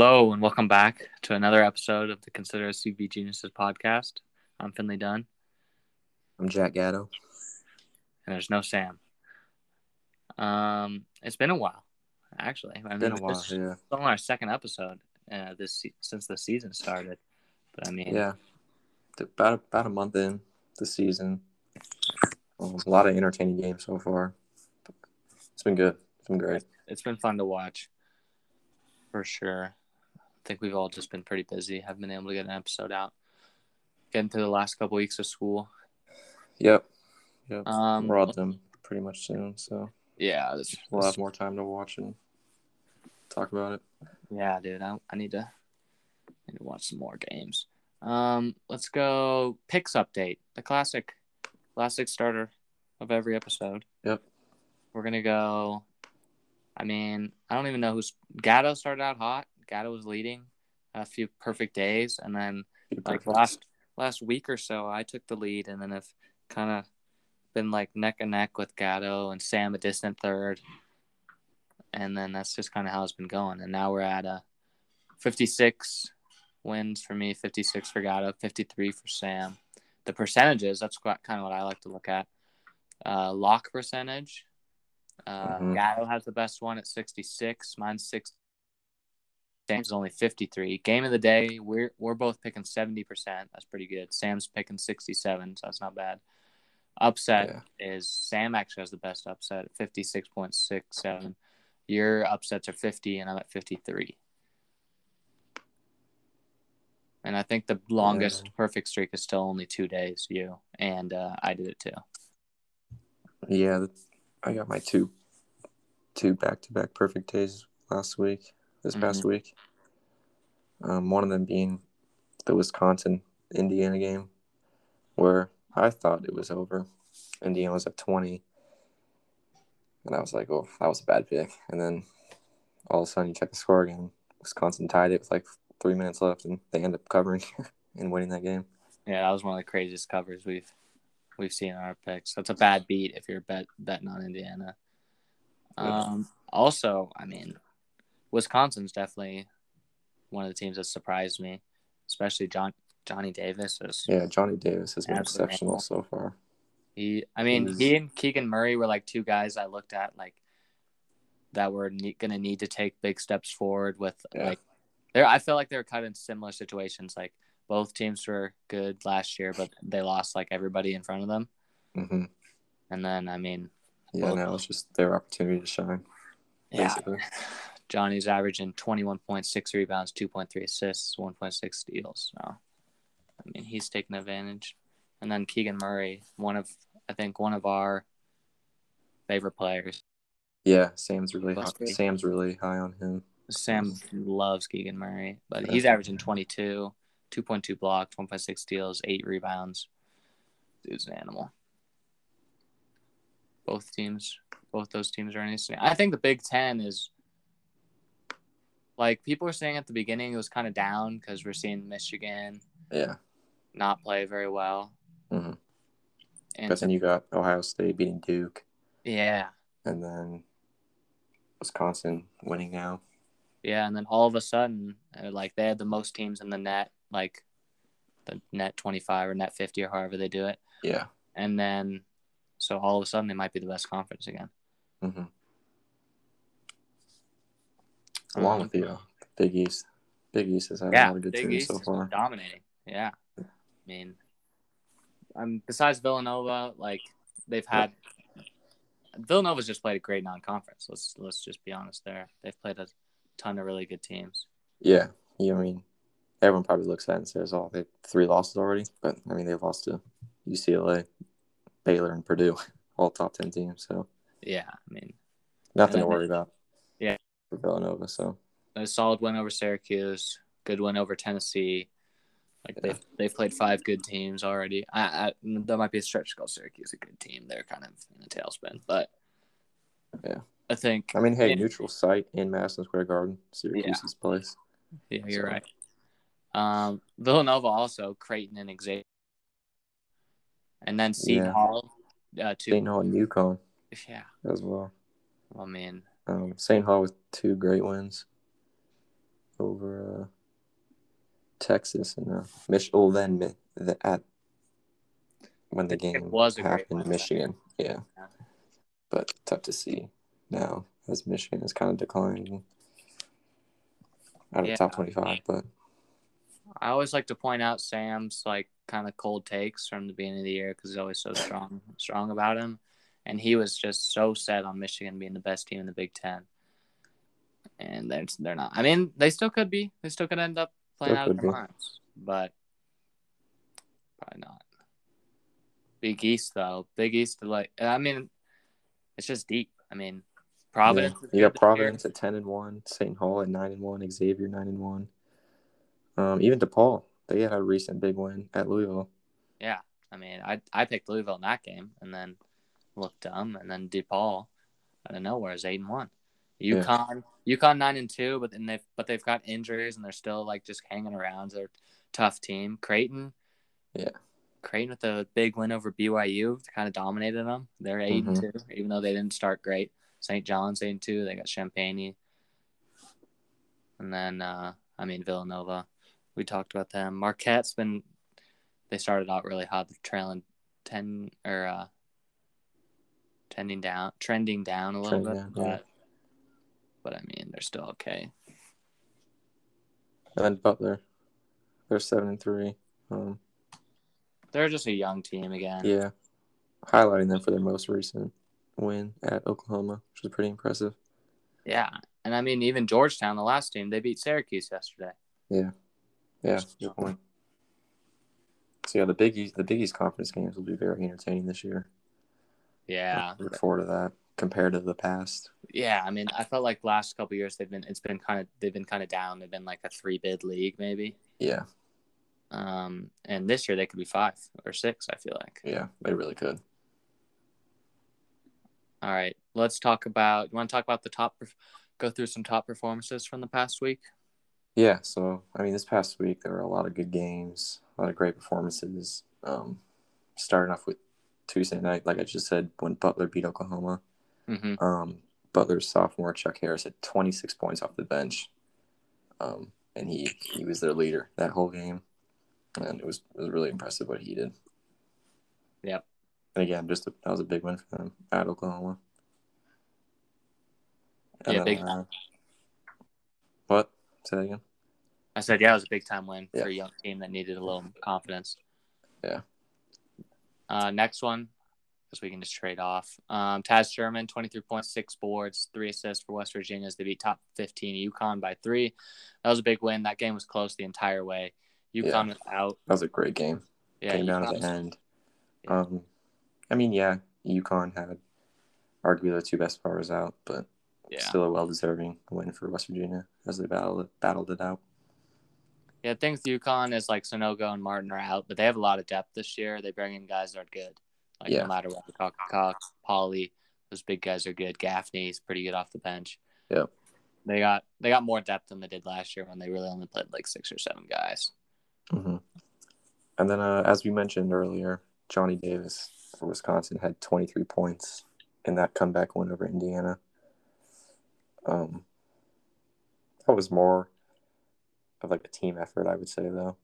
Hello and welcome back to another episode of the Consider Us CB Geniuses podcast. I'm Finley Dunn I'm Jack Gatto. and there's no Sam. Um, it's been a while, actually. I mean, Been a while, This yeah. is only our second episode uh, this since the season started. But I mean, Yeah. About about a month in the season. Um, a lot of entertaining games so far. It's been good. It's been great. it's been fun to watch for sure. I think we've all just been pretty busy. Haven't been able to get an episode out. Getting through the last couple weeks of school. Yep. Yep. Um, We're all done pretty much soon, so Yeah, we'll have more time to watch and talk about it. Yeah, dude, I, I need to need to watch some more games. Um, let's go picks update, the classic classic starter of every episode. Yep. We're gonna go. I mean, I don't even know who's Gatto started out hot. Gatto was leading a few perfect days, and then like last last week or so, I took the lead, and then have kind of been like neck and neck with Gatto and Sam a distant third, and then that's just kind of how it's been going. And now we're at a 56 wins for me, 56 for Gatto, 53 for Sam. The percentages, that's quite, kind of what I like to look at. Uh, lock percentage. Uh, Mhm. Gatto has the best one at 66. Mine's 6. Sam's only 53. Game of the day, we're we're both picking 70%. That's pretty good. Sam's picking 67, so that's not bad. Upset Yeah. is Sam actually has the best upset at 56.67. Your upsets are 50 and I'm at 53. And I think the longest Yeah. perfect streak is still only two days, you. And uh, I did it too. Yeah, that's, I got my two two back to back perfect days last week, this past Mm-hmm. week. Um, one of them being the Wisconsin Indiana game, where I thought it was over. Indiana was at twenty, and I was like, "Oh, that was a bad pick." And then all of a sudden, you check the score again. Wisconsin tied it with like three minutes left, and they end up covering and winning that game. Yeah, that was one of the craziest covers we've we've seen in our picks. That's a bad beat if you're bet betting on Indiana. Yeah. Um, also, I mean, Wisconsin's definitely one of the teams that surprised me, especially John Johnny Davis. Is, Yeah, Johnny Davis has been exceptional so far. He, I mean, He's- he and Keegan Murray were like two guys I looked at like that were ne- going to need to take big steps forward with Yeah. like there. I feel like they were kind of in similar situations. Like both teams were good last year, but they lost like everybody in front of them. hmm And then, I mean, Yeah, now it's just their opportunity to shine. yeah, Basically. Johnny's averaging 21.6 rebounds, 2.3 assists, 1.6 steals. So, I mean, he's taking advantage. And then Keegan Murray, one of, I think, one of our favorite players. Yeah, Sam's really high, Sam's really high on him. Sam loves Keegan Murray, but Yeah. he's averaging 22, 2.2 blocks, 1.6 steals, 8 rebounds. Dude's an animal. Both teams, both those teams are in this. I think the Big Ten is like people were saying at the beginning it was kind of down because we're seeing Michigan Yeah, not play very well. Mhm. And but then you got Ohio State beating Duke, yeah, and then Wisconsin winning now. yeah, and then all of a sudden, uh, like they had the most teams in the net, like the net 25 or net 50 or however they do it. Yeah, and then so all of a sudden they might be the best conference again. hmm along Um, with uh, Big East. Big East has had a lot of good Big teams East so far. dominating. Yeah, I mean, um, besides Villanova, like they've had Villanova's just played a great non-conference. Let's let's just be honest there. They've played a ton of really good teams. Yeah, yeah. I mean, everyone probably looks at it and says, "Oh, they three losses already," but I mean, they've lost to UCLA, Baylor, and Purdue, all top ten teams. So Yeah, I mean, nothing to worry about. Yeah. for Villanova. So a solid win over Syracuse, good win over Tennessee. Like Yeah. they've they've played five good teams already. I, I that might be a stretch to call Syracuse a good team. They're kind of in a tailspin, but Yeah. I think I mean, hey, Yeah. neutral site in Madison Square Garden, Syracuse's place. yeah, you're So- right. Um, Villanova also Creighton and Xavier, and then Seton Yeah. Hall. Uh, two, St. Hall and UConn yeah. as well. I mean, Um, St. Hall with two great wins. over uh, Texas and uh, Mich. Well, then Mi- the, at when the game was happened. Michigan. Yeah, Yeah. but tough to see now as Michigan is kind of declining out of Yeah. top twenty-five. But I always like to point out Sam's like kind of cold takes from the beginning of the year because he's always so strong, strong about him, and he was just so set on Michigan being the best team in the Big Ten, and they're they're not. I mean, they still could be. They still could end up playing out of their be. minds, but probably not. Big East though, Big East like I mean, it's just deep. I mean, Providence. yeah. you got this year. Providence at ten and one, St. Hall at nine and one, Xavier nine and one. Um, even DePaul, they had a recent big win at Louisville. Yeah, I mean, I I picked Louisville in that game, and then looked dumb, and then DePaul out of nowhere is eight and one. Yeah. UConn, UConn nine and two, but then they've but they've got injuries and they're still like just hanging around. They're a tough team. Creighton, Yeah. Creighton with a big win over BYU, kind of dominated them. They're 8 and two, even though they didn't start great. St. John's eight and two. They got Champagnie, and then uh, I mean Villanova. We talked about them. Marquette's been. They started out really hot, trailing ten or uh, trending down, trending down a little Trending bit, down, yeah. but but I mean they're still okay. And then Butler, they're seven and three. Um, They're just a young team again. yeah, highlighting them for their most recent win at Oklahoma, which was pretty impressive. Yeah. And I mean, even Georgetown, the last team, they beat Syracuse yesterday. Yeah, yeah, good point. So yeah, the Big East, the Big East conference games will be very entertaining this year. Yeah. look forward to that compared to the past. Yeah. I mean, I felt like last couple years they've been, it's been kind of, they've been kind of down. They've been like a three bid league maybe. Yeah, Um, and this year they could be five or six, I feel like. yeah, they really could. All right. Let's talk about, you want to talk about the top, go through some top performances from the past week? Yeah, so I mean, this past week there were a lot of good games, a lot of great performances. Um, starting off with Tuesday night, like I just said, when Butler beat Oklahoma. Mm-hmm. Um, Butler's sophomore Chuck Harris had 26 points off the bench, um, and he he was their leader that whole game, and it was it was really impressive what he did. Yep. And again, just a, that was a big win for them at Oklahoma. And Yeah, then, big uh, what? Say that again. I said, yeah, it was a big time win Yeah. for a young team that needed a little confidence. Yeah. Uh, next one, because we can just trade off. Um, Taz Sherman, 23.6 boards, three assists for West Virginia as they beat top 15 UConn by three. That was a big win. That game was close the entire way. UConn Yeah. was out. That was a great game. Yeah, Came down UConn to was- the end. Yeah. Um, I mean, yeah, UConn had arguably the two best players out, but yeah. still a well-deserving win for West Virginia as they battled battled it out. Yeah, the thing with UConn is like Sanogo and Martin are out, but they have a lot of depth this year. They bring in guys that are good. Like Yeah. no matter what, Cox, Cox, Whaley, those big guys are good. Gaffney's pretty good off the bench. Yeah, They got they got more depth than they did last year when they really only played like six or seven guys. hmm And then, uh, as we mentioned earlier, Johnny Davis for Wisconsin had 23 points in that comeback win over Indiana. Um, that was more of like a team effort, I would say, though,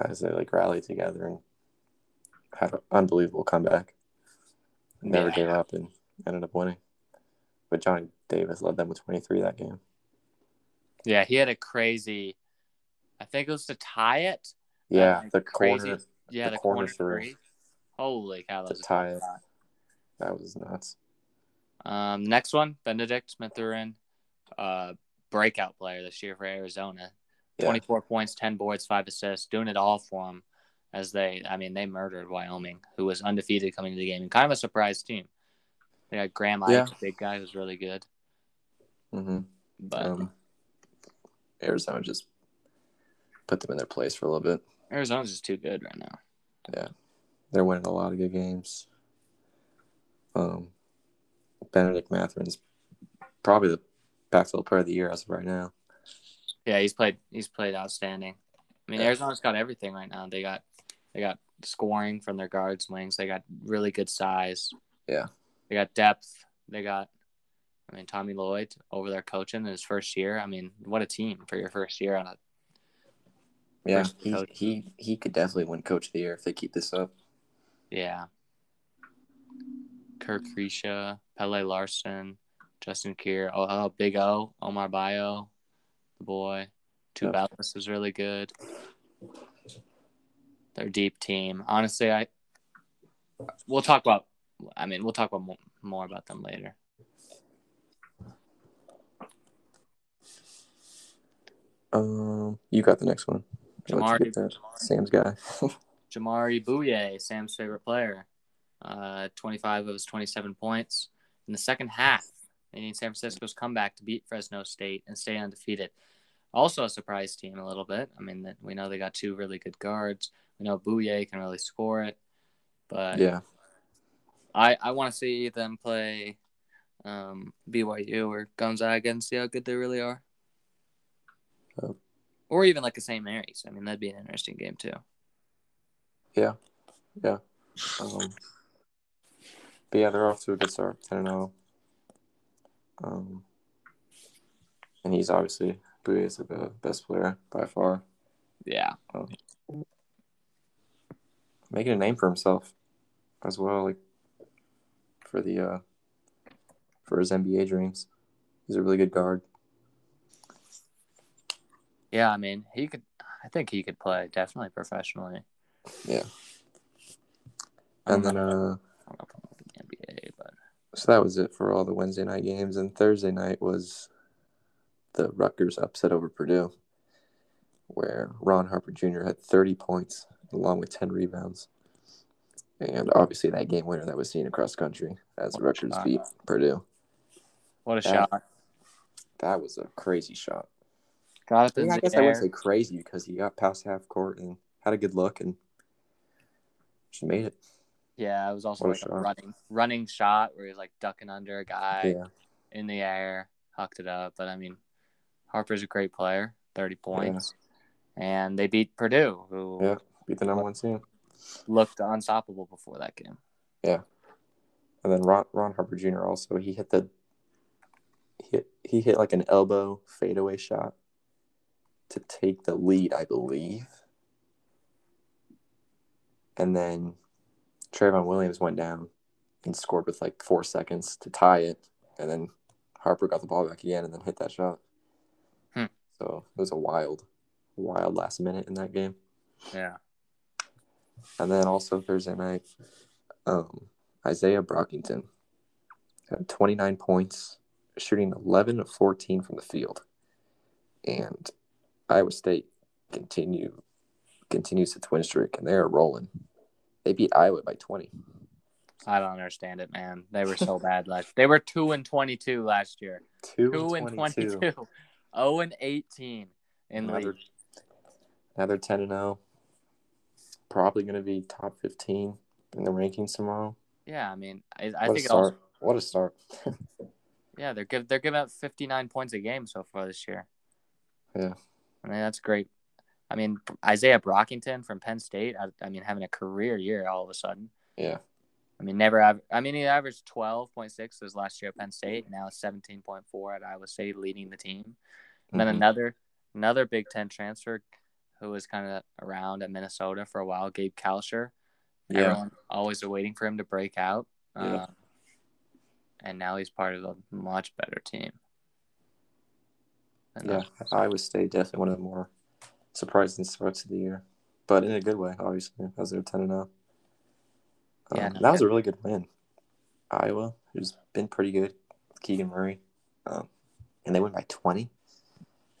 as they like rallied together and had an unbelievable comeback. Never Yeah. gave up and ended up winning. But Johnny Davis led them with 23 that game. Yeah, he had a crazy. I think it was to tie it. Yeah, the crazy- corner, Yeah, The the, corner corner, three. Holy cow! That To was tie it. that was nuts. Um, next one, Benedict Mathurin, uh, breakout player this year for Arizona. Yeah. 24 points, 10 boards, five assists, doing it all for them as they, I mean, they murdered Wyoming, who was undefeated coming into the game and kind of a surprise team. They had Graham Ike, Yeah. big guy, who's really good. hmm But um, Arizona just put them in their place for a little bit. Arizona's just too good right now. Yeah. They're winning a lot of good games. Um, Benedict Mathurin's probably the backfield player of the year as of right now. Yeah, he's played. He's played outstanding. I mean, Yeah. Arizona's got everything right now. They got, they got scoring from their guards, wings. They got really good size. Yeah. They got depth. They got I mean, Tommy Lloyd over there coaching in his first year. I mean, what a team for your first year on a. Yeah, he, coach. he he could definitely win Coach of the Year if they keep this up. Yeah. Kerr Kriisa, Pelle Larsson, Justin Kier, oh, oh Big O, Oumar Ballo, the boy. Two. Bellis is really good. They're deep team. Honestly, I we'll talk about. I mean, we'll talk about more, more about them later. Um, you got the next one. I'll let you get that. Sam's guy. Jamaree Bouyea, Sam's favorite player. Uh, 25 of his 27 points in the second half, meaning San Francisco's comeback to beat Fresno State and stay undefeated. Also a surprise team a little bit. I mean, that we know they got two really good guards. We know Bouyea can really score it, but yeah, I I want to see them play um, BYU or Gonzaga and see how good they really are. Oh. Or even like a St. Mary's. I mean, that'd be an interesting game too. yeah, yeah. Um, but yeah, they're off to a good start, ten and zero. Um, and he's obviously Bouyea is the best player by far, Yeah. making a name for himself as well, like for the uh for his NBA dreams. He's a really good guard. Yeah, I mean, he could. I think he could play definitely professionally. Yeah. And then uh I don't know if I'm with the NBA, but So that was it for all the Wednesday night games. And Thursday night was the Rutgers upset over Purdue, where Ron Harper Jr. had 30 points along with 10 rebounds. And obviously, that game winner that was seen across country as What Rutgers shot. beat Purdue. what a Yeah. shot! That was a crazy shot. Got up I, in mean, I the guess I wouldn't say crazy because he got past half court and had a good look and she made it. Yeah, it was also What a like a, shot. running running shot where he was like ducking under a guy Yeah. in the air, hucked it up. But I mean, Harper's a great player, thirty points, and they beat Purdue, who Yeah. Beat the number one team. looked unstoppable before that game. Yeah, and then Ron, Ron Harper Jr. also he hit the he hit, he hit like an elbow fadeaway shot to take the lead, I believe. And then Trevion Williams went down and scored with like four seconds to tie it. And then Harper got the ball back again and then hit that shot. Hmm. So it was a wild, wild last minute in that game. Yeah, And then also Thursday night, um, Isaiah Brockington had 29 points, shooting 11 of 14 from the field. And Iowa State continue continues its win streak, and they are rolling. They beat Iowa by 20. I don't understand it, man. They were so bad last. They were two and twenty-two last year. Two, Two and 22. 0 and eighteen in Now they're, league. now they're 10 and 0. Probably going to be top 15 in the rankings tomorrow. Yeah, I mean, I, I think also start! What a start! Yeah, they're give, they're giving up 59 points a game so far this year. Yeah. I mean that's great. I mean Isaiah Brockington from Penn State. I, I mean having a career year all of a sudden. yeah, I mean never. Aver- I mean he averaged 12.6 his last year at Penn State. And now it's 17.4 at Iowa State, leading the team. And then Mhm. another another Big Ten transfer who was kind of around at Minnesota for a while, Gabe Kalscheur. yeah, Everyone always waiting for him to break out. Yeah. Um, and now he's part of a much better team. And, yeah. uh, Iowa State definitely one of the more surprising starts of the year, but in a good way, obviously, as they're 10 and 0. Yeah, Um, no, that was a really good win. Iowa, who's been pretty good, with Keegan Murray, um, and they win by 20.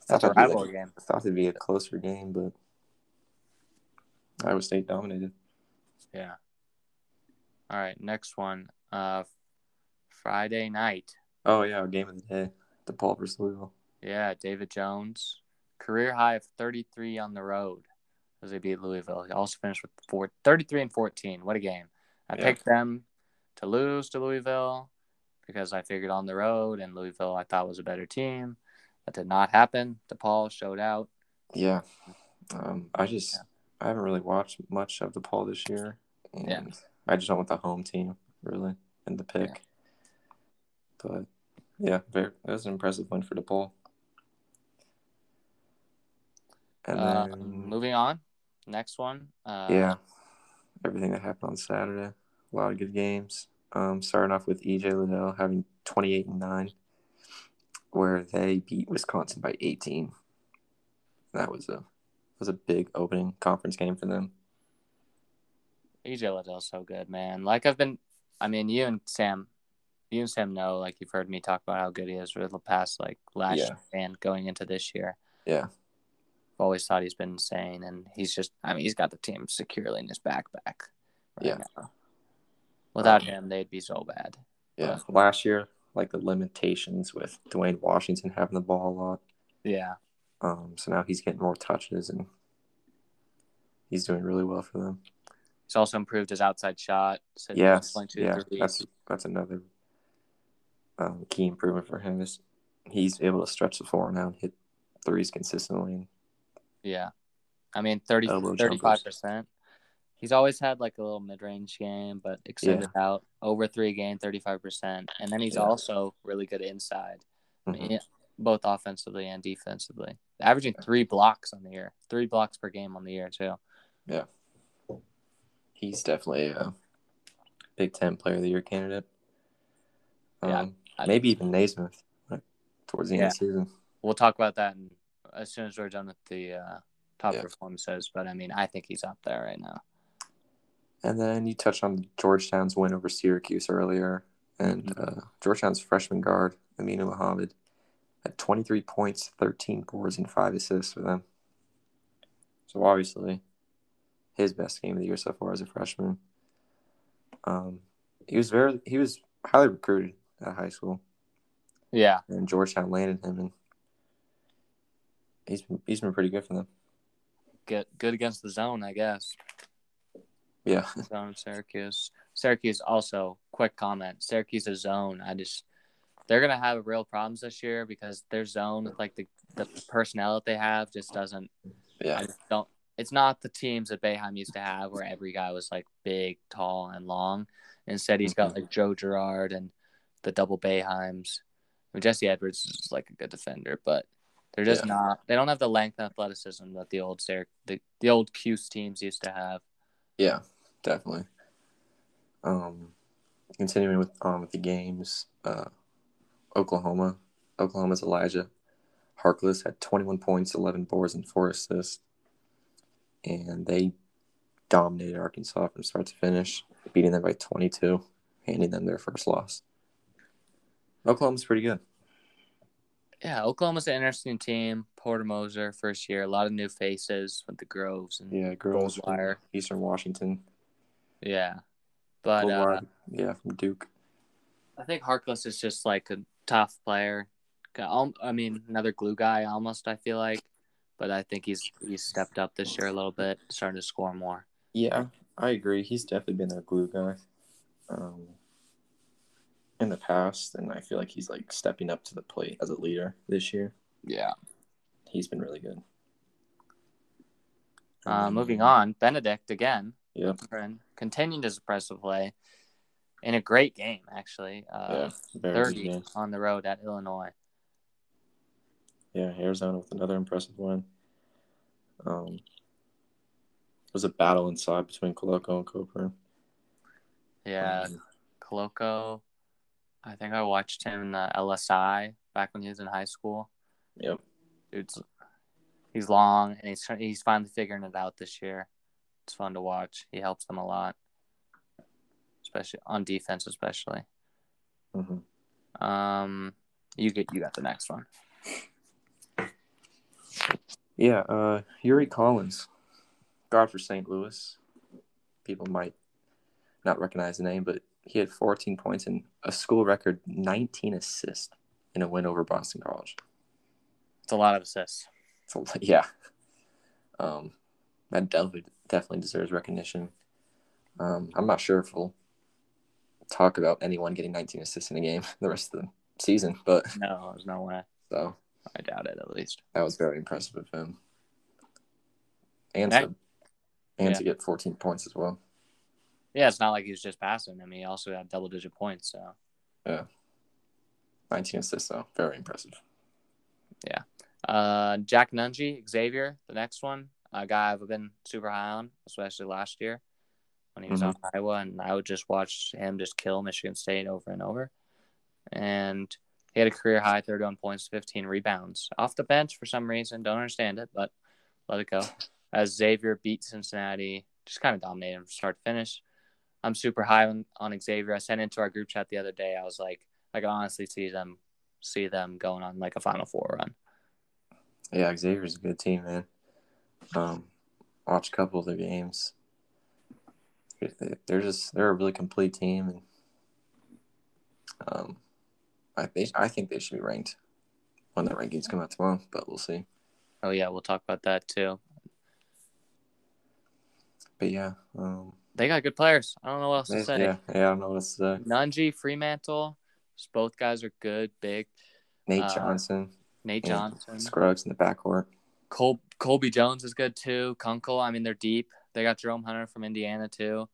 That's a Thought that'd be rivalry like- game. I thought it'd be a closer game, but Iowa State dominated. Yeah. All right, next one. Uh, Friday night. Oh yeah, game of the day, DePaul versus Louisville. Yeah, David Jones, career high of 33 on the road as they beat Louisville. He also finished with four, 33 and 14. What a game. I Yeah. picked them to lose to Louisville because I figured on the road, and Louisville I thought was a better team. That did not happen. DePaul showed out. Yeah, um, I just Yeah. I haven't really watched much of DePaul this year, and Yeah. I just went with the home team really in the pick. But Yeah, very. That was an impressive win for DePaul. And then, Um, moving on, next one. Uh, yeah, everything that happened on Saturday. A lot of good games. Um, starting off with EJ Liddell having 28 and 9, where they beat Wisconsin by 18. That was a was a big opening conference game for them. EJ Liddell's so good, man. Like I've been, I mean, you and Sam, you and Sam know, like you've heard me talk about how good he is for the past like last Yeah. year and going into this year. Yeah, I've always thought he's been insane, and he's just, I mean, he's got the team securely in his backpack. Right Yeah. Now. Without Um, him, they'd be so bad. yeah. Last year, like the limitations with Duane Washington having the ball a lot. Yeah. Um, so now he's getting more touches and he's doing really well for them. He's also improved his outside shot. So Yes, yeah, that's that's another um, key improvement for him is he's able to stretch the floor now and hit threes consistently. Yeah. I mean, 30, Elbow 35%. He's always had like a little mid range game, but extended out over three game, 35%. And then he's Yeah. also really good inside, Mhm. yeah, both offensively and defensively. Averaging three blocks on the year, three blocks per game on the year, too. Yeah. He's definitely a Big Ten Player of the Year candidate. Yeah, Um, I- maybe even Naismith like, towards the end of the season. We'll talk about that in, as soon as we're done with the uh, top Yeah. performances. But I mean, I think he's up there right now. And then you touched on Georgetown's win over Syracuse earlier. And uh, Georgetown's freshman guard, Aminu Mohammed had 23 points, 13 boards, and 5 assists for them. So obviously, his best game of the year so far as a freshman. Um, he was very he was highly recruited at high school, Yeah. and Georgetown landed him, and he's been, he's been pretty good for them. Get good against the zone, I guess. Yeah, zone Syracuse. Syracuse also, quick comment. Syracuse's zone, I just they're gonna have real problems this year because their zone with like the, the personnel that they have just doesn't yeah, just don't it's not the teams that Boeheim used to have where every guy was like big, tall, and long. Instead he's got Mhm. like Joe Girard and the double Boeheims. I mean, Jesse Edwards is like a good defender, but they're just Yeah. not they don't have the length and athleticism that the old Syrac the, the old Cuse teams used to have. yeah, definitely. Um, continuing with um with the games, uh, Oklahoma, Oklahoma's Elijah Harkless had 21 points, 11 boards, and four assists, and they dominated Arkansas from start to finish, beating them by 22, handing them their first loss. Oklahoma's pretty good. Yeah, Oklahoma's an interesting team. Porter Moser, first year, a lot of new faces with the Groves and Yeah, Groves from Eastern Washington. yeah. But uh, yeah, from Duke. I think Harkless is just like a tough player. I mean, another glue guy almost. I feel like, but I think he's he's stepped up this year a little bit, starting to score more. Yeah, I agree. He's definitely been a glue guy um, in the past, and I feel like he's like stepping up to the plate as a leader this year. Yeah. He's been really good. Uh, moving on, Benedict again, Yep. continuing his impressive play in a great game actually. Yeah. Uh, Thirty game. on the road at Illinois. Yeah, Arizona with another impressive win. Um, it was a battle inside between Koloko and Cockburn. Yeah, Um, Koloko. I think I watched him in the LSI back when he was in high school. yep. Dude's he's long and he's he's finally figuring it out this year. It's fun to watch. He helps them a lot, especially on defense, especially. hmm Um, you get you got the next one. Yeah, uh, Yuri Collins, guard for St. Louis. People might not recognize the name, but he had 14 points and a school record 19 assists in a win over Boston College. It's a lot of assists. So yeah, um, that definitely definitely deserves recognition. Um, I'm not sure if we'll talk about anyone getting 19 assists in a game the rest of the season, but No, there's no way. so I doubt it. At least. that was very impressive of him, and That- to and yeah. to get 14 points as well. Yeah, it's not like he was just passing. I mean, he also had double digit points. So yeah, 19 assists though, very impressive. Yeah, uh, Jack Nunge, Xavier, the next one, a guy I've been super high on, especially last year when he was on Iowa, and I would just watch him just kill Michigan State over and over. And he had a career high 31 points, 15 rebounds off the bench for some reason. Don't understand it, but let it go. As Xavier beat Cincinnati, just kind of dominated from start to finish. I'm super high on, on Xavier. I sent into our group chat the other day. I was like, I can honestly see them see them going on like a Final Four run. Yeah, Xavier's a good team, man. Um, watch a couple of their games. They- They're just they're a really complete team, and um, I they, I think they should be ranked when the rankings come out tomorrow, but we'll see. Oh yeah, we'll talk about that too. But yeah, um, They got good players. I don't know what else to say. yeah, yeah, I don't know what to say. Nunge, Freemantle, both guys are good, big. Nate Uh, Johnson, Nate Johnson, Scruggs in the backcourt. Col- Colby Jones is good too. Kunkel, I mean they're deep. They got Jerome Hunter from Indiana too.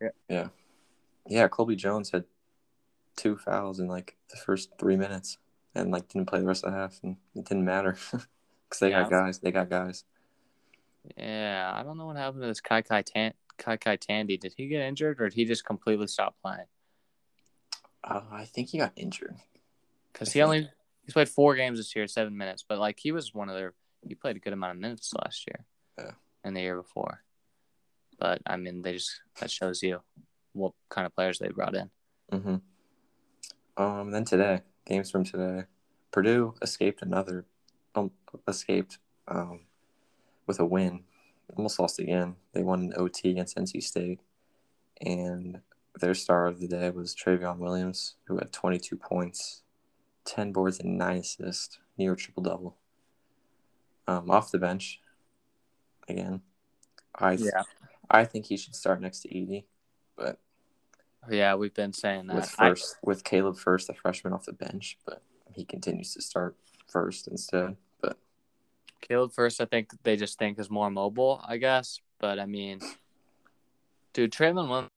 Yeah, Yeah. Yeah. Colby Jones had two fouls in like the first three minutes, and like didn't play the rest of the half, and it didn't matter because they got guys. They got guys. Yeah, I don't know what happened to this Kai Kai Tan KyKy Tandy. Did he get injured or did he just completely stop playing? Uh, I think he got injured. Because he only he's played four games this year, seven minutes. But like he was one of their he played a good amount of minutes last year. Yeah. And the year before. But I mean they just that shows you what kind of players they brought in. Mm-hmm. Um. Then today, games from today, Purdue escaped another, um, escaped um, with a win. Almost lost again. They won an OT against NC State, and their star of the day was Trevion Williams, who had 22 points, 10 boards, and nine assists, near triple double. Um, off the bench, again, I th- I think he should start next to Edey, but Yeah, we've been saying that. with I- first with Caleb first, the freshman off the bench, but he continues to start first instead. Caleb Furst, I think they just think is more mobile, I guess. But I mean, dude, Trevion Williams,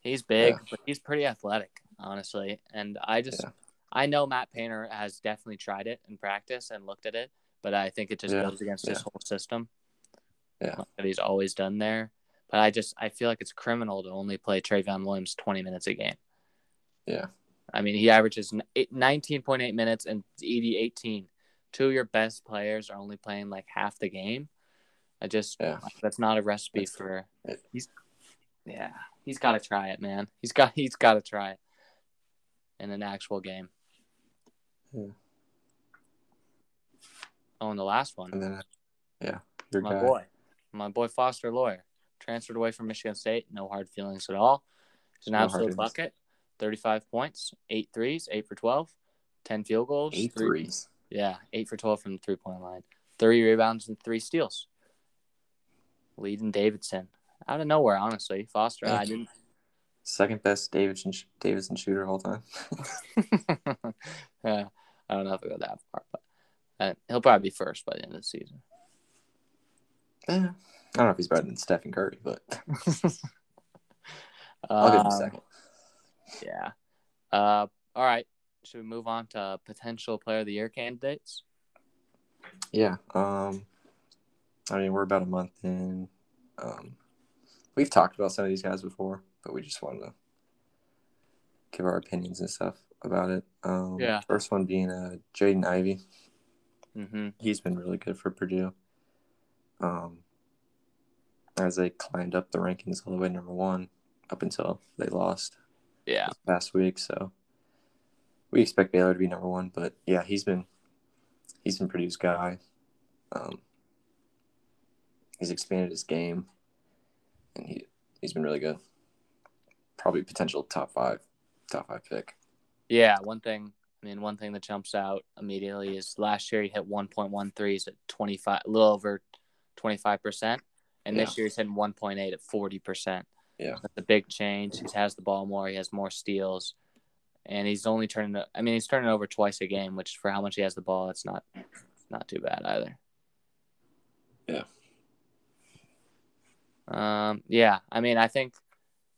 he's big, Yeah. but he's pretty athletic, honestly. And I just, Yeah. I know Matt Painter has definitely tried it in practice and looked at it, but I think it just Yeah. goes against his whole system. Yeah. that he's always done there. But I just, I feel like it's criminal to only play Trevion Williams twenty minutes a game. yeah, I mean, he averages 19.8 minutes and Edey 18. Two of your best players are only playing like half the game. I just yeah, that's not a recipe It's- for it- he's yeah, he's got to try it, man. He's got he's got to try it in an actual game. Yeah. Oh, and the last one, and then yeah, your my guy. boy, my boy Foster Loyer, transferred away from Michigan State. No hard feelings at all. He's an No absolute bucket. 35 points, eight threes, eight for 12, 10 field goals, Eight three- threes. Yeah, eight for 12 from the three point line, three rebounds and three steals. Leading Davidson out of nowhere, honestly. Foster, I didn't. Second best Davidson Davidson shooter of all time. yeah, I don't know if I go that far, but uh, he'll probably be first by the end of the season. Yeah. I don't know if he's better than Stephen Curry, but I'll give him Um, second. Yeah. Uh, all right. Should we move on to potential player of the year candidates? Yeah. Um, I mean, we're about a month in. Um, we've talked about some of these guys before, but we just wanted to give our opinions and stuff about it. Um, Yeah. First one being uh, Jaden Ivey. Mm-hmm. He's been really good for Purdue. Um, as they climbed up the rankings all the way to number one up until they lost Yeah. Last week. So we expect Baylor to be number one, but yeah, he's been he's been Purdue's guy. Um, he's expanded his game, and he he's been really good. Probably potential top five, top five pick. Yeah. One thing, I mean, one thing that jumps out immediately is last year he hit 1.1 threes at 25, a little over 25%. And this year he's hitting 1.8 at 40%. Yeah. That's a big change. He has the ball more. He has more steals. And he's only turning, I mean, he's turning over twice a game, which for how much he has the ball, it's not, not too bad either. Yeah. Um, yeah, I mean, I think,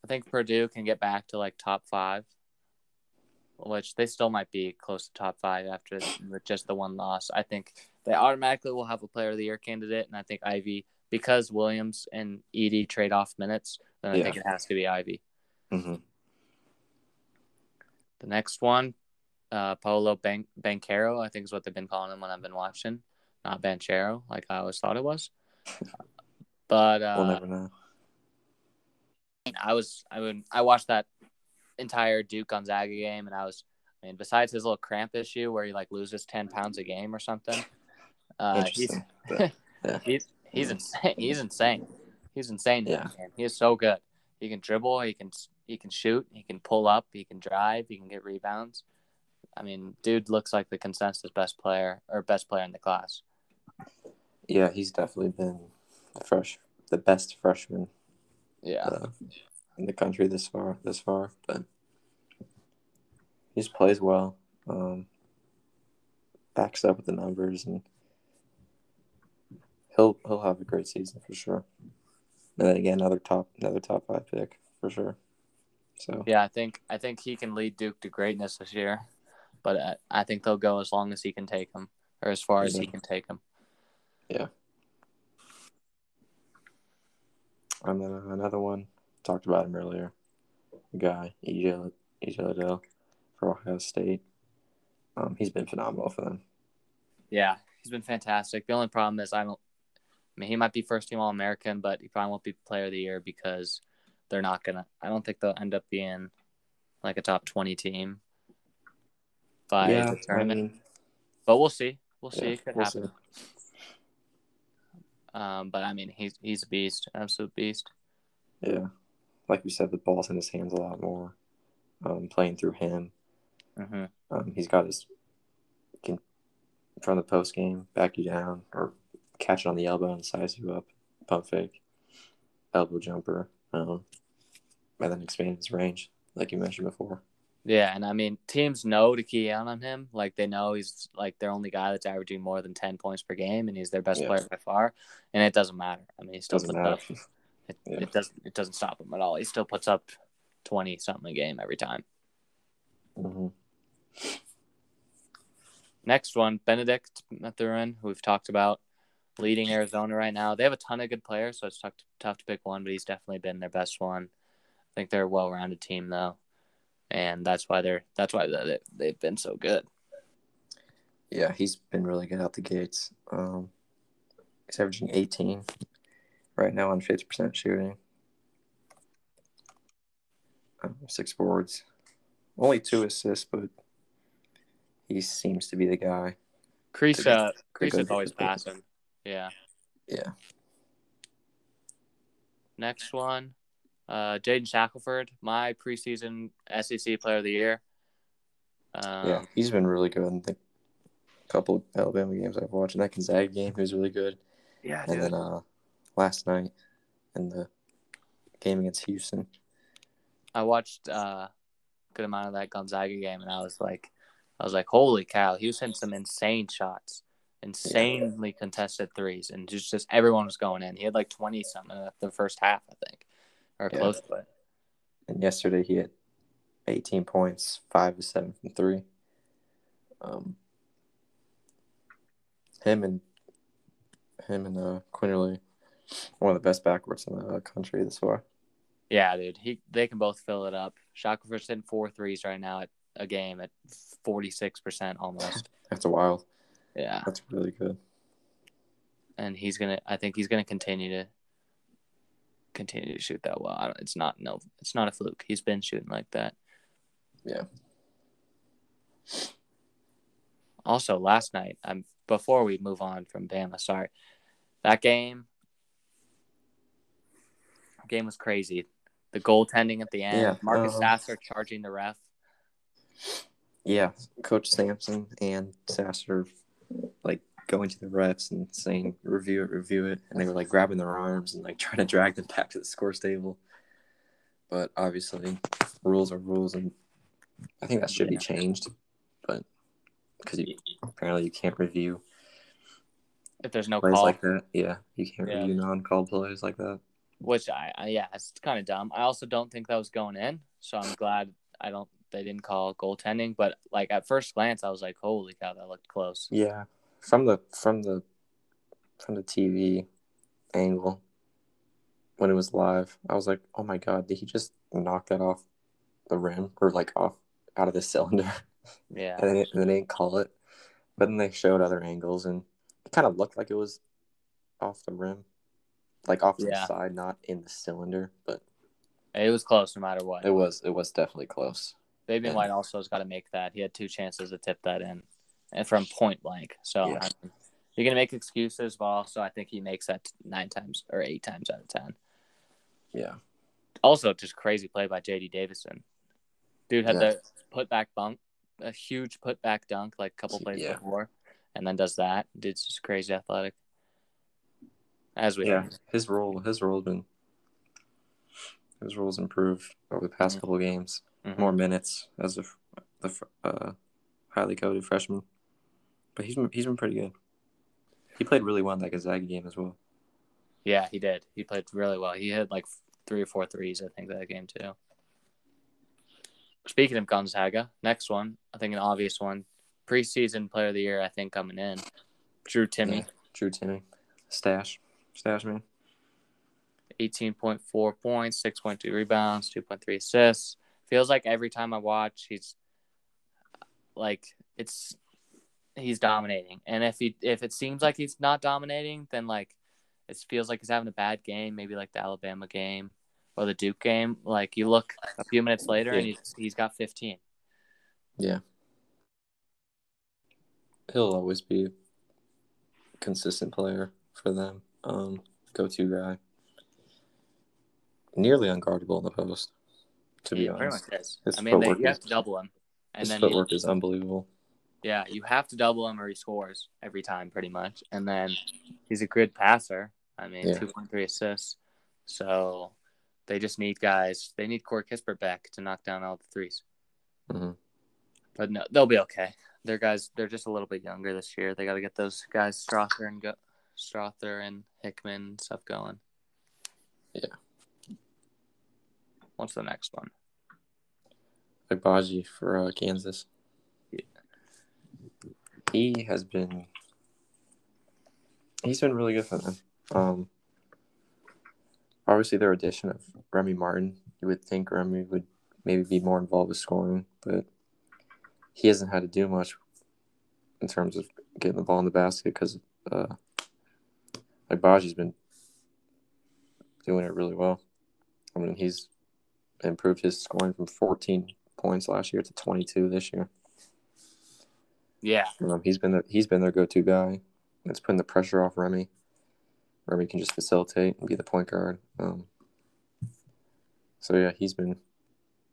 I think Purdue can get back to like top five which they still might be close to top five after with just the one loss. I think they automatically will have a Player of the Year candidate, and I think Ivey because Williams and Edey trade off minutes. Then I Yeah. think it has to be Ivey. hmm The next one, uh, Paolo Ban- Banquero, I think is what they've been calling him when I've been watching, not Banchero, like I always thought it was. But uh, we'll never know. I was I mean, I watched that entire Duke Gonzaga game, and I was I mean, besides his little cramp issue where he like loses ten pounds a game or something, uh, he's but, yeah. he's he's insane. He's insane. He's insane. Yeah. He is so good. He can dribble. He can he can shoot. He can pull up. He can drive. He can get rebounds. I mean, dude looks like the consensus best player or best player in the class. yeah, he's definitely been the fresh, the best freshman Yeah. uh, in the country this far. This far, but he just plays well. Um, backs up with the numbers, and he'll he'll have a great season for sure. And then again, another top another top five pick for sure. So Yeah, I think I think he can lead Duke to greatness this year, but uh, I think they'll go as long as he can take them, or as far as he can take them. Yeah. And then another one talked about him earlier. The guy EJ EJ Liddell for Ohio State. Um, he's been phenomenal for them. Yeah, he's been fantastic. The only problem is I don't. I mean, he might be first team All American, but he probably won't be Player of the Year because they're not gonna. I don't think they'll end up being like a top twenty team by the tournament. mean, but we'll see. We'll see. yeah, it could we'll happen. Um, but I mean, he's he's a beast, absolute beast. Yeah, like we said, the ball's in his hands a lot more. Um, playing through him, hmm um, he's got his can from the post game back you down or catch it on the elbow and size you up, pump fake, elbow jumper, um, and then expand his range, like you mentioned before. Yeah, and I mean, teams know to key out on him. Like they know he's like their only guy that's averaging more than ten points per game, and he's their best Yeah. player by far. And it doesn't matter. I mean, he still Doesn't matter. up. It, Yeah. it doesn't. It doesn't stop him at all. He still puts up twenty something a game every time. hmm Next one, Benedict Mathurin, who we've talked about, leading Arizona right now. They have a ton of good players, so it's tough to, tough to pick one, but he's definitely been their best one. I think they're a well-rounded team though, and that's why they're that's why they, they've been so good. Yeah, he's been really good out the gates. Um, he's averaging 18 right now on 50% shooting. Um, six boards. Only two assists, but he seems to be the guy. Kriisa, the Kriisa's good- always passing. Yeah. Yeah. Next one, uh, Jaden Shackelford, my preseason SEC Player of the Year. Um, yeah, he's been really good in the couple of Alabama games I've watched. And that Gonzaga game, he was really good. yeah, And then uh, last night in the game against Houston. I watched uh, a good amount of that Gonzaga game, and I was like, I was like, holy cow, he was hitting some insane shots, insanely contested threes, and just just everyone was going in. He had like twenty something in the first half, I think, or Yeah. close to it. And yesterday he had 18 points, five to seven from three. Um, him and him and uh, Quinerly, one of the best backwards in the uh, country this far. Yeah, dude, he they can both fill it up. Shackelford's hitting four threes right now at a game at forty six percent almost. That's wild. Yeah, That's really good. and he's gonna. I think he's gonna continue to continue to shoot that well. I don't, it's not no, it's not a fluke. He's been shooting like that. Yeah. Also, last night, um, before we move on from Bama, sorry, that game, game was crazy. The goaltending at the end, Yeah, Marcus um, Sasser charging the ref. Yeah, Coach Sampson and Sasser like going to the refs and saying review it, review it, and they were like grabbing their arms and like trying to drag them back to the score table. But obviously, rules are rules, and I think that should be changed. But because apparently you can't review If there's no plays call, like that, yeah, you can't Yeah. review non-call plays like that. which I, I yeah, it's kind of dumb. I also don't think that was going in, so I'm glad I don't they didn't call goaltending, but like at first glance, I was like, "Holy cow, that looked close." Yeah, from the from the from the TV angle when it was live, I was like, "Oh my god, did he just knock that off the rim or like off out of the cylinder?" Yeah, and, they, and they didn't call it. But then they showed other angles, and it kind of looked like it was off the rim, like off Yeah. the side, not in the cylinder. But it was close no matter what. it was it was definitely close. Fabian and- White also has got to make that. He had two chances to tip that in, and from point blank. So Yeah. I mean, you're gonna make excuses, but also I think he makes that nine times or eight times out of ten. Yeah, Also, just crazy play by J.D. Davison. Dude had Yeah. the put back bunk, a huge put back dunk like a couple plays Yeah. before, and then does that. Dude's just crazy athletic. As we yeah. His role his role's been his role's improved over the past Mhm. couple games. Mhm. More minutes as a the uh, highly coveted freshman, but he's been, he's been pretty good. He played really well in that Gonzaga game as well. Yeah, he did. He played really well. He had like three or four threes, I think, that game too. Speaking of Gonzaga, next one, I think an obvious one, preseason player of the year, I think coming in, Drew Timme, Yeah. Drew Timme, stash, stash man. eighteen point four points, six point two rebounds, two point three assists. Feels like every time I watch, he's like it's he's dominating, and if he if it seems like he's not dominating, then like it feels like he's having a bad game, maybe like the Alabama game or the Duke game. Like you look a few minutes later, and he's he's got fifteen. Yeah. He'll always be a consistent player for them. Um, go to guy. Nearly unguardable in the post, to be He pretty honest. much is. His I mean, they, you have to double him, and His then he- footwork is unbelievable. Yeah, you have to double him or he scores every time, pretty much. And then he's a good passer. I mean, Yeah. two point three assists. So they just need guys. They need Corey Kispert back to knock down all the 3s Mhm. But no, they'll be okay. Their guys, they're just a little bit younger this year. They got to get those guys Strother and go, Strother and Hickman and stuff going. Yeah. What's the next one? Agbaji for uh, Kansas. He has been. He's been really good for them. Um, obviously, their addition of Remy Martin, you would think Remy would maybe be more involved with scoring, but he hasn't had to do much in terms of getting the ball in the basket because uh, Agbaji's been doing it really well. I mean, he's improved his scoring from 14 points last year to 22 this year. Yeah, Um, he's been the, he's been their go-to guy. It's putting the pressure off Remy. Remy can just facilitate and be the point guard. Um, so yeah, he's been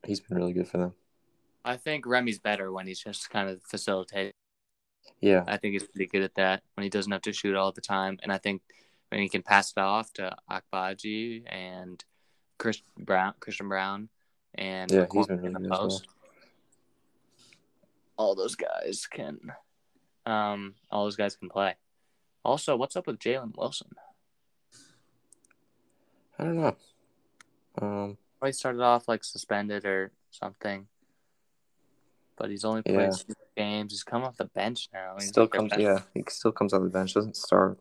he's been really good for them. I think Remy's better when he's just kind of facilitating. Yeah, I think he's pretty good at that when he doesn't have to shoot all the time. And I think when he can pass it off to Agbaji and Chris Braun, Christian Braun, and Yeah, McCormack he's been in really the good well. All those guys can, um, all those guys can play. Also, what's up with Jalen Wilson? I don't know. Um, he started off like suspended or something, but he's only played Yeah. games. He's come off the bench now. He's still like comes best- yeah, he still comes off the bench. Doesn't start.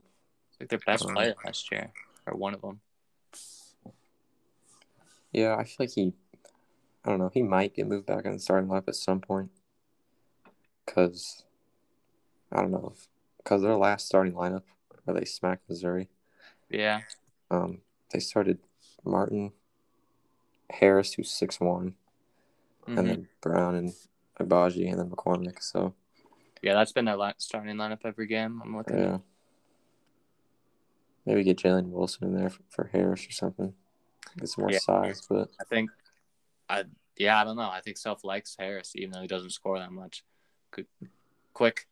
like their best Um, player last year, or one of them. Yeah, I feel like he. I don't know. He might get moved back on the starting lineup at some point. Cause I don't know. Because their last starting lineup, where they smacked Missouri, Yeah, um, they started Martin, Harris, who's six one, Mhm. and then Braun and Agbaji, and then McCormack. So yeah, that's been their starting lineup every game. I'm looking. yeah, maybe get Jalen Wilson in there for, for Harris or something. Get some more Yeah. size, but I think, I yeah, I don't know. I think Self likes Harris, even though he doesn't score that much. Good, quick,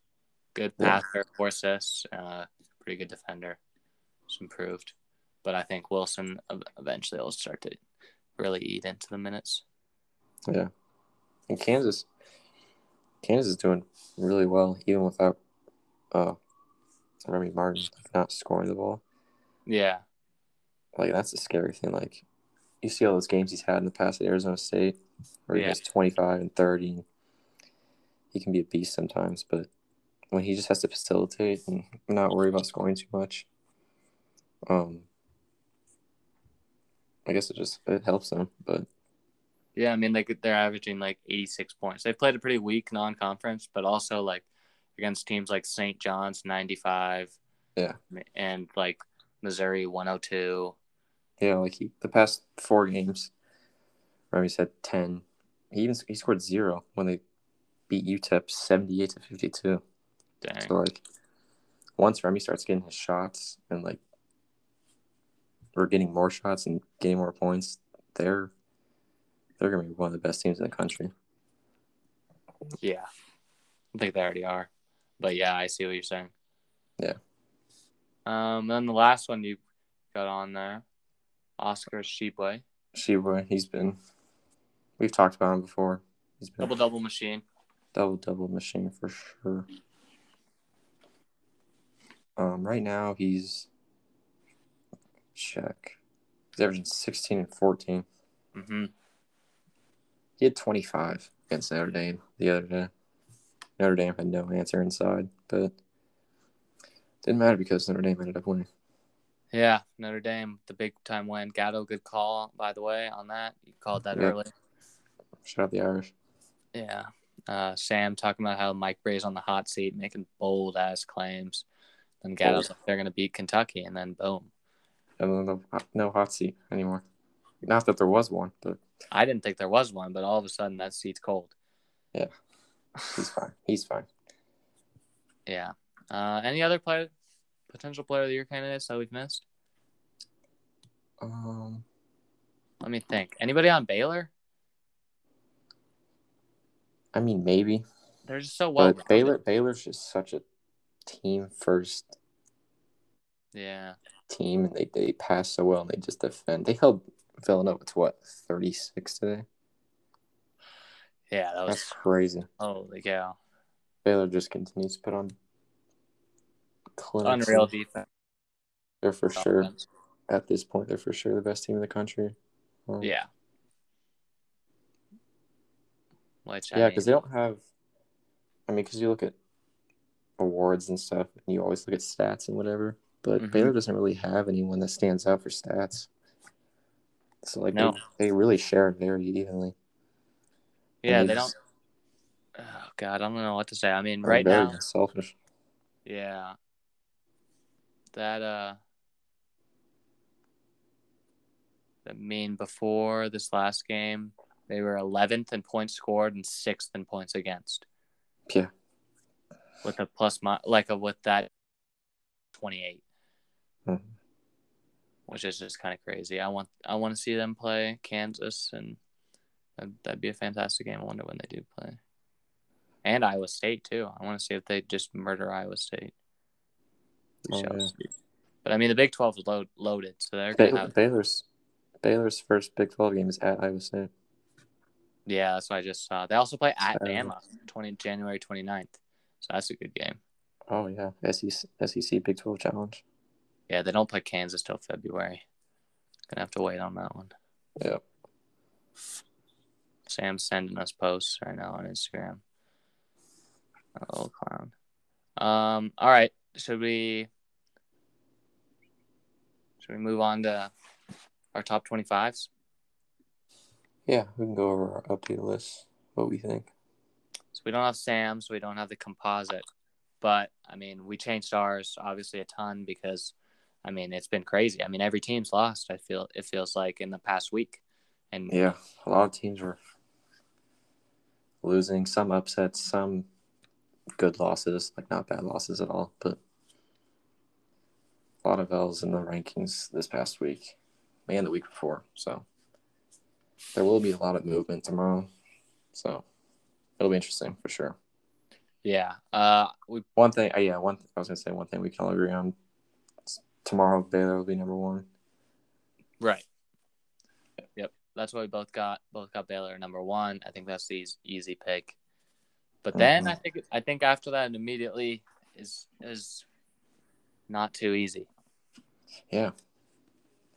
good Yeah. passer, four assists, uh, pretty good defender. It's improved, but I think Wilson eventually will start to really eat into the minutes. yeah. And Kansas, Kansas is doing really well even without uh Remy Martin not scoring the ball. Yeah, Like that's a scary thing. Like you see all those games he's had in the past at Arizona State, where he Yeah. has 25 and 30. He can be a beast sometimes, but when he just has to facilitate and not worry about scoring too much, um, I guess it just it helps them. But Yeah, I mean they they're averaging like 86 points. They've played a pretty weak non-conference, but also like against teams like St. John's 95. Yeah. And like Missouri 102. yeah, like he the past four games, Remy's had 10. He even he scored zero when they beat UTEP 78 to 52. Dang. So like once Remy starts getting his shots and like we're getting more shots and getting more points, they're they're gonna be one of the best teams in the country. Yeah. I think they already are. But yeah, I see what you're saying. Yeah. Um, and then the last one you got on there, Oscar Tshiebwe, Sheba, he's been we've talked about him before. He's been double double machine. Double double machine for sure. Um, right now he's check. He's averaging sixteen and fourteen. Mm-hmm. He had 25 against Notre Dame the other day. Notre Dame had no answer inside, but didn't matter because Notre Dame ended up winning. Yeah, Notre Dame, the big time win. Gatto, good call, by the way, on that. You called that Yeah. early. Shout out the Irish. Yeah. Uh, Sam talking about how Mike Brey's on the hot seat, making bold ass claims. Then Gatto's like, they're going to beat Kentucky, and then boom. And then no, no hot seat anymore. Not that there was one, but I didn't think there was one, but all of a sudden that seat's cold. Yeah, he's fine. He's fine. Yeah. Uh, any other player, potential player of the year candidates that we've missed? Um, Let me think. Anybody on Baylor? I mean maybe, They're just so well. but Baylor Baylor's just such a team first Yeah. team, and they they pass so well and they just defend. They held Villanova to what thirty six today. Yeah, that was That's crazy. holy cow. Baylor just continues to put on clinics. Unreal defense. They're for sure at this point. They're for sure the best team in the country. Um, Yeah. Which I yeah, mean, because they don't have. I mean, because you look at awards and stuff, and you always look at stats and whatever. But Mhm. Baylor doesn't really have anyone that stands out for stats. So like No. they, they really share very evenly. yeah, they they don't. Oh God, I don't know what to say. I mean, right now, selfish. yeah. That uh. I mean, before this last game, they were 11th in points scored and sixth in points against. Yeah. With a plus, mi- like a with that 28. Mhm. which is just kind of crazy. I want I want to see them play Kansas, and that'd, that'd be a fantastic game. I wonder when they do play, and Iowa State too. I want to see if they just murder Iowa State. Oh, yeah. But I mean, the Big Twelve is load, loaded, so they're gonna have. Baylor's Baylor's first Big Twelve game is at Iowa State. Yeah, that's what I just saw. They also play at Saturday. Bama, twenty January 29th. so that's a good game. Oh yeah, SEC, SEC Big Twelve Challenge. Yeah, they don't play Kansas till February. Gonna have to wait on that one. Yep. Sam's sending us posts right now on Instagram. A little clown. Um. All right. Should we? Should we move on to our top twenty fives? Yeah, we can go over our update list. What we think. So we don't have Sam's. We don't have the composite, but I mean, we changed ours obviously a ton because, I mean, it's been crazy. I mean, every team's lost. I feel it feels like in the past week, and Yeah, a lot of teams were losing. Some upsets, some good losses, like not bad losses at all, but a lot of L's in the rankings this past week and the week before. So there will be a lot of movement tomorrow. So it'll be interesting for sure. yeah, uh, we One thing, uh, yeah, one. I was gonna say one thing we can all agree on. Tomorrow, Baylor will be number one. Right. Yep. That's what we both got. Both got Baylor number one. I think that's the easy pick. But then Mhm. I think I think after that immediately is is not too easy. Yeah,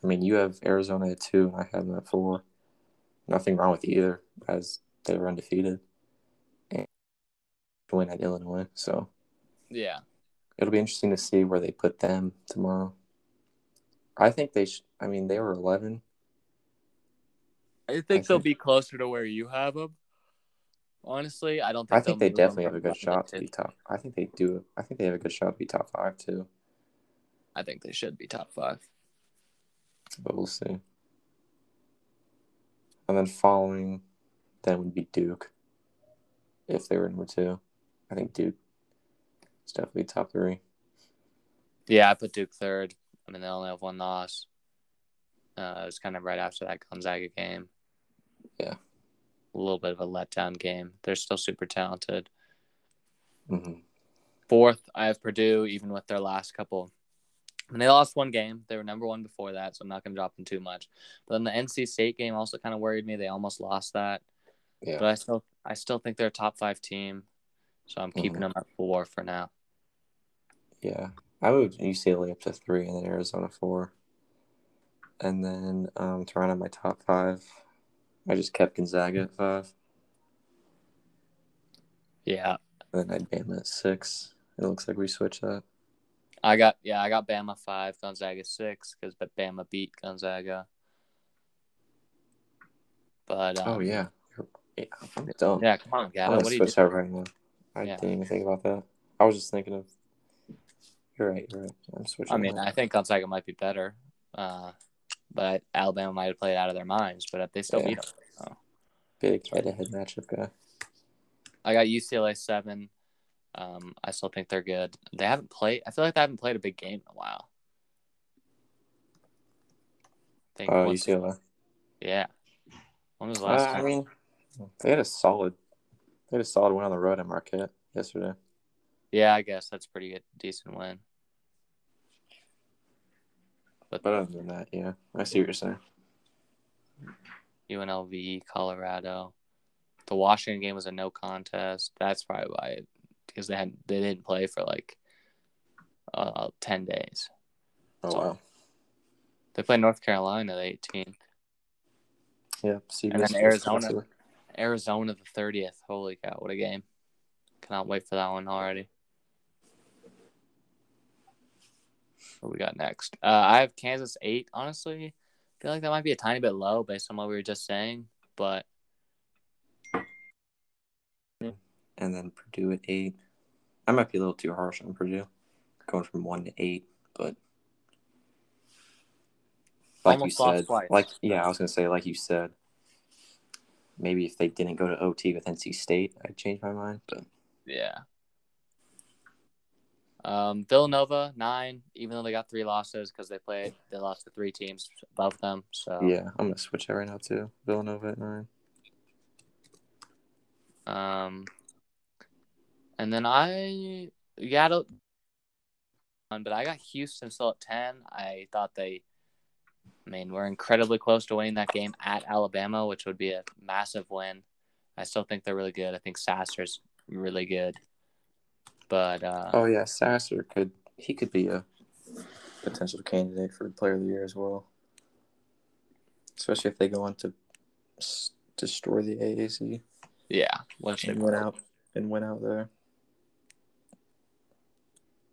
I mean, you have Arizona at two, and I have them at four. Nothing wrong with either, as they were undefeated and win at Illinois. So Yeah. it'll be interesting to see where they put them tomorrow. I think they. should. I mean, they were eleven. I think I they'll think- be closer to where you have them. Honestly, I don't think I think they'll they definitely have a good shot to- be top. I think they do. I think they have a good shot to be top five too. I think they should be top five. but we'll see. And then following then would be Duke. If they were number two. I think Duke is definitely top three. Yeah, I put Duke third. I mean, they only have one loss. Uh, it was kind of right after that Gonzaga game. Yeah. A little bit of a letdown game. They're still super talented. Mm-hmm. Fourth, I have Purdue, even with their last couple. And they lost one game. They were number one before that, so I'm not going to drop them too much. But then the NC State game also kind of worried me. They almost lost that, Yeah. but I still, I still think they're a top five team. So I'm keeping Mhm. them at four for now. Yeah. I moved UCLA up to three and then Arizona four. And then um, to round out my top five, I just kept Gonzaga at five. Yeah, And then I had Bama at six. It looks like we switched that. I got yeah, I got Bama five, Gonzaga six because Bama beat Gonzaga. But um, oh, yeah. Yeah I'm dumb. yeah, come on, I'm What are you switch that right now. I Yeah. didn't even think about that. I was just thinking of. You're right. You're right. I'm switching. I mean, that. I think Gonzaga might be better, uh, but Alabama might have played out of their minds. But they still Yeah. beat them. big head-to-head matchup guy. I got UCLA seven. Um, I still think they're good. They haven't played. I feel like they haven't played a big game in a while. I think Uh, UCLA. Yeah. When was the Uh, last I mean, they had a solid. They had a solid win on the road at Marquette yesterday. yeah, I guess that's pretty good, decent win. But other than that, yeah, I see what you're saying. UNLV, Colorado. The Washington game was a no contest. That's probably why, it, because they had they didn't play for like uh ten days. Oh So- wow. They played North Carolina the 18th, Yeah. See, And then Arizona. Arizona the 30th. Holy cow, what a game! Cannot wait for that one already. What we got next? Uh, I have Kansas eight. Honestly, I feel like that might be a tiny bit low based on what we were just saying, but And then Purdue at eight. I might be a little too harsh on Purdue, going from one to eight, but like Almost you said, twice. like yeah, I was gonna say, like you said, maybe if they didn't go to OT with NC State, I'd change my mind. But Yeah. Um, Villanova nine, even though they got three losses because they played, they lost to three teams above them. So yeah, I'm gonna switch that right now too. Villanova at nine. Um, and then I got a, but I got Houston still at ten. I thought they, I mean, we're incredibly close to winning that game at Alabama, which would be a massive win. I still think they're really good. I think Sasser's really good, but uh, Oh yeah, Sasser could he could be a potential candidate for Player of the Year as well, especially if they go on to s- destroy the AAC yeah, which they and win out and went out there.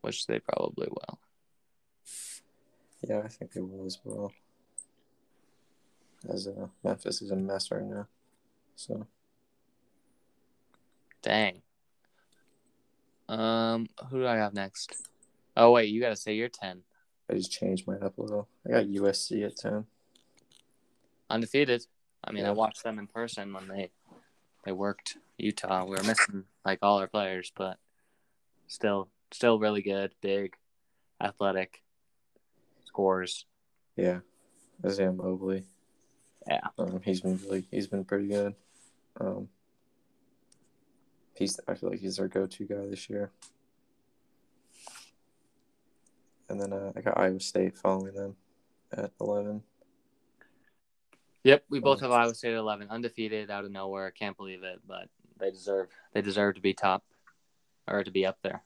Which they probably will. Yeah, I think they will as well. As uh, Memphis is a mess right now, so Dang. Um, who do I have next? Oh wait, you gotta say your ten. I just changed mine up a little. I got USC at ten. Undefeated. I mean, I watched them in person when they they worked Utah. We were missing like all our players, but still, still really good, big, athletic, scores. Yeah, Isaiah Mobley. Yeah. um, he's been really he's been pretty good. Um, he's I feel like he's our go-to guy this year. And then uh, I got Iowa State following them at eleven. Yep, we both have Iowa State at eleven, undefeated, out of nowhere. Can't believe it, but they deserve they deserve to be top or to be up there.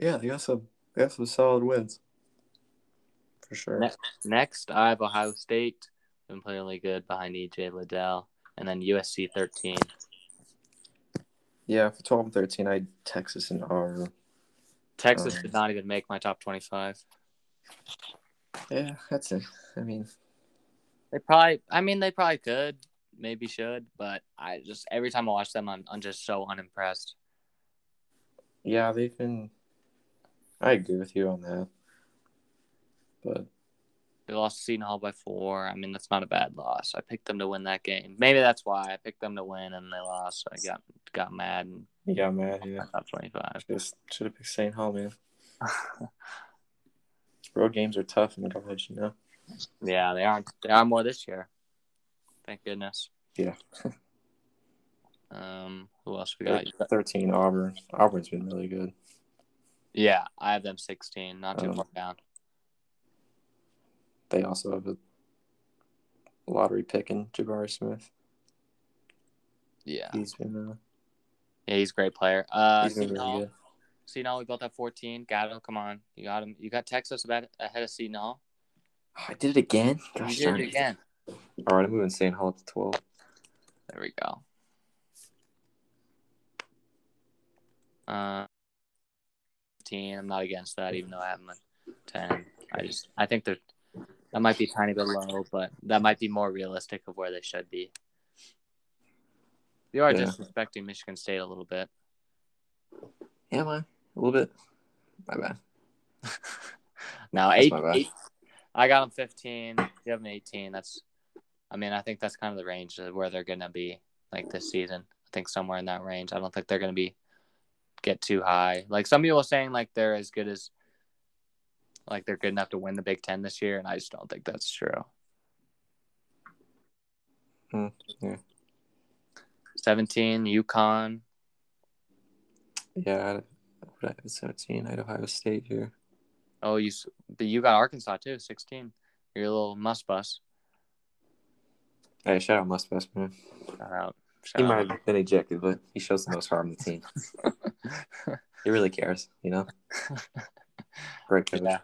Yeah, they got some they got some solid wins. for sure. Ne- next, I have Ohio State. Been playing really good behind EJ Liddell, and then USC 13. Yeah, for 12 and 13, I had Texas and R. Texas Um, did not even make my top 25. Yeah, that's it. I mean, They probably, I mean, they probably could, maybe should, but I just every time I watch them, I'm, I'm just so unimpressed. yeah, they've been. I agree with you on that. But They lost to Seton Hall by four. I mean, that's not a bad loss. I picked them to win that game. Maybe that's why I picked them to win and they lost. So I got got mad and you got mad, yeah. top 25. Just should have picked St. Hall, man. Road games are tough in college, you know? yeah, they aren't. They are more this year. Thank goodness. Yeah. Um, who else we got? 13, Auburn. Auburn's been really good. Yeah, I have them 16, not too Um, far down. They also have a lottery pick in Jabari Smith. Yeah, He's been, uh, yeah, he's a great player. Uh, he's been Seton really Hall, good. Seton Hall, we built at 14. Gatto, come on, you got him. You got Texas about ahead of Seton Hall. Oh, I did it again? You did darn it again. All right, I'm moving St. Hall up to 12. There we go. Uh, 15. I'm not against that, even though I have them at 10. I just, I think they're, that might be a tiny bit low, but that might be more realistic of where they should be. You are Yeah. disrespecting Michigan State a little bit. Am I? A little bit. My bad. now, eight, bad. eight, I got them 15. You have them 18. That's, I mean, I think that's kind of the range of where they're going to be like this season. I think somewhere in that range. I don't think they're going to be get too high. Like some people are saying, like they're as good as, like they're good enough to win the Big Ten this year, and I just don't think that's true. Hmm, yeah. 17, UConn. Yeah, I 17. I had Ohio State here. Oh, you, but you got Arkansas too, 16. You're a little Muss Bus. Hey, shout out Muss Bus, man. Shout out. He Shout might have been ejected, but he shows the most heart on the team. He really cares, you know? Great coach. Yeah.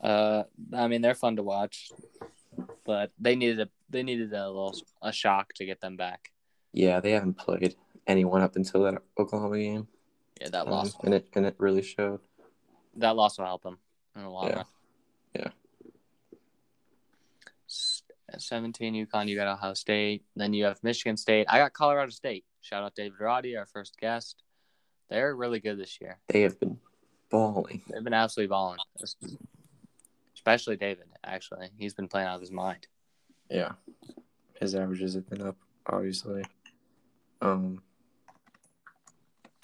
Uh, I mean, they're fun to watch, but they needed a they needed a little a shock to get them back. Yeah, they haven't played anyone up until that Oklahoma game. Yeah, that Um, loss and it and it really showed. that loss will help them in long Yeah. run. Yeah. S- Seventeen, UConn. You got Ohio State. Then you have Michigan State. I got Colorado State. Shout out David Roddy, our first guest. They're really good this year. They have been balling. They've been absolutely balling, especially David. Actually, he's been playing out of his mind. Yeah. His averages have been up, obviously. Um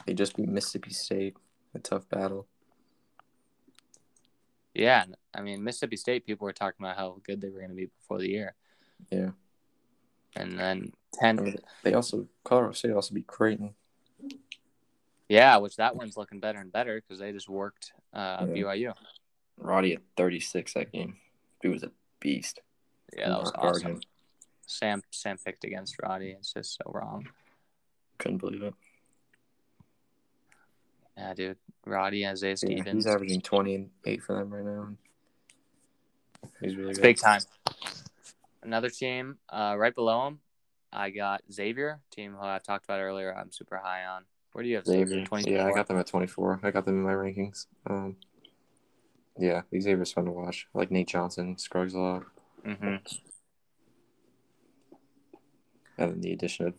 they just beat Mississippi State. A tough battle. Yeah, I mean Mississippi State. People were talking about how good they were going to be before the year, Yeah. and then I ten. mean, they also Colorado State also beat Creighton. Yeah, which that one's looking better and better because they just worked uh, Yeah. BYU. Roddy at 36 that game. He was a beast. Yeah, that was awesome. Sam Sam picked against Roddy. It's just so wrong. Couldn't believe it. Yeah, dude. Roddy, Isaiah Yeah, Stevens. he's averaging 20 and 8 for them right now. He's really It's good. big time. Another team uh, right below him, I got Xavier, team who I talked about earlier. I'm super high on. Where do you have Xavier? Xavier. Yeah, I got them at 24. I got them in my rankings. Um, yeah, Xavier's fun to watch. I like Nate Johnson, Scruggs a lot. hmm And then the addition of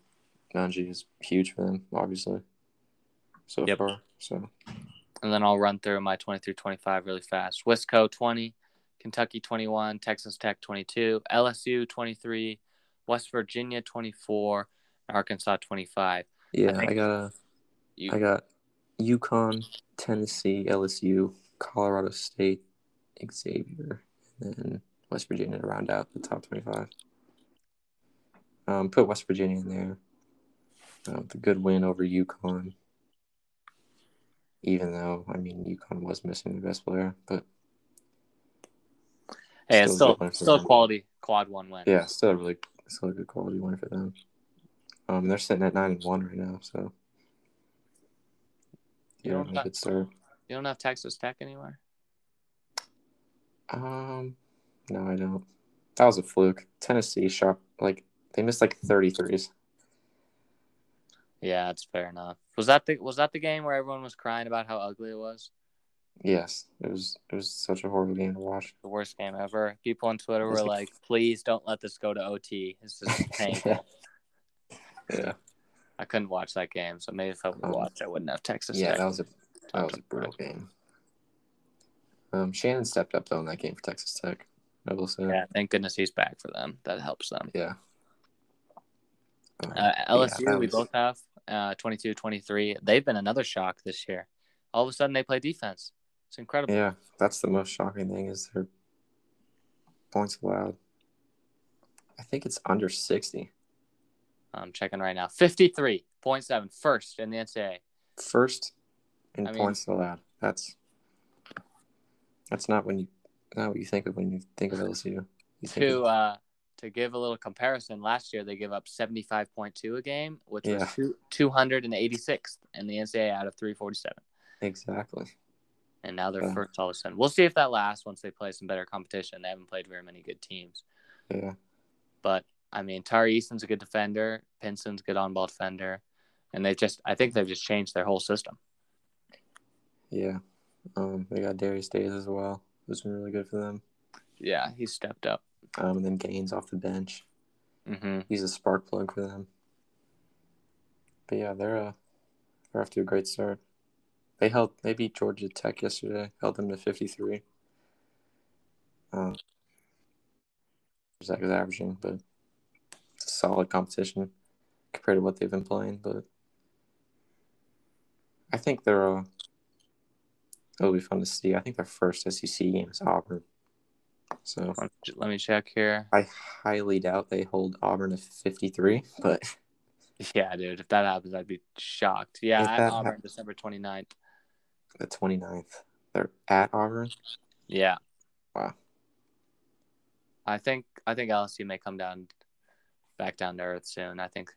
Nunge is huge for them, obviously. So Yep. far. So And then I'll run through my 20 through 25 really fast. Wisco 20, Kentucky 21, Texas Tech 22, LSU 23, West Virginia 24, Arkansas 25. yeah, I I, got a You, I got UConn, Tennessee, LSU, Colorado State, Xavier, and then West Virginia to round out the top 25. Um, put West Virginia in there. Um, the good win over UConn. Even though, I mean, UConn was missing the best player, but hey, it's still still good win for still quality quad one win. yeah, still a really, still a good quality win for them. Um, they're sitting at nine and one right now, so You don't a good start. You don't have Texas Tech anywhere? Um, no, I don't. That was a fluke. Tennessee shot like they missed like 33s. Yeah, that's fair enough. Was that the was that the game where everyone was crying about how ugly it was? Yes, it was. It was such a horrible game to watch. The worst game ever. People on Twitter were like, "Please don't let this go to OT." It's just painful. yeah. yeah, I couldn't watch that game, so maybe if I would Um, watch, I wouldn't have Texas. yeah. Tech. That was a that was a brutal game. Um, Shannon stepped up though in that game for Texas Tech. I will say. Yeah, thank goodness he's back for them. That helps them. Yeah. Um, Uh, LSU, that we was- both have uh, 22-23. They've been another shock this year. All of a sudden, they play defense. It's incredible. Yeah, that's the most shocking thing is their points allowed. I think it's under sixty. I'm checking right now. 53.7, first in the NCAA. First in I mean- points allowed. That's that's not when you not what you think of when you think of LSU. You think To of, uh, to give a little comparison, last year they gave up 75.2 a game, which Yeah. was 286th in the NCAA out of 347. exactly. And now they're Yeah. first all of a sudden. We'll see if that lasts once they play some better competition. They haven't played very many good teams. Yeah. But I mean, Tari Eason's a good defender. Pinson's a good on-ball defender, and they just I think they've just changed their whole system. Yeah. Um, they got Darius Days as well. Who's been really good for them. Yeah, he's stepped up. Um, and then Gaines off the bench. hmm He's a spark plug for them. But yeah, they're uh, they're off to a great start. They held they beat Georgia Tech yesterday. Held them to fifty three. Um, Zach is averaging, but it's a solid competition compared to what they've been playing. But I think they're uh, it'll be fun to see. I think their first SEC game is Auburn. So Let me check here. I highly doubt they hold Auburn to 53, but Yeah, dude, if that happens, I'd be shocked. Yeah, If at Auburn, hap- December 29th. the 29th, they're at Auburn. Yeah. Wow. I think I think LSU may come down back down to earth soon. I think.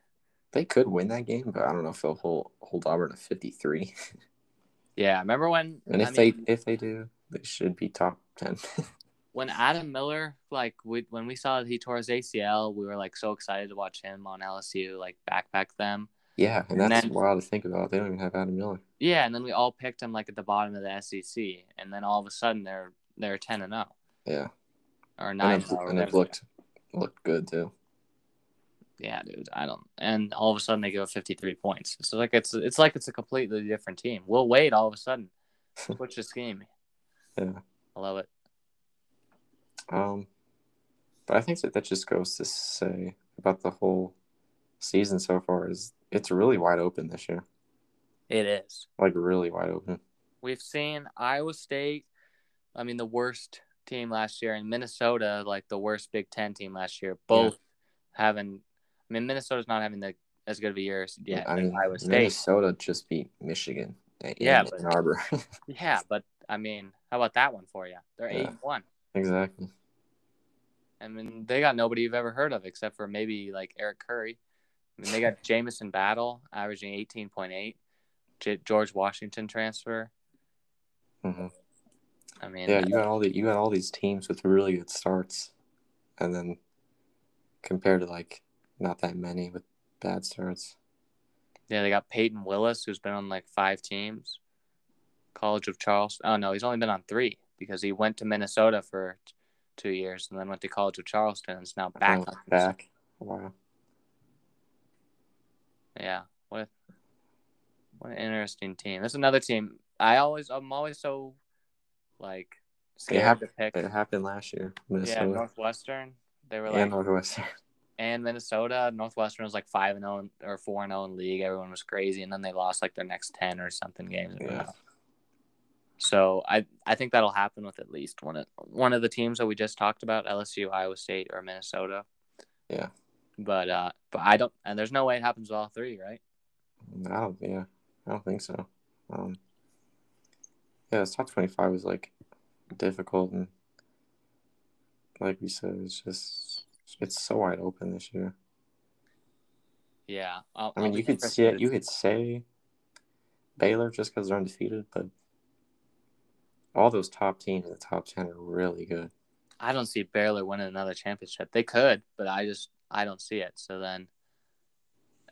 They could win that game, but I don't know if they'll hold, hold Auburn to 53. Yeah, remember when? And if I they if they do, they should be top 10. when Adam Miller, like we, when we saw that he tore his ACL, we were like so excited to watch him on LSU, like backpack them. yeah, and And that's then- wild to think about. They don't even have Adam Miller. Yeah, and then we all picked him like at the bottom of the SEC, and then all of a sudden they're they're ten and zero Yeah, or nine. and they've looked looked good too. Yeah, dude, I don't. And all of a sudden they give up fifty three points. So like it's it's like it's a completely different team. Will Wade all of a sudden switch the scheme. Yeah. I love it. Um, but I think that that just goes to say about the whole season so far is it's really wide open this year, It is. like really wide open. We've seen Iowa State. I mean, the worst team last year, and Minnesota, like the worst Big Ten team last year. Both having. I mean, Minnesota's not having the as good of a year as yet I mean, Iowa State. Minnesota just beat Michigan. in Yeah, Ann but- Arbor. Yeah, but I mean, how about that one for you? They're eight Yeah. and one. exactly. I mean, they got nobody you've ever heard of except for maybe like Eric Curry. I mean, they got Jamison Battle averaging eighteen point eight. J- George Washington transfer. Mm-hmm. I mean, Yeah, you got all the you got all these teams with really good starts, and then compared to like not that many with bad starts. Yeah, they got Payton Willis, who's been on like five teams. College of Charleston. Oh no, he's only been on three because he went to Minnesota for two years and then went to College of Charleston and is now back. Oh, back. Wow. Yeah, what what an interesting team. That's another team. I always I'm always so like scared hap- to pick. It happened last year. Yeah, Minnesota Northwestern. They were and like Northwestern. and Minnesota. Northwestern was like five and zero or four and zero in league. Everyone was crazy, and then they lost like their next ten or something games. Yeah. So I I think that'll happen with at least one of one of the teams that we just talked about, LSU, Iowa State, or Minnesota. Yeah. But uh, but I don't, and there's no way it happens with all three, right? I don't. Yeah, I don't think so. Um. Yeah, this top twenty-five was like difficult, and like we said, it's just it's so wide open this year. Yeah. I'll, I I'll mean, you could see it. You could say Baylor just because they're undefeated, but all those top teams in the top ten are really good. I don't see Baylor winning another championship. They could, but I just I don't see it. So then,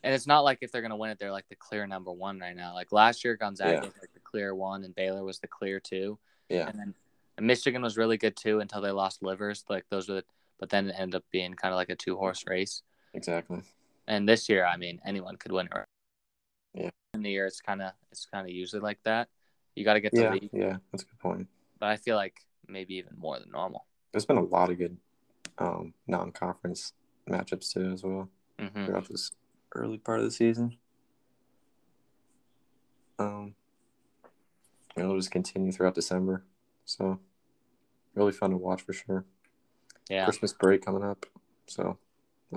and it's not like if they're gonna win it, they're like the clear number one right now. Like last year, Gonzaga Yeah. was like the clear one, and Baylor was the clear two. Yeah, And then and Michigan was really good too until they lost Livers. Like those were, the, but then it ended up being kind of like a two horse race. exactly. And this year, I mean, anyone could win. it. Yeah. In the year, it's kind of it's kind of usually like that. You got to get to the Yeah, lead, yeah, that's a good point. but I feel like maybe even more than normal. There's been a lot of good um, non-conference matchups too, as well hmm throughout this early part of the season. Um, and it'll just continue throughout December, so really fun to watch for sure. Yeah. Christmas break coming up, so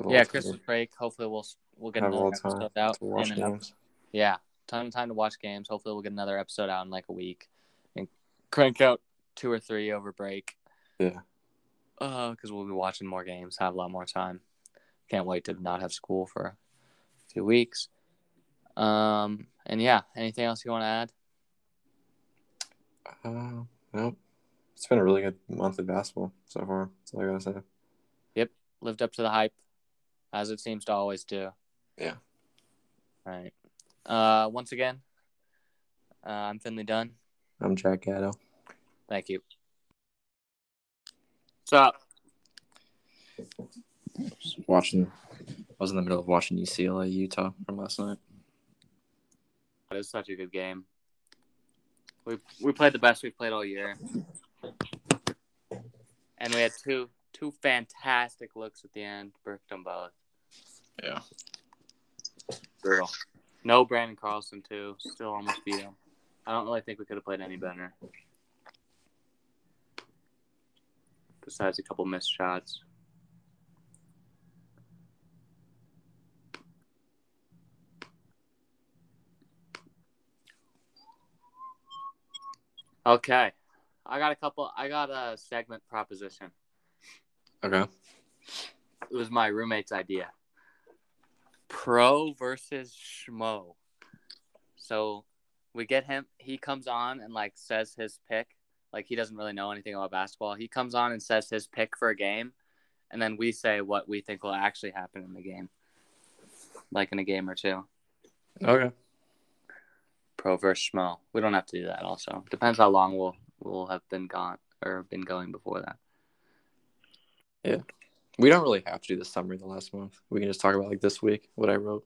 Yeah, Christmas break. Hopefully, we'll we'll get Have another all time episode out. to watch games. Yeah, ton of time to watch games. Hopefully, we'll get another episode out in like a week, and crank out two or three over break. Yeah. Uh, because we'll be watching more games, have a lot more time. Can't wait to not have school for a few weeks. Um, and yeah, anything else you want to add? Uh, nope. It's been a really good month of basketball so far. That's all I gotta say. Yep, lived up to the hype, as it seems to always do. Yeah. All right. Uh, once again, uh, I'm Finley Dunn. I'm Jack Gatto. Thank you. What's up? Watching, I was in the middle of watching UCLA Utah from last night. It was such a good game. We we played the best we've played all year, and we had two two fantastic looks at the end. Bricked them both. Yeah. Brutal. No Branden Carlson too. Still almost beat him. I don't really think we could have played any better. Besides a couple missed shots. Okay. I got a couple I got a segment proposition. Okay. It was my roommate's idea. Pro versus schmo. So we get him. He comes on and like says his pick. Like he doesn't really know anything about basketball. He comes on and says his pick for a game, and then we say what we think will actually happen in the game, like in a game or two. Okay. Pro versus schmo. We don't have to do that. Also depends how long we'll we'll have been gone or been going before that. We don't really have to do the summary the last month. We can just talk about like this week what I wrote.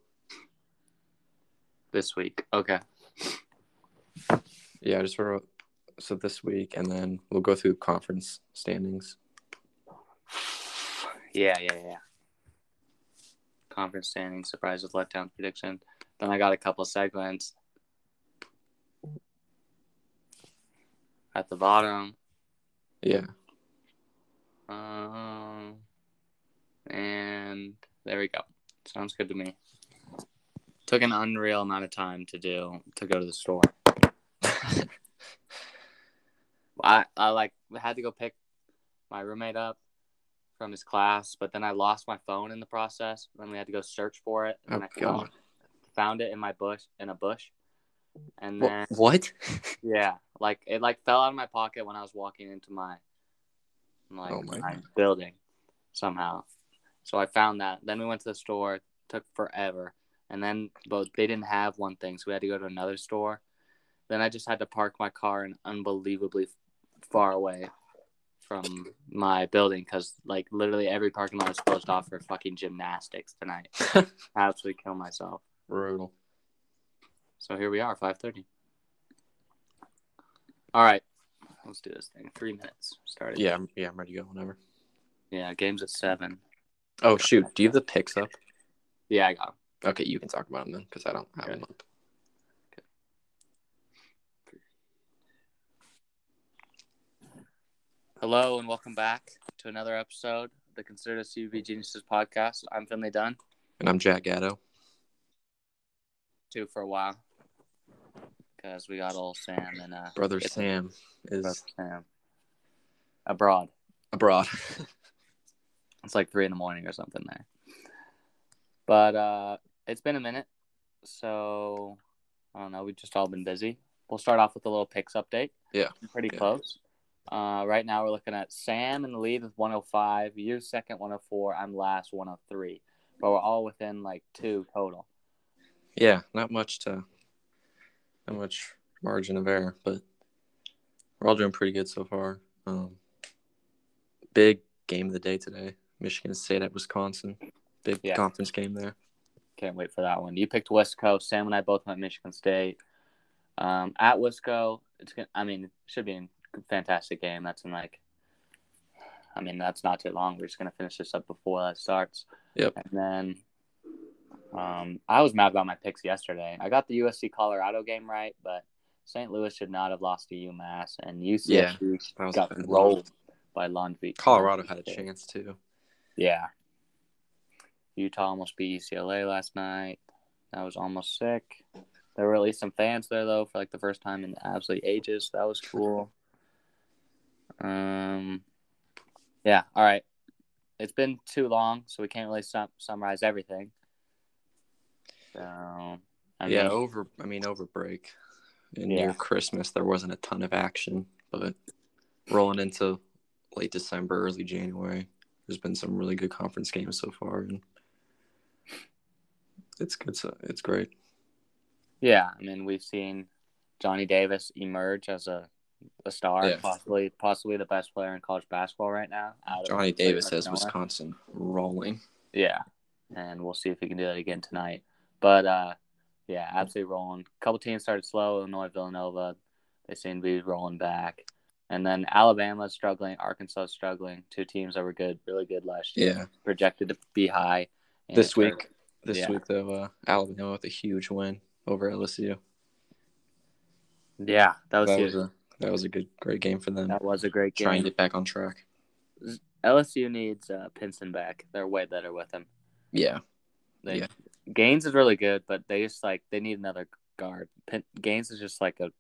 This week. Okay. Yeah, I just wrote so this week, and then we'll go through conference standings. Yeah, yeah, yeah. Conference standing, surprise with letdown prediction. Then I got a couple segments at the bottom. Yeah. Um, and there we go. Sounds good to me. Took an unreal amount of time to do to go to the store. I I like had to go pick my roommate up from his class, but then I lost my phone in the process. Then we had to go search for it, and Oh, I found, God. found it in my bush in a bush. And then What? yeah, like it like fell out of my pocket when I was walking into my like Oh my my building somehow. So I found that. Then we went to the store. Took forever, and then but they didn't have one thing, so we had to go to another store. Then I just had to park my car in unbelievably far away from my building because like literally every parking lot is closed off for fucking gymnastics tonight. I absolutely kill myself. Brutal. So here we are, five thirty. All right, let's do this thing. Three minutes started. Yeah, I'm, yeah, I'm ready to go whenever. yeah. Games at seven. Oh shoot, do you have the picks up? Yeah, I got 'em. Okay, you can talk about them then, because I don't have Okay. them up. Hello and welcome back to another episode of the Consider Us UV Geniuses podcast. I'm Finley Dunn. And I'm Jack Gatto. Too for a while because we got old Sam and uh, Brother Sam is brother Sam abroad. abroad. It's like three in the morning or something there. But uh, it's been a minute, so I don't know. We've just all been busy. we'll start off with a little picks update. Yeah. Pretty Yeah. close. Uh, right now we're looking at Sam in the lead with 105. You're second 104. I'm last 103. But we're all within like two total. Yeah, not much to, not much margin of error, but we're all doing pretty good so far. Um, big game of the day today: Michigan State at Wisconsin. Big Yeah. conference game there. Can't wait for that one. You picked Wisco. Sam and I both went Michigan State. Um, at Wisco, it's gonna. I mean, it should be a fantastic game. That's in like. I mean, that's not too long. We're just gonna finish this up before that starts. Yep. And then, um, I was mad about my picks yesterday. I got the USC Colorado game right, but St. Louis should not have lost to UMass, and that was got rolled by Lundvik. Colorado had a chance too. Yeah. Utah almost beat UCLA last night. That was almost sick. There were at least some fans there though for like the first time in absolutely ages. That was cool. Um, yeah. All right. It's been too long, so we can't really sum- summarize everything. So, I yeah, mean, over. I mean, over break and Yeah. near Christmas, there wasn't a ton of action, but rolling into late December, early January, there's been some really good conference games so far, and it's good. So it's great. yeah. I mean, we've seen Johnny Davis emerge as a a star, Yeah. possibly possibly the best player in college basketball right now. out Johnny Davis has. Wisconsin rolling. Yeah, and we'll see if he can do that again tonight. But uh, yeah, absolutely rolling. A couple teams started slow. Illinois, Villanova, they seem to be rolling back. And then Alabama's struggling, Arkansas struggling. Two teams that were good, really good last year. Yeah. Projected to be high. This week, this Yeah. week though, uh, Alabama with a huge win over LSU. Yeah, that was That huge. was a that was a good, great game for them. that was a great game. Trying to get back on track. LSU needs uh, Pinson back. They're way better with him. Yeah, They, Yeah. Gaines is really good, but they just like they need another guard. Pin, Gaines is just like a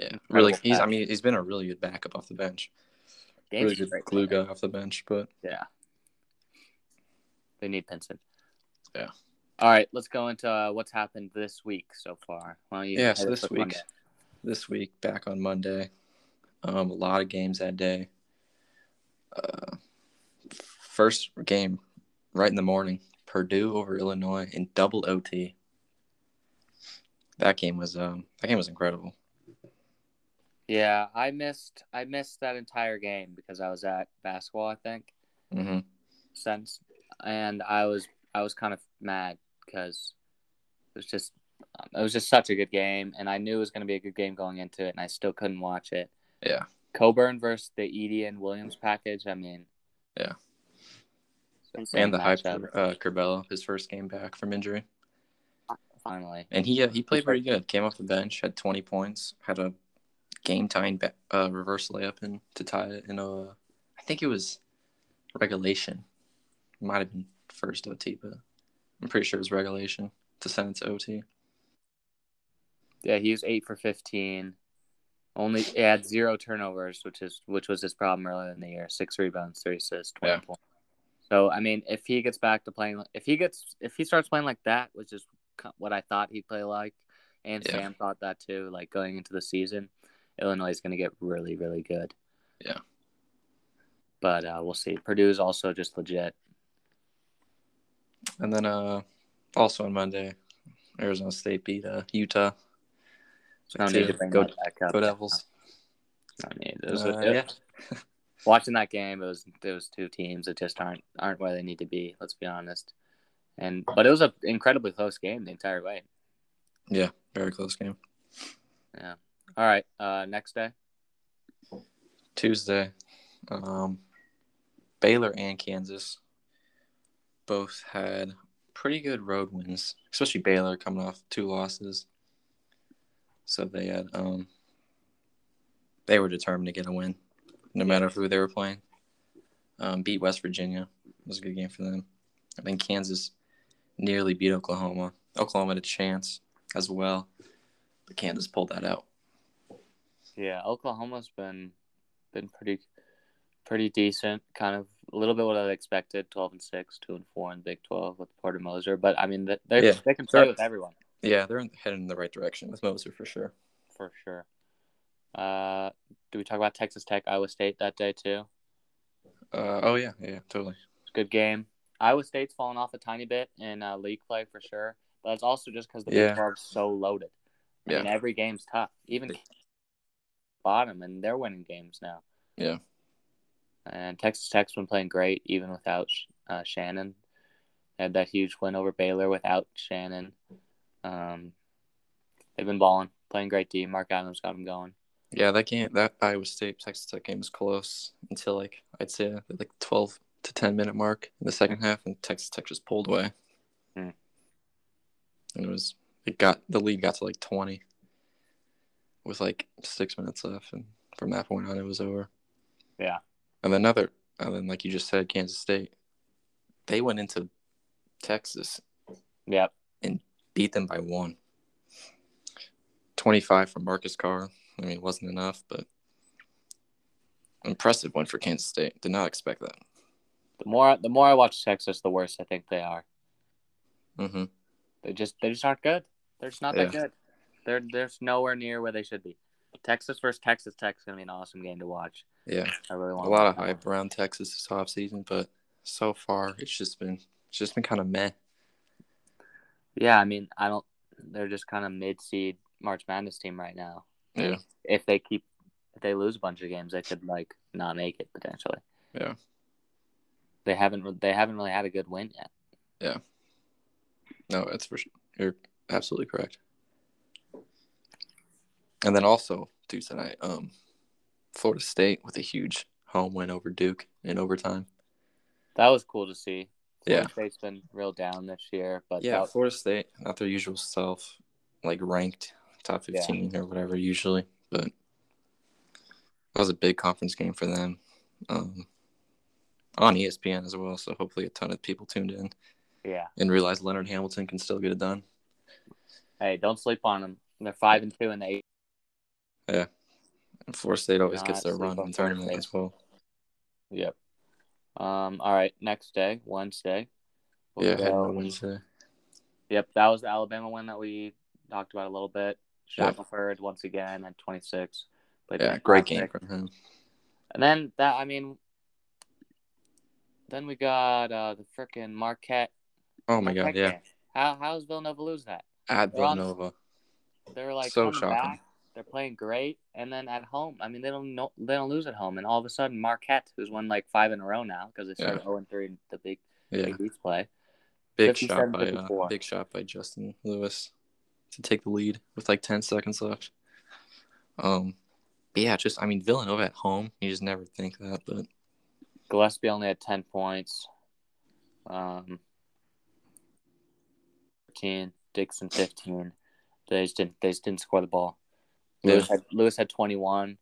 yeah. Really, he's. I mean, he's been a really good backup off the bench. Gaines really good glue guy off the bench, but Yeah. They need Pinson. Yeah. All right, let's go into uh, what's happened this week so far. Why don't you Yeah, so this week- Monday? this week back on Monday. Um, a lot of games that day. Uh, first game right in the morning, Purdue over Illinois in double OT. That game was um that game was incredible. Yeah, I missed I missed that entire game because I was at basketball, I think, hmm since and I was I was kind of mad because it was just it was just such a good game and I knew it was going to be a good game going into it and I still couldn't watch it. Yeah, Cockburn versus the Edey and Williams package, I mean. Yeah. it's an insane and the hype for uh, Curbelo, his first game back from injury, finally. and he uh, he played pretty good. Came off the bench, had twenty points, had a game tying ba- uh, reverse layup in to tie it in a, I think it was regulation, might have been first OT, but I'm pretty sure it was regulation to send it to OT. Yeah, he was eight for fifteen. Only he had zero turnovers, which is which was his problem earlier in the year. Six rebounds, three assists, twenty Yeah. points. So I mean, if he gets back to playing, if he gets, if he starts playing like that, which is what I thought he'd play like, and Yeah. Sam thought that too, like going into the season, Illinois is going to get really, really good. Yeah. But uh, we'll see. Purdue is also just legit. And then uh, also on Monday, Arizona State beat uh, Utah. No need to bring go, that back up. go Devils. No need. It was, Uh, it- yeah. watching that game, it was there was two teams that just aren't aren't where they need to be. Let's be honest. And but it was an incredibly close game the entire way. Yeah, very close game. Yeah. All right. Uh, next day. Tuesday, um, Baylor and Kansas both had pretty good road wins, especially Baylor coming off two losses. So they had um, they were determined to get a win, no matter who they were playing. Um, beat West Virginia it was a good game for them. I think Kansas nearly beat Oklahoma. Oklahoma had a chance as well, but Kansas pulled that out. Yeah, Oklahoma's been been pretty pretty decent. Kind of a little bit what I expected. Twelve and six, two and four in Big Twelve with Porter Moser. But I mean, they Yeah. they can play They're- with everyone Yeah, they're heading in the right direction with Moser for sure. for sure. Uh, do we talk about Texas Tech, Iowa State that day too? Uh, oh yeah, yeah, totally. It's a good game. Iowa State's fallen off a tiny bit in uh, league play for sure, but it's also just because the Yeah. Big 12's so loaded. I mean, every game's tough. Even bottom, and they're winning games now. Yeah. And Texas Tech's been playing great even without uh, Shannon. They had that huge win over Baylor without Shannon. Um, they've been balling, playing great D. Mark Adams got them going. Yeah, that game, that Iowa State Texas Tech game was close until like I'd say like twelve to ten minute mark in the second half, and Texas Tech just pulled away. Hmm. And it was it got the lead got to like twenty with like six minutes left, and from that point on, it was over. Yeah. And then another, and then like you just said, Kansas State, they went into Texas, Yep. And beat them by one. Twenty-five from Marcus Carr. I mean, it wasn't enough, but impressive one for Kansas State. Did not expect that. The more the more I watch Texas, the worse I think they are. Mm-hmm. They just they just aren't good. They're just not that good. They're they're nowhere near where they should be. Texas versus Texas Tech is gonna be an awesome game to watch. Yeah, I really a lot of hype around Texas this offseason, but so far it's just been it's just been kind of meh. Yeah, I mean, I don't. They're just kind of mid seed March Madness team right now. Yeah, If they keep, if they lose a bunch of games, they could like not make it potentially. Yeah. They haven't. They haven't really had a good win yet. Yeah. No, that's for sure. You're absolutely correct. And then also Tuesday night, um, Florida State with a huge home win over Duke in overtime. That was cool to see. Yeah. Florida State's been real down this year, but Yeah, that- Florida State, not their usual self, like ranked top Yeah. 15 or whatever usually, but that was a big conference game for them um, on ESPN as well. So hopefully a ton of people tuned in yeah. and realized Leonard Hamilton can still get it done. Hey, don't sleep on them. They're five and two in the eight. And Florida State always Not gets their run in tournament as well. Yep. Um. All right. Next day, Wednesday. we'll yeah, go- Wednesday. Yep, that was the Alabama win that we talked about a little bit. Yeah. Shackelford once again at 26. Played Yeah, great game from him. And then that, I mean, then we got uh, the freaking Marquette. Oh my God, yeah. game. How how's Villanova lose that? At They're on- Villanova. They're like So shocking. back. They're playing great, and then at home, I mean, they don't know they don't lose at home, and all of a sudden Marquette, who's won like five in a row now because they started Yeah. 0 and 3 in the big Yeah, Big East play. big shot by uh, big shot by Justin Lewis to take the lead with like 10 seconds left. Um, but yeah, just I mean Villanova at home, you just never think that, but Gillespie only had ten points. Um, thirteen. Dixon fifteen. They just didn't. They just didn't score the ball. Yeah. Lewis had Lewis had twenty one,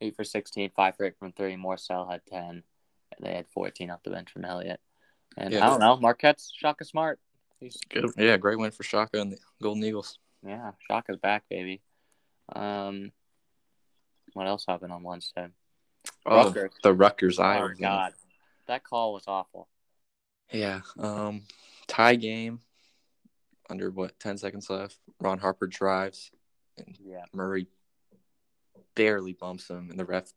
eight for sixteen, five for eight from three. Morsell had ten, and they had fourteen off the bench from Elliott. And Yeah. I don't know. Marquette's Shaka Smart. He's good. Yeah, great win for Shaka and the Golden Eagles. yeah, Shaka's back, baby. Um, what else happened on Wednesday? Oh, Rutgers. the Rutgers Oh God, that call was awful. Yeah. Um, tie game. Under what? 10 seconds left. Ron Harper drives, and Yeah. Murray barely bumps him, and the ref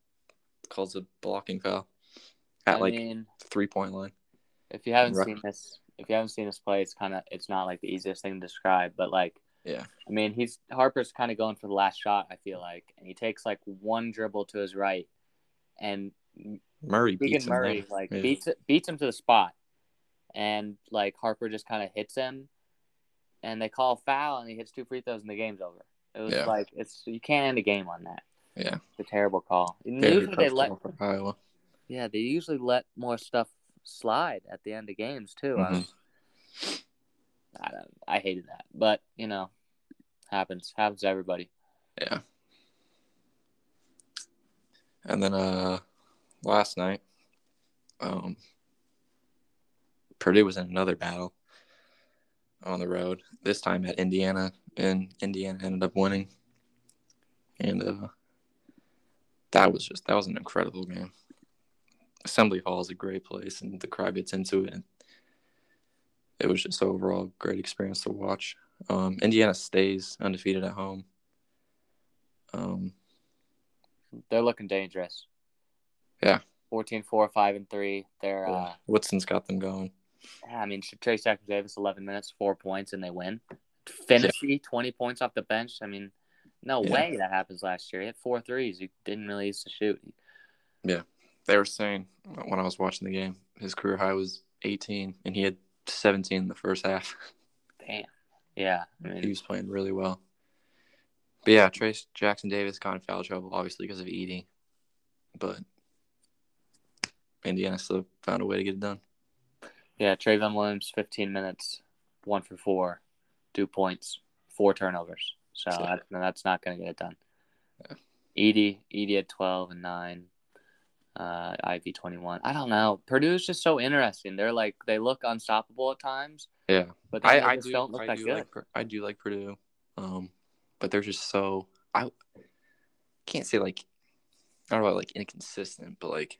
calls a blocking foul at I like mean, three point line. if you haven't Right. seen this, if you haven't seen this play, it's kind of it's not like the easiest thing to describe, but like Yeah. I mean, he's Harper's kind of going for the last shot. I feel like, and he takes like one dribble to his right, and Murray beats Keegan him. Murray there. like Yeah. beats beats him to the spot, and like Harper just kind of hits him, and they call a foul, and he hits two free throws, and the game's over. It was Yeah. like it's you can't end a game on that. Yeah. It's a terrible call. Usually they let Iowa. yeah they usually let more stuff slide at the end of games too. I, Mhm. was, I don't I hated that, but you know, happens happens to everybody. Yeah. And then uh last night, um Purdue was in another battle on the road. This time at Indiana, and Indiana ended up winning. And uh that was just that was an incredible game. Assembly Hall is a great place and the crowd gets into it and it was just overall a great experience to watch. Um, Indiana stays undefeated at home. Um, They're looking dangerous. Yeah. 14 4 5 and 3. They're yeah, uh Woodson's got them going. Yeah, I mean Trey Jackson Davis 11 minutes, 4 points and they win. Phinisee 20 points off the bench. I mean, no Yeah. way that happens last year. He had four threes. He didn't really used to shoot. Yeah. They were saying uh, when I was watching the game, his career high was 18, and he had 17 in the first half. Damn. Yeah. I he was playing really well. But yeah, Trayce Jackson Davis got in foul trouble, obviously because of Edey. but Indiana still found a way to get it done. Yeah, Trevion Williams 15 minutes, 1 for 4, 2 points, 4 turnovers. So that, that's not going to get it done. Yeah. Edey, Edey had 12 and 9. Uh, Ivey 21. I don't know. Purdue's just so interesting. They're like they look unstoppable at times, Yeah, but I, they I just do. don't look I that do good. like. I do like Purdue, um, but they're just so. I can't say like. I don't know about like inconsistent, but like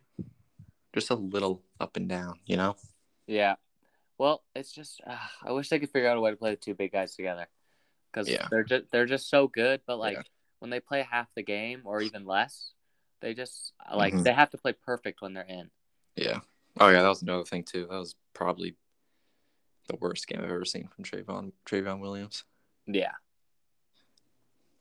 just a little up and down. You know. Yeah. Well, it's just uh, I wish they could figure out a way to play the two big guys together because Yeah. they're just they're just so good. But like Yeah. when they play half the game or even less, they just like Mhm. they have to play perfect when they're in. Yeah. Oh yeah, that was another thing too. That was probably the worst game I've ever seen from Trevion Trevion Williams. Yeah.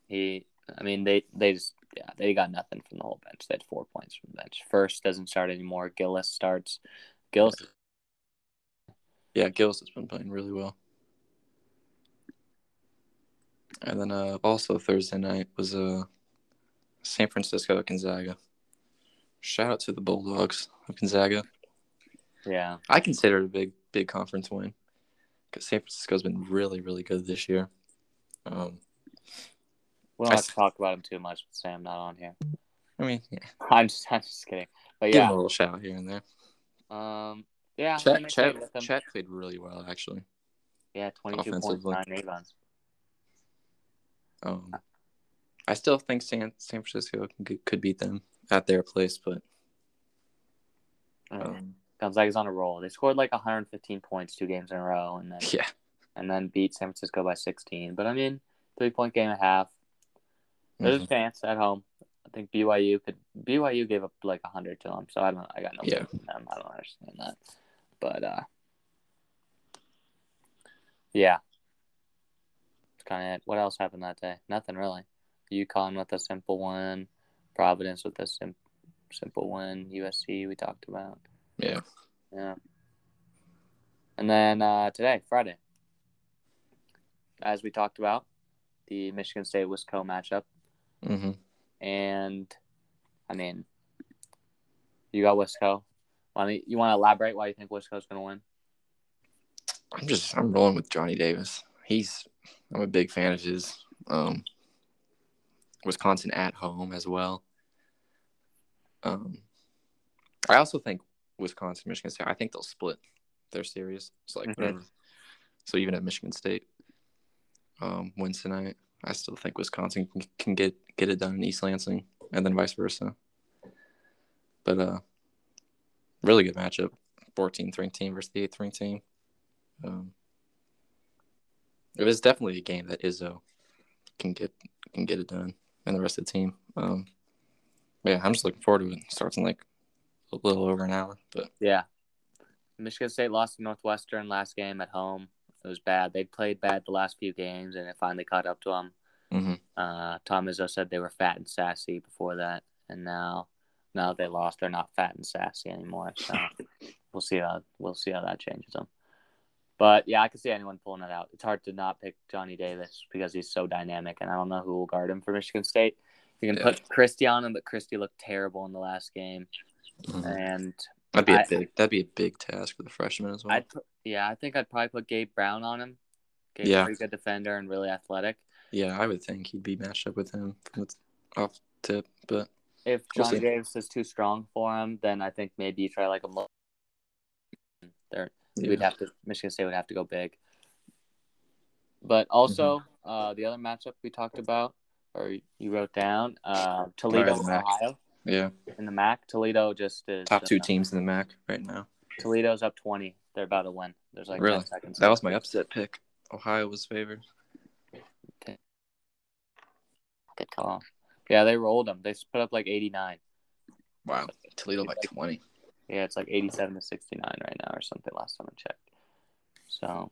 He, I mean, they they just yeah they got nothing from the whole bench. They had four points from the bench. Furst doesn't start anymore. Gillis starts. Gillis, Yeah, Gillis has been playing really well. And then uh, also Thursday night was uh, San Francisco at Gonzaga. Shout out to the Bulldogs of Gonzaga. yeah, I consider it a big, big conference win because San Francisco's been really, really good this year. Um, we don't I have to talk about him too much with Sam not on here. I mean, yeah, I'm just I'm just kidding. But give him yeah, a little shout here and there. um, yeah, Chet, Chet, excited with them. Chet played really well, actually. Yeah, twenty two points, nine rebounds. Um, I still think San San Francisco could beat them at their place, but Um, um, Gonzaga's on a roll. They scored like 115 points two games in a row, and then yeah, and then beat San Francisco by 16. But I mean, three point game and a half. There's Mhm. a chance at home. I think BYU could. BYU gave up like 100 to them, so I don't. I got no. Yeah. I don't understand that. But uh, yeah, it's kind of it. What else happened that day? Nothing really. UConn with a simple win. Providence with a sim- simple win. USC we talked about. yeah, Yeah. And then uh, today, Friday, as we talked about, the Michigan State Wisco matchup. hmm And I mean, you got Wisco. You want to elaborate why you think Wisco's going to win? I'm just I'm rolling with Johnny Davis. He's I'm a big fan of his. Um, Wisconsin at home as well. Um, I also think Wisconsin, Michigan State. I think they'll split their series. It's like Mhm. whatever. So even at Michigan State um, wins tonight, I still think Wisconsin can, can get get it done in East Lansing, and then vice versa. But uh, really good matchup. 14th ranked team versus the 8th ranked team. Um, it is definitely a game that Izzo can get can get it done, and the rest of the team. Um, yeah, I'm just looking forward to it. It starts in like a little over an hour, but Yeah. Michigan State lost to Northwestern last game at home. It was bad. They played bad the last few games, and it finally caught up to them. mhm. Uh, Tom Izzo said they were fat and sassy before that, and now, now that they lost, they're not fat and sassy anymore. So we'll see how we'll see how that changes them. But yeah, I can see anyone pulling it out. It's hard to not pick Johnny Davis because he's so dynamic, and I don't know who will guard him for Michigan State. You can Yeah. put Christie on him, but Christie looked terrible in the last game, Mhm. and that'd be a I- big that'd be a big task for the freshman as well. I'd put, yeah, I think I'd probably put Gabe Brown on him. Gabe's Yeah. a pretty good defender and really athletic. yeah, I would think he'd be matched up with him the off tip, but If We'll Davis is too strong for him, then I think maybe you try like a. Mo- There, we'd have to. Michigan State would have to go big. But also, Mm-hmm. uh, the other matchup we talked about, or you wrote down, uh, Toledo. Ohio, yeah, in the MAC. Toledo just is top two uh, teams in the MAC right now. Toledo's up twenty. They're about to win. There's like Really? seconds. That was my upset pick. Ohio was favored. Good call. Yeah, they rolled them. They put up like 89. Wow, Toledo by 20. Yeah, it's like 87 to 69 right now or something last time I checked. So,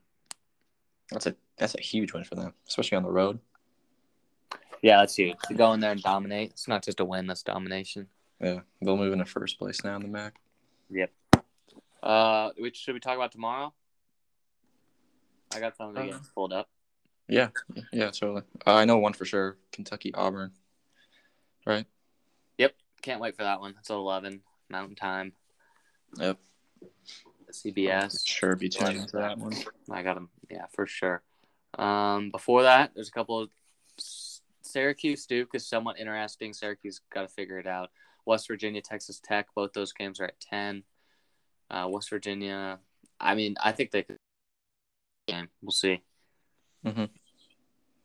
That's a that's a huge win for them, especially on the road. yeah, that's huge. To go in there and dominate. It's not just a win, that's domination. Yeah, they'll move into first place now in the MAC. Yep. Uh, which should we talk about tomorrow? I got some of the Uh, games pulled up. Yeah, yeah, totally. Uh, I know one for sure: Kentucky Auburn. Right. Yep. Can't wait for that one. It's 11 Mountain Time. Yep. CBS. Sure, be tuned for that one. I got them. Yeah, for sure. Um, before that, there's a couple of Syracuse Duke is somewhat interesting. Syracuse got to figure it out. West Virginia, Texas Tech, both those games are at 10. Uh, West Virginia, I mean, I think they could. We'll see. Mhm.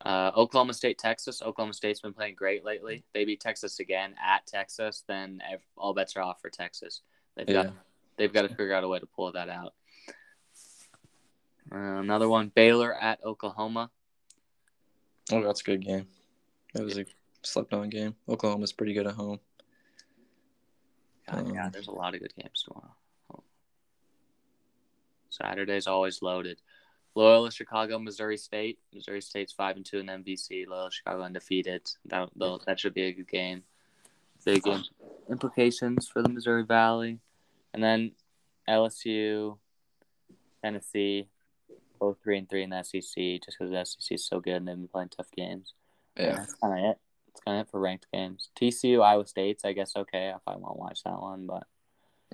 Uh, Oklahoma State, Texas. Oklahoma State's been playing great lately. They beat Texas again at Texas. Then all bets are off for Texas. They've got Yeah. they've got to figure out a way to pull that out. Uh, another one, Baylor at Oklahoma. Oh, that's a good game. That was a slept on game. Oklahoma's pretty good at home. God, yeah, Um, there's a lot of good games tomorrow. Saturday's always loaded. Loyola Chicago, Missouri State. Missouri State's five and two in MVC. Loyola Chicago undefeated. That that should be a good game. Big im- implications for the Missouri Valley, and then LSU, Tennessee, both three and three in the SEC. Just because the SEC is so good and they've been playing tough games. And Yeah. that's kind of it. That's kind of it for ranked games. TCU, Iowa State's, I guess, okay if I won't watch that one, but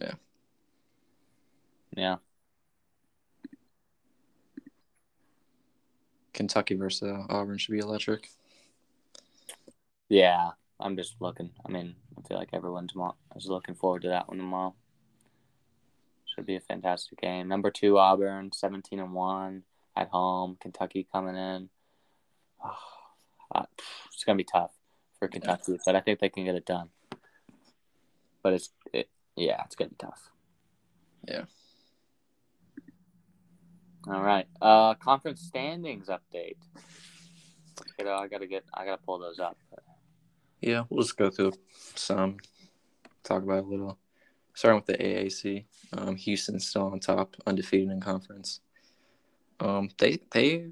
Yeah. yeah, Kentucky versus uh, Auburn should be electric. yeah. I'm just looking. I mean, I feel like everyone tomorrow is looking forward to that one tomorrow. Should be a fantastic game. Number two, Auburn, seventeen and one at home. Kentucky coming in. Uh, it's gonna be tough for Kentucky, but I think they can get it done. But it's it, yeah, it's gonna be tough. Yeah. All right. Uh, conference standings update. You know, I gotta get, I gotta pull those up. Yeah, we'll just go through some, talk about a little. Starting with the AAC, um, Houston's still on top, undefeated in conference. Um, they they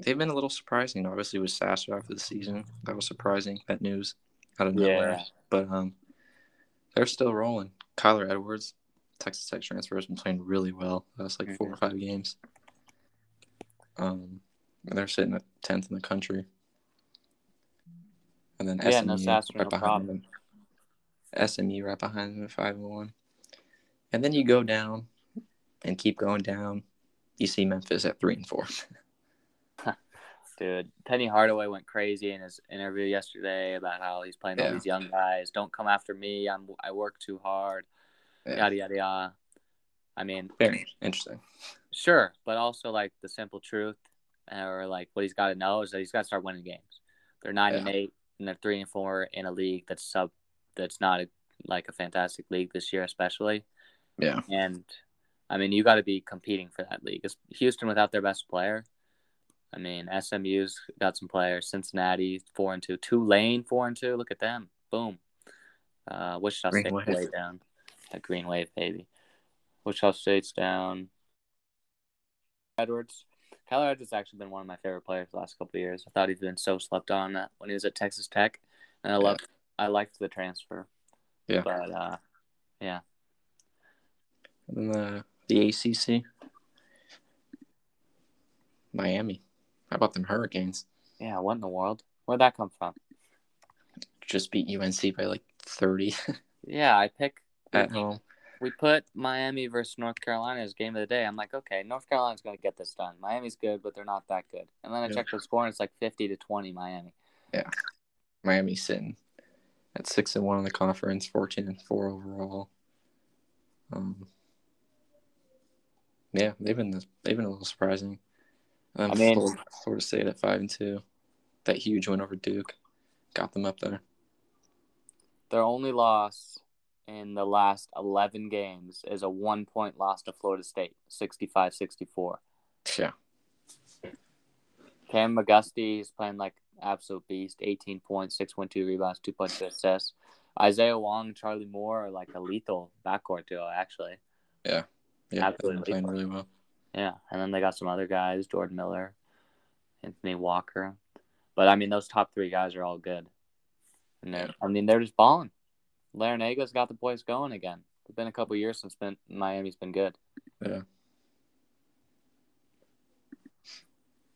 they've been a little surprising. Obviously, with Sasser after the season, that was surprising. That news out of nowhere. Yeah. But um, they're still rolling. Kyler Edwards, Texas Tech transfer, has been playing really well. That's like four or five games. Um, and they're sitting at tenth in the country. And then Yeah, SMU no right no behind problem. them. SMU right behind them at five and one. And then you go down and keep going down. You see Memphis at three and four. Dude, Penny Hardaway went crazy in his interview yesterday about how he's playing all these young guys. Don't come after me. I'm I work too hard. Yeah. Yada yada yada. I mean, Very interesting. sure, but also like the simple truth, or like what he's got to know is that he's got to start winning games. They're nine and eight, and they're three and four in a league that's sub, that's not a, like a fantastic league this year, especially. Yeah. And I mean, you got to be competing for that league. It's Houston without their best player. I mean, SMU's got some players. Cincinnati four and two. Tulane four and two. Look at them. Boom. Uh, Wichita State way down. That green wave, baby. Wichita State's down. Edwards. Kyler Edwards has actually been one of my favorite players the last couple of years. I thought he'd been so slept on uh, when he was at Texas Tech, and I Yeah. loved. I liked the transfer. Yeah. But uh, And then the the ACC, Miami. How about them Hurricanes? yeah, what in the world? Where'd that come from? Just beat UNC by like thirty Yeah, I pick. At home. We put Miami versus North Carolina as game of the day. I'm like, okay, North Carolina's going to get this done. Miami's good, but they're not that good. And then I Yeah. checked the score, and it's like 50 to 20 Miami. Yeah. Miami sitting at six and one in the conference, fourteen and four overall. Um, yeah, they've been they've been a little surprising. Um, I mean- Florida, Florida State at five and two, that huge win over Duke, got them up there. Their only loss in the last 11 games is a one point loss to Florida State, 65 64. Yeah, Cam McGusty is playing like absolute beast. 18 points, 6.2 rebounds, 2.2 assists. Isaiah Wong, Charlie Moore are like a lethal backcourt duo, actually. Yeah, yeah, Absolutely. playing really well. Yeah, and then they got some other guys, Jordan Miller, Anthony Walker. But I mean, those top three guys are all good. And they're, I mean, they're just balling. Larrañaga's got the boys going again. It's been a couple years since been, Miami's been good. Yeah.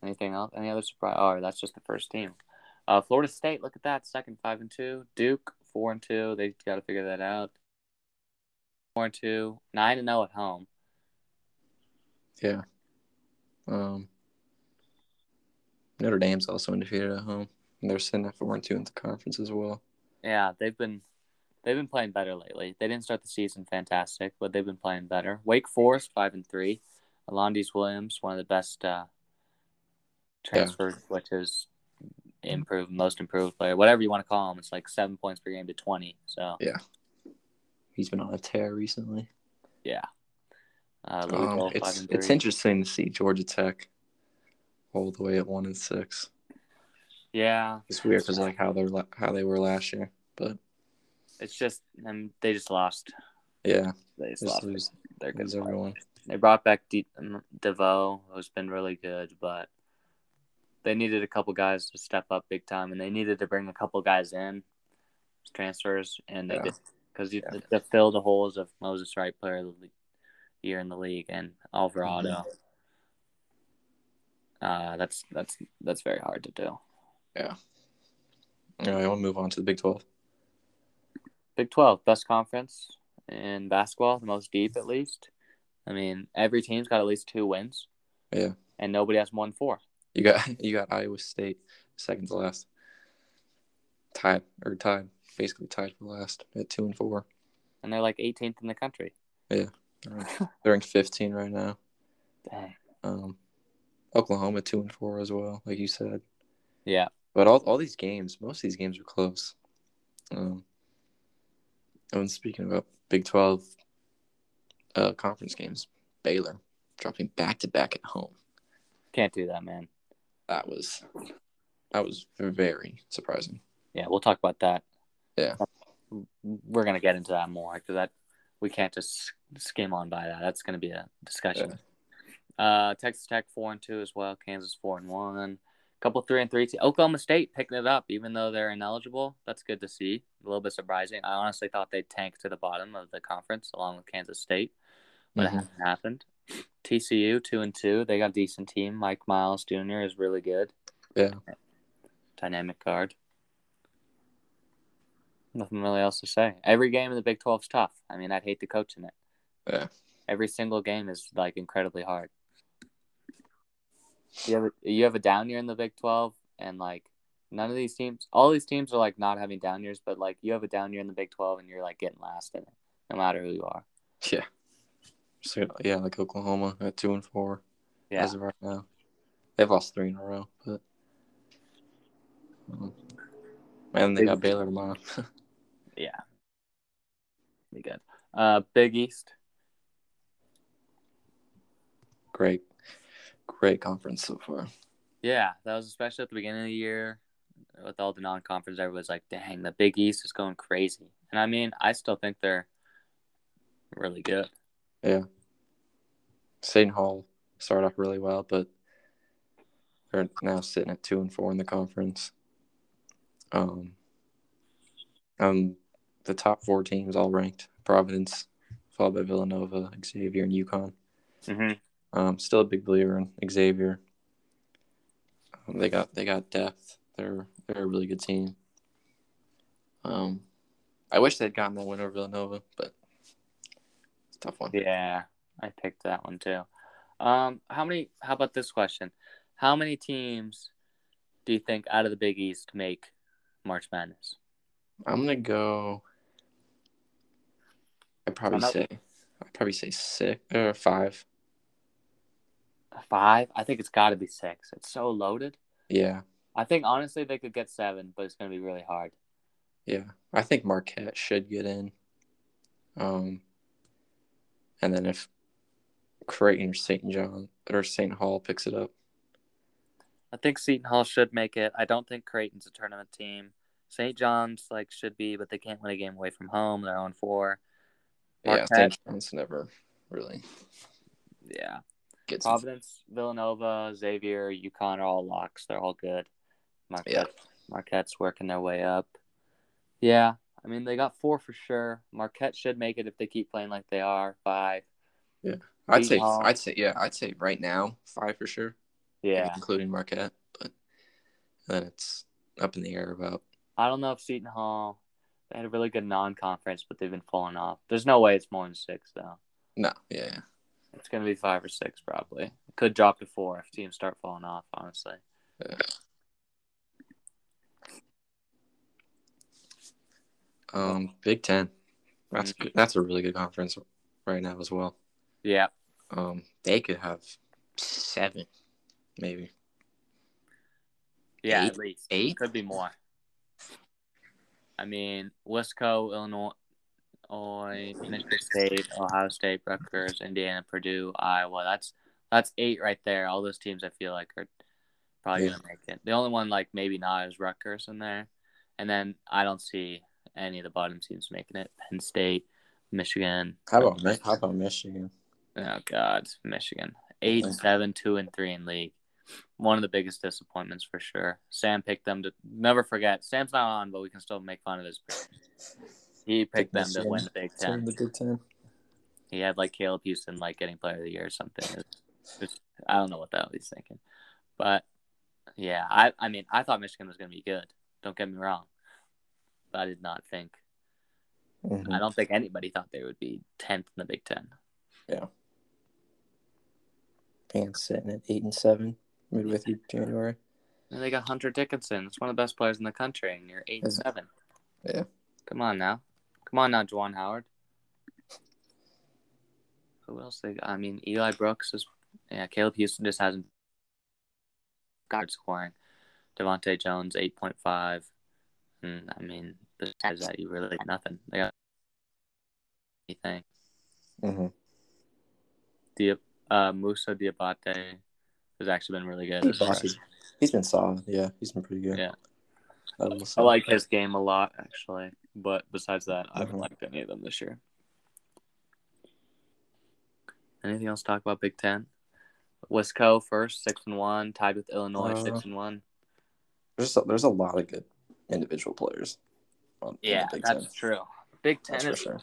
Anything else? Any other surprise? Oh, that's just the first team. Uh, Florida State, look at that, second five and two. Duke four and two. They got to figure that out. Four and two, nine and zero at home. Yeah. Um, Notre Dame's also undefeated at home. And they're sitting at four and two in the conference as well. Yeah, they've been they've been playing better lately. They didn't start the season fantastic, but they've been playing better. Wake Forest five and three. Alondes Williams, one of the best uh, transfers, which is improved, most improved player, whatever you want to call him. It's like seven points per game to twenty. So yeah, He's been on a tear recently. yeah, uh, Um, it's it's interesting to see Georgia Tech all the way at one and six. yeah, It's weird because like how they're how they were last year, but it's just and they just lost. yeah, They just just lost. lose, They're good. everyone. They brought back De- DeVoe, who's been really good, but they needed a couple guys to step up big time, and they needed to bring a couple guys in, transfers, and they Yeah. did because you Yeah. to fill the holes of Moses Wright, player of the year in the league, and Alvarado. Mm-hmm. Uh, that's that's that's very hard to do. Yeah. All right, I want to move on to the Big Twelve. Big Twelve, best conference in basketball, the most deep at least. I mean, every team's got at least two wins. Yeah. and nobody has won four. You got you got Iowa State second to last, tied or tied, basically tied for last at two and four. and they're like 18th in the country. They're they're in 15 right now. Dang. Um, Oklahoma two and four as well, like you said. Yeah. But all all these games, most of these games are close. Um, and speaking about Big Twelve uh, conference games, Baylor dropping back to back at home. Can't do that, man. That was that was very surprising. Yeah, we'll talk about that. Yeah. We're gonna get into that more because that we can't just skim on by that. That's gonna be a discussion. Uh, Texas Tech four and two as well. Kansas four and one. Couple three and three. Te- Oklahoma State picking it up, even though they're ineligible. That's good to see. A little bit surprising. I honestly thought they'd tank to the bottom of the conference along with Kansas State, but Mhm. it hasn't happened. TCU two and two. They got a decent team. Mike Miles Jr. is really good. Yeah. Dynamic guard. Nothing really else to say. Every game in the Big 12 is tough. I mean, I'd hate to coach in it. Yeah. Every single game is like incredibly hard. You have a, you have a down year in the Big 12, and like none of these teams, all these teams are like not having down years, but like you have a down year in the Big 12, and you're like getting last in it, no matter who you are. Yeah. So yeah, like Oklahoma at two and four Yeah, as of right now. They've lost three in a row, but um, and they got Baylor tomorrow. yeah, be good. Uh, Big East. great, great conference so far. Yeah, that was especially at the beginning of the year with all the non-conference. Everybody's like, "Dang, the Big East is going crazy." And I mean, I still think they're really good. Yeah. St. Hall started off really well, but they're now sitting at two and four in the conference. Um, um, the top four teams all ranked: Providence, followed by Villanova, Xavier, and UConn. Mm-hmm. Um, still a big believer in Xavier. Um, they got they got depth. They're they're a really good team. Um, I wish they'd gotten that win over Villanova, but it's a tough one. Yeah, I picked that one too. Um, how many? How about this question? How many teams do you think out of the Big East make March Madness? I'm gonna go. I'd probably not- say I'd probably say six or five. Five? I think it's got to be six. It's so loaded. Yeah, I think honestly they could get seven, but it's going to be really hard. yeah. I think Marquette should get in. Um, and then if Creighton or St. John or St. Hall picks it up, I think Seton Hall should make it. I don't think Creighton's a tournament team. St. John's like should be, but they can't win a game away from home. They're on four. Yeah, St. John's never really Yeah. Gets. Providence, Villanova, Xavier, UConn are all locks. They're all good. Marquette, Marquette's working their way up. Yeah, I mean they got four for sure. Marquette should make it if they keep playing like they are. Five. Yeah, I'd say. Hall. I'd say. Yeah, I'd say right now five for sure. Yeah, including Marquette, but then it's up in the air about. I don't know if Seton Hall. They had a really good non-conference, but they've been falling off. There's no way it's more than six though. No, yeah, It's gonna be five or six probably. Could drop to four if teams start falling off. Honestly. um, Big Ten. That's Mm-hmm. good. That's a really good conference right now as well. Yeah. Um, they could have seven, maybe. Yeah, Eight? at least Eight? could be more. I mean, Wisco, Illinois, Illinois, Michigan State, Ohio State, Rutgers, Indiana, Purdue, Iowa. That's that's eight right there. All those teams I feel like are probably Yeah. gonna make it. The only one like maybe not is Rutgers in there, and then I don't see any of the bottom teams making it. Penn State, Michigan. How about Mi- how about Michigan? Oh God, Michigan. Eight and seven, two and three in league. One of the biggest disappointments for sure. Sam picked them to never forget. Sam's not on, but we can still make fun of his. He picked them to win the Big Ten. the Big Ten. He had like Caleb Houston like getting Player of the Year or something. It's- it's- I don't know what the hell he's thinking, but yeah, I I mean I thought Michigan was going to be good. Don't get me wrong, but I did not think. Mhm. I don't think anybody thought they would be tenth in the Big Ten. Yeah. Pants sitting at eight and seven midway through January. And they got Hunter Dickinson. It's one of the best players in the country, and you're eight and seven. Yeah. Come on now. Come on now, Juwan Howard. Who else they got? I mean, Eli Brooks is yeah, Caleb Houston just hasn't got scoring. Devontae Jones eight point five. And I mean, besides that you really got nothing. They got anything. Mm-hmm. Diab- uh Moussa Diabate has actually been really good. a. He's been solid. Yeah, he's been pretty good. Yeah. I like his game a lot, actually. But besides that, I haven't liked any of them this year. Anything else to talk about Big Ten? Wisco first, six and one, tied with Illinois, Uh, six and one. There's a, there's a lot of good individual players. On, Yeah, Big that's Ten. true. Big Ten That's is sure.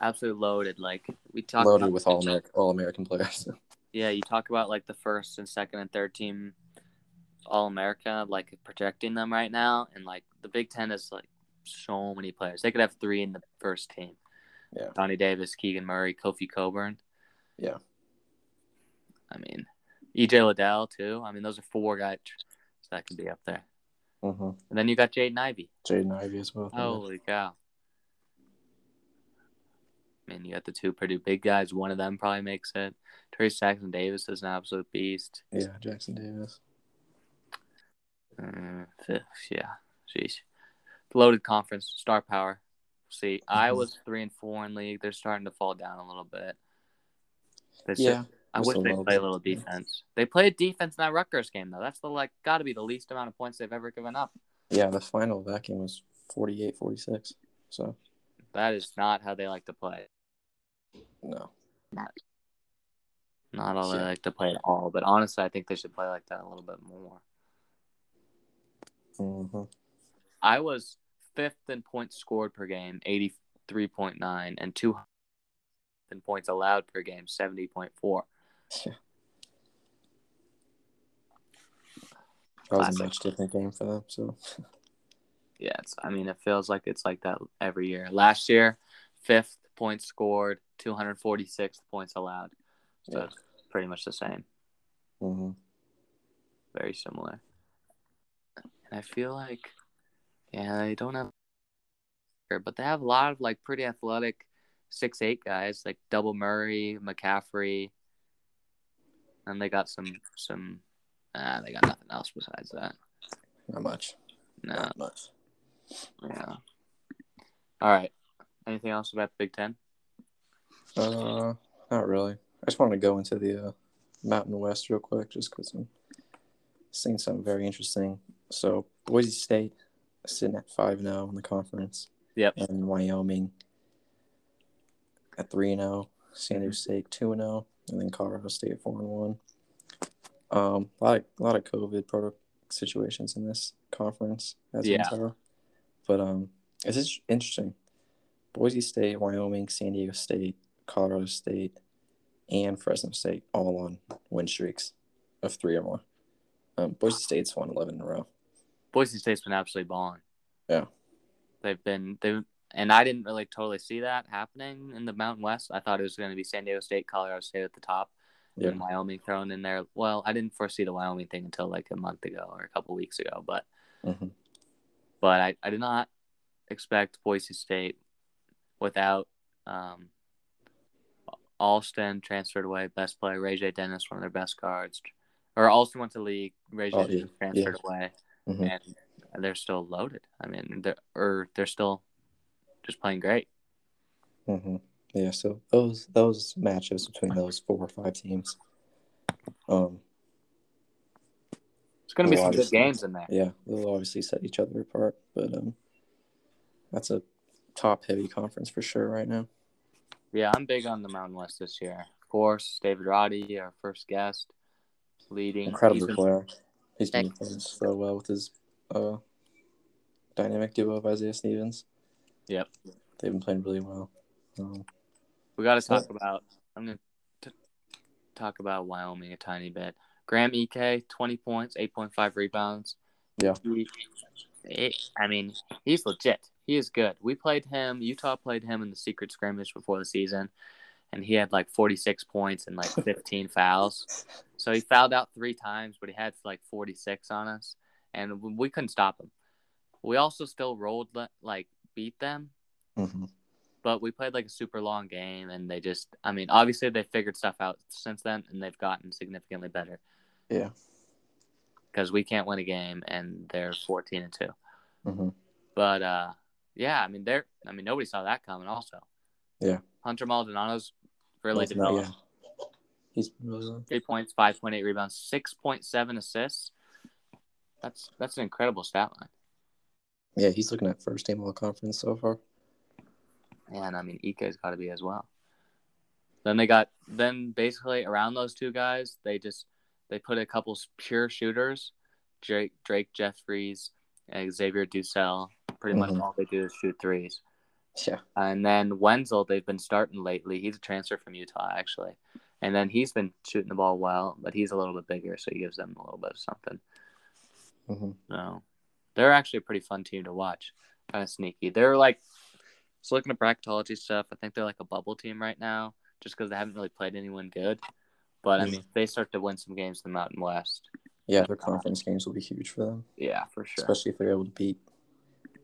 absolutely loaded. Like we talked Loaded about, with all American all American players. yeah, you talk about like the first and second and third team All America, like projecting them right now, and like the Big Ten is like so many players. They could have three in the first team. Yeah. Donnie Davis, Keegan Murray, Kofi Cockburn. Yeah. I mean, EJ Liddell too. I mean, those are four guys that can be up there. mm-hmm. And then you got Jaden Ivey. Jaden Ivey as well. Holy cow! I mean, you got the two Purdue big guys. One of them probably makes it. Trayce Jackson Davis is an absolute beast. Yeah, Jackson Davis. Uh, yeah, sheesh. Loaded conference, star power. See, Iowa's three and four in league. They're starting to fall down a little bit. Yeah, I Just wish a they play a little defense. They played defense in that Rutgers game though. That's the like got to be the least amount of points they've ever given up. yeah. The final of that game was 48-46. So That is not how they like to play. no. Not not all they like to play at all. But honestly, I think they should play like that a little bit more. Mm-hmm. I was fifth in points scored per game, eighty three point nine, and two in points allowed per game, seventy point four. That was Classic. a much different game for them. So Yeah, it's, I mean, it feels like it's like that every year. Last year, fifth points scored, two hundred forty six points allowed. So Yeah. it's pretty much the same. hmm very similar. And I feel like, yeah, they don't have, but they have a lot of like pretty athletic six eight guys like Double Murray, McCaffrey, and they got some some. Uh, they got nothing else besides that. not much. No, Not much. yeah. All right. Anything else about the Big Ten? Uh, not really. I just wanted to go into the uh, Mountain West real quick, just because I'm seeing something very interesting. So Boise State sitting at five zero in the conference. Yep. And Wyoming at three and zero. San Diego State two and zero, and then Colorado State four and one. Um, a lot of a lot of COVID protocol situations in this conference, as Yeah. But um, it's just interesting. Boise State, Wyoming, San Diego State, Colorado State, and Fresno State all on win streaks of three or more. Um, Boise State's won eleven in a row. Boise State's been absolutely balling. Yeah. They've been they and I didn't really totally see that happening in the Mountain West. I thought it was going to be San Diego State, Colorado State at the top, Yeah. and Wyoming thrown in there. Well, I didn't foresee the Wyoming thing until like a month ago or a couple weeks ago, but hmm but I, I did not expect Boise State without um, Alston transferred away, best player Ray J. Dennis, one of their best guards, or Alston went to league, Ray J. Oh, yeah, Dennis transferred yeah. away, hmm and they're still loaded. I mean, they're or they're still just playing great. hmm Yeah. So those those matchups between those four or five teams, um, It's going to be some good games in there. yeah, they'll obviously set each other apart. But um, that's a top heavy conference for sure right now. Yeah, I'm big on the Mountain West this year. Of course, David Roddy, our first guest, leading. Incredible player. He's been playing so well with his uh, dynamic duo of Isaiah Stevens. Yep. They've been playing really well. Um, We got to So- talk about. I'm going to talk about Wyoming a tiny bit. Graham Ike, 20 points, 8.5 rebounds. Yeah. He, it, I mean, he's legit. He is good. We played him. Utah played him in the secret scrimmage before the season, and he had like 46 points and like 15 fouls. So he fouled out three times, but he had like 46 on us, and we couldn't stop him. We also still rolled like beat them, mhm. but we played like a super long game and they just i mean obviously they figured stuff out since then and they've gotten significantly better Yeah. because we can't win a game and they're 14 and 2 hmm but uh yeah i mean they're i mean nobody saw that coming also Yeah. hunter maldonado's really That's not- yeah. He's three points 5.8 rebounds 6.7 assists. That's that's an incredible stat line. Yeah, he's looking at first team all conference so far. and i mean Ike's got to be as well. Then they got then basically around those two guys they just they put a couple pure shooters drake drake jeffries xavier dusell. Pretty much Mhm. all they do is shoot threes Yeah. and then wenzel they've been starting lately he's a transfer from utah actually and then he's been shooting the ball well but he's a little bit bigger so he gives them a little bit of something hmm so they're actually a pretty fun team to watch. Kind of sneaky. They're like, just looking at bracketology stuff. I think they're like a bubble team right now, just because they haven't really played anyone good. But I mean, if they start to win some games in the Mountain West, Yeah, their conference games will be huge for them, yeah, for sure. especially if they're able to beat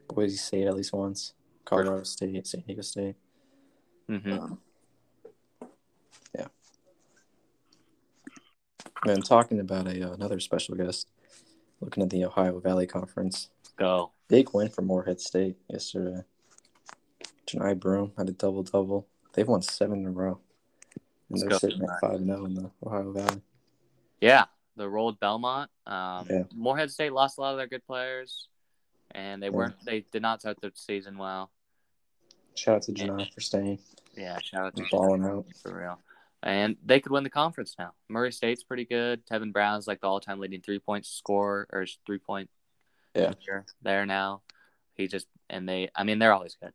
Boise State at least once, Colorado State, San Diego State. hmm Um, yeah. And talking about a uh, another special guest, looking at the Ohio Valley Conference, Go. big win for Morehead State yesterday. Johni Broome had a double double. They've won seven in a row, and Let's they're go, sitting at five zero in the Ohio Valley. Yeah, the rolled Belmont. Um, Yeah. Morehead State lost a lot of their good players, and they Yeah. weren't. They did not start the season well. Shout out to Johni for staying Yeah, shout out to balling out. for real. And they could win the conference now. Murray State's pretty good. Tevin Brown's like the all-time leading three-point scorer or three-point Yeah. there now. He just and they, I mean, they're always good.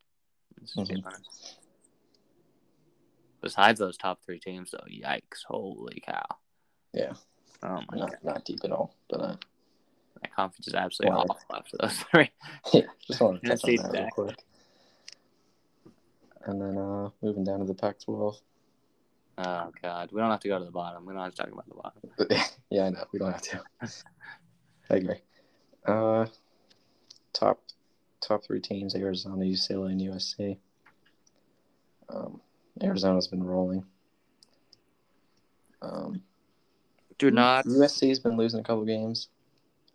Let's just be Mhm. Besides those top three teams, though, yikes! Holy cow! Yeah, Oh my god, not not deep at all, but uh, that conference is absolutely Wow. awful after those three. yeah, just want to touch on that real quick. And then uh, moving down to the Pac-12. Oh god, we don't have to go to the bottom. We don't have to talk about the bottom. yeah, I know. We don't have to. I agree. Uh, top top three teams: Arizona, UCLA, and USC. Um, Arizona's been rolling. Um, Do not. USC's been losing a couple games.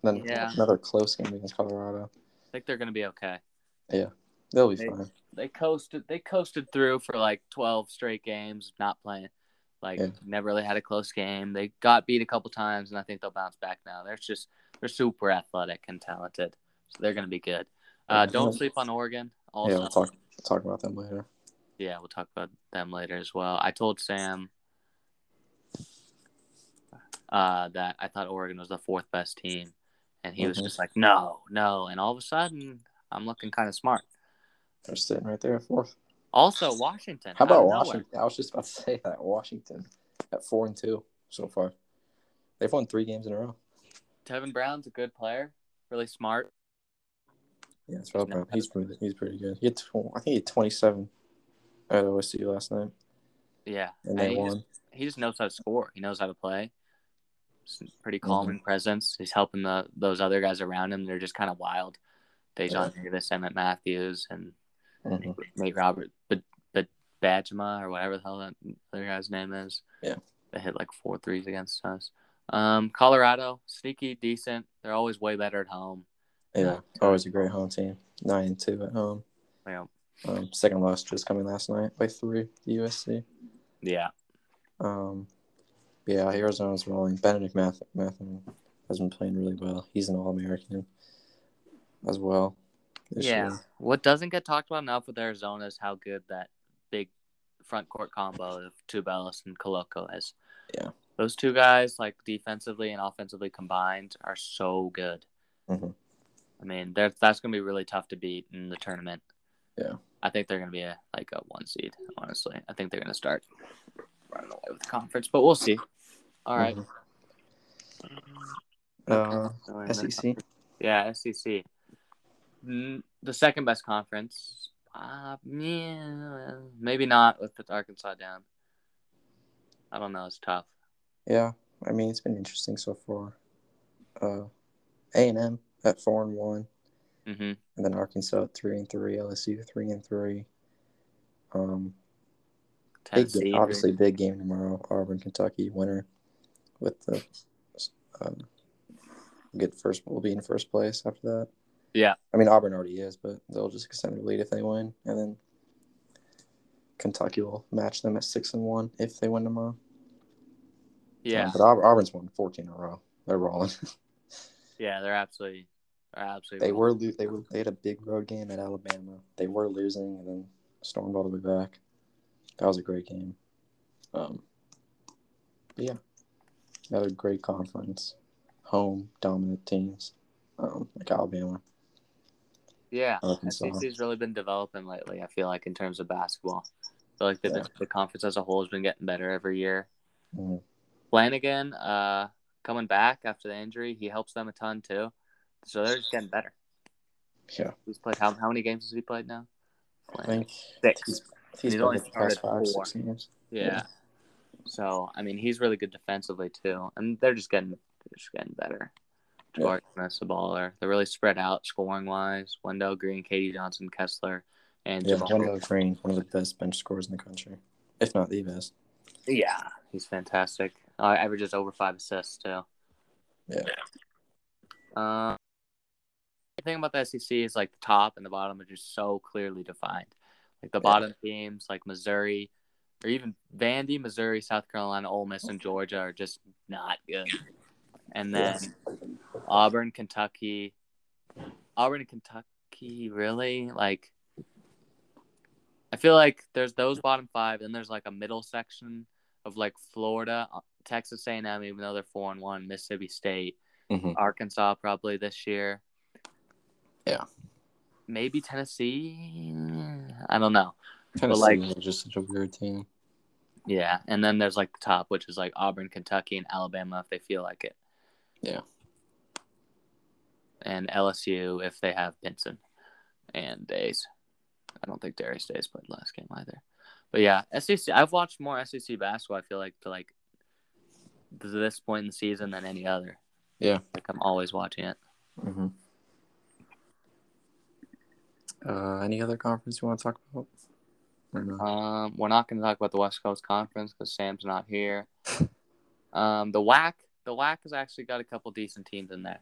Then Yeah. another close game against Colorado. I think they're gonna be okay. They'll be They- fine. they coasted they coasted through for like 12 straight games not playing Like Yeah. never really had a close game. They got beat a couple times, and I think they'll bounce back now. They're just they're super athletic and talented, so they're gonna be good. Uh, don't sleep on Oregon. Also, yeah, we'll talk talk about them later. yeah, we'll talk about them later as well. I told Sam uh, that I thought Oregon was the fourth best team, and he was Mhm. just like, "No, no," and all of a sudden, I'm looking kind of smart. They're sitting right there at fourth. Also, Washington. How about nowhere. Washington? I was just about to say that Washington at four and two so far. They've won three games in a row. Tevin Brown's a good player, really smart. Yeah, it's Rob Brown. He's pretty, he's pretty good. He had tw- I think he had twenty seven at OSU last night, Yeah, and and they he, won. just, he just knows how to score. He knows how to play. A pretty Mm-hmm. calming presence. He's helping the those other guys around him. They're just kind of wild. Daejon Davis, Emmitt Matthews, and Mhm. Nate Robert, but but Badgema or whatever the hell that other guy's name is. Yeah. they hit like four threes against us. Um, Colorado, sneaky, decent. They're always way better at home. Yeah, always a great home team. Nine and two at home. Yeah, Um, second loss just coming last night by three. The USC. yeah, Um, yeah, Arizona's rolling. Benedict Math- has been playing really well. He's an All American as well. Yeah. year. What doesn't get talked about enough with Arizona is how good that big front court combo of Tubelis and Koloko is. Yeah. those two guys, like defensively and offensively combined, are so good. Mhm. I mean, that's that's gonna be really tough to beat in the tournament. Yeah. I think they're gonna be a like a one seed. Honestly, I think they're gonna start running away with the conference, but we'll see. All right. Mhm. Uh, SEC. Yeah, SEC. Mm, The second best conference. Uh, yeah, maybe not with Arkansas down. I don't know. It's tough. Yeah, I mean it's been interesting so far. Uh, A and M at four and one, hmm and then Arkansas at three and three, LSU three and three. Um, big Tennessee, obviously big game tomorrow. Auburn, Kentucky winner with the uh, get first. We'll be in first place after that. Yeah. I mean Auburn already is, but they'll just extend their lead if they win, and then Kentucky will match them at six and one if they win tomorrow. Yeah, Um, but Aub- Auburn's won fourteen in a row. They're rolling. yeah, they're absolutely, they're absolutely. they were lo- they were they had a big road game at Alabama. They were losing and then stormed all the way back. That was a great game. Um, yeah, another great conference, home dominant teams, um, like Alabama, Yeah. SEC's really been developing lately. I feel like in terms of basketball, I feel like the, Yeah. the conference as a whole has been getting better every year. Mhm. Flanigan, uh, coming back after the injury, he helps them a ton too. So they're just getting better. Yeah, He's played how how many games has he played now? I think Six. he's, he's He's only the started five four. games. Yeah. So I mean, he's really good defensively too, and they're just getting they're just getting better. Yeah. Jabari Smith's a baller. They're really spread out scoring wise. Wendell Green, KD Johnson, Kessler, and Yeah, Jamal. Wendell Green, one of the best bench scorers in the country, if not the best. Yeah, he's fantastic. Uh, averages over five assists too. Yeah. Uh, the thing about the SEC is like the top and the bottom are just so clearly defined. Like the Yeah. bottom teams, like Missouri, or even Vandy, Missouri, South Carolina, Ole Miss, and Georgia are just not good. And then Auburn, Kentucky, Auburn and Kentucky, really like. I feel like there's those bottom five, then there's like a middle section of like Florida, uh, Texas A&M, even though they're four and one, Mississippi State, Mhm. Arkansas probably this year. Yeah. Maybe Tennessee. I don't know. Tennessee like- is just such a weird team. Yeah, and then there's like the top, which is like Auburn, Kentucky, and Alabama if they feel like it. Yeah. And LSU if they have Benson and Days. I don't think Darius Days played last game either. But yeah, SEC. I've watched more SEC basketball. I feel like to like to this point in the season than any other. Yeah. Like I'm always watching it. Mm-hmm. Uh, any other conference you want to talk about? Um, we're not going to talk about the West Coast Conference because Sam's not here. Um, the WAC, the WAC has actually got a couple decent teams in there.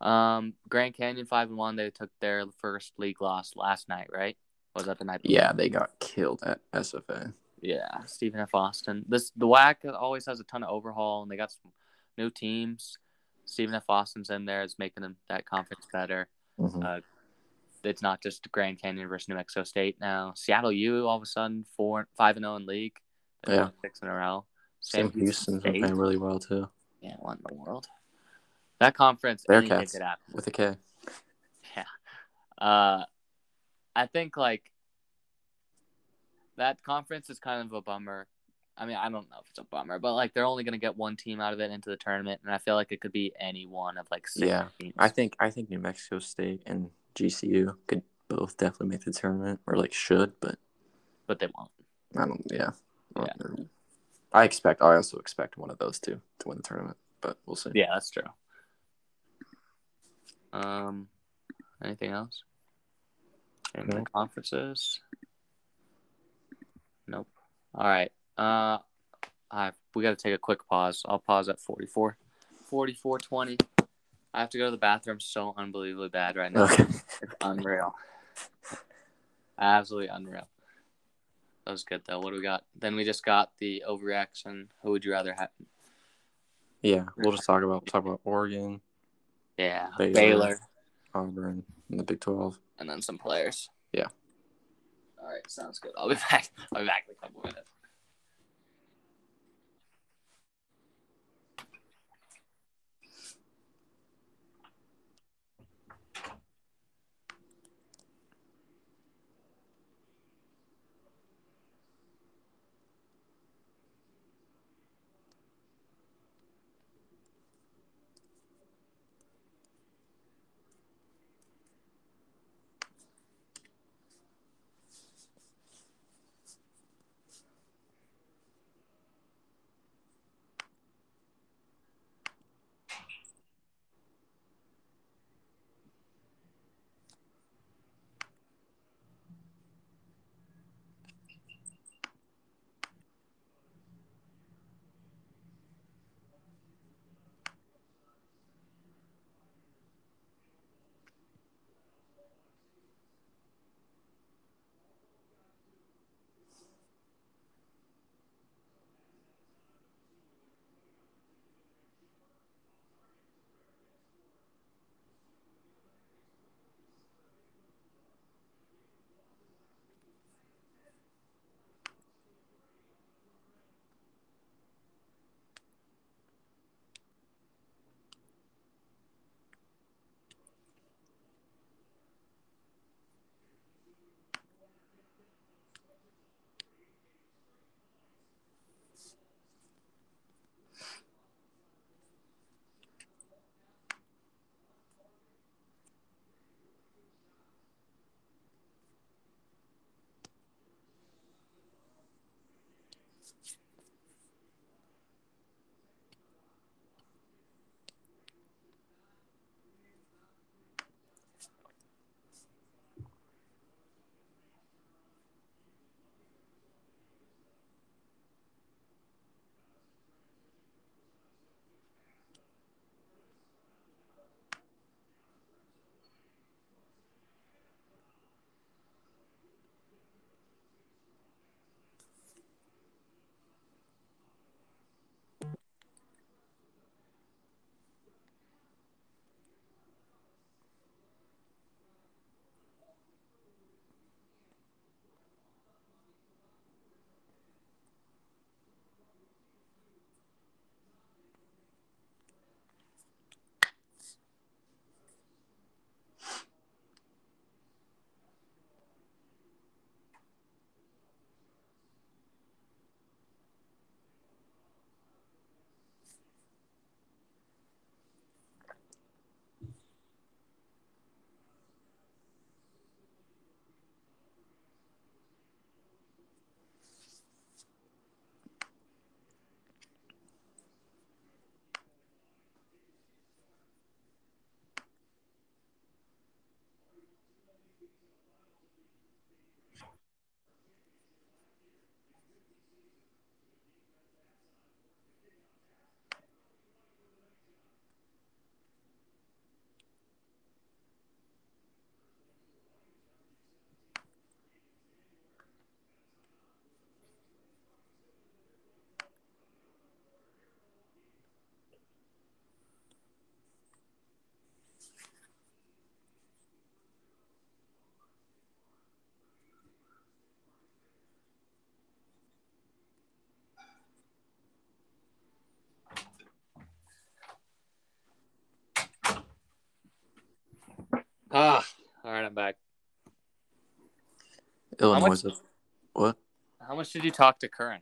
Um, Grand Canyon five and one. They took their first league loss last night, right? Was that the night? before? Yeah, they got killed at SFA. Yeah, Stephen F. Austin. This the WAC always has a ton of overhaul, and they got some new teams. Stephen F. Austin's in there is making them that conference better. Mhm. Uh, it's not just Grand Canyon versus New Mexico State now. Seattle U all of a sudden four five and zero in league. Yeah. six in a row. Sam Houston's been playing really well too. Yeah, what in the world? That conference, Bearcats. could happen. With a K. Yeah, uh, I think like that conference is kind of a bummer. I mean, I don't know if it's a bummer, but like they're only going to get one team out of it into the tournament, and I feel like it could be any one of like six Yeah, teams. I think I think New Mexico State and GCU could both definitely make the tournament, or like should, but but they won't. I don't. Yeah. Yeah. I expect. I also expect one of those two to win the tournament, but we'll see. Yeah, that's true. Um, anything else? Any No. other conferences? Nope. All right. Uh, I we got to take a quick pause. I'll pause at 44. 44 20. I have to go to the bathroom so unbelievably bad right now. Okay. It's unreal. Absolutely unreal. That was good though. What do we got? Then we just got the overreaction. Who would you rather have? yeah, we'll just talk about talk about Oregon, Yeah, Baylor. Baylor, Auburn, and the Big Twelve. and then some players. Yeah. All right, sounds good. I'll be back. I'll be back in a couple minutes. Illinois much- What? How much did you talk to Curran?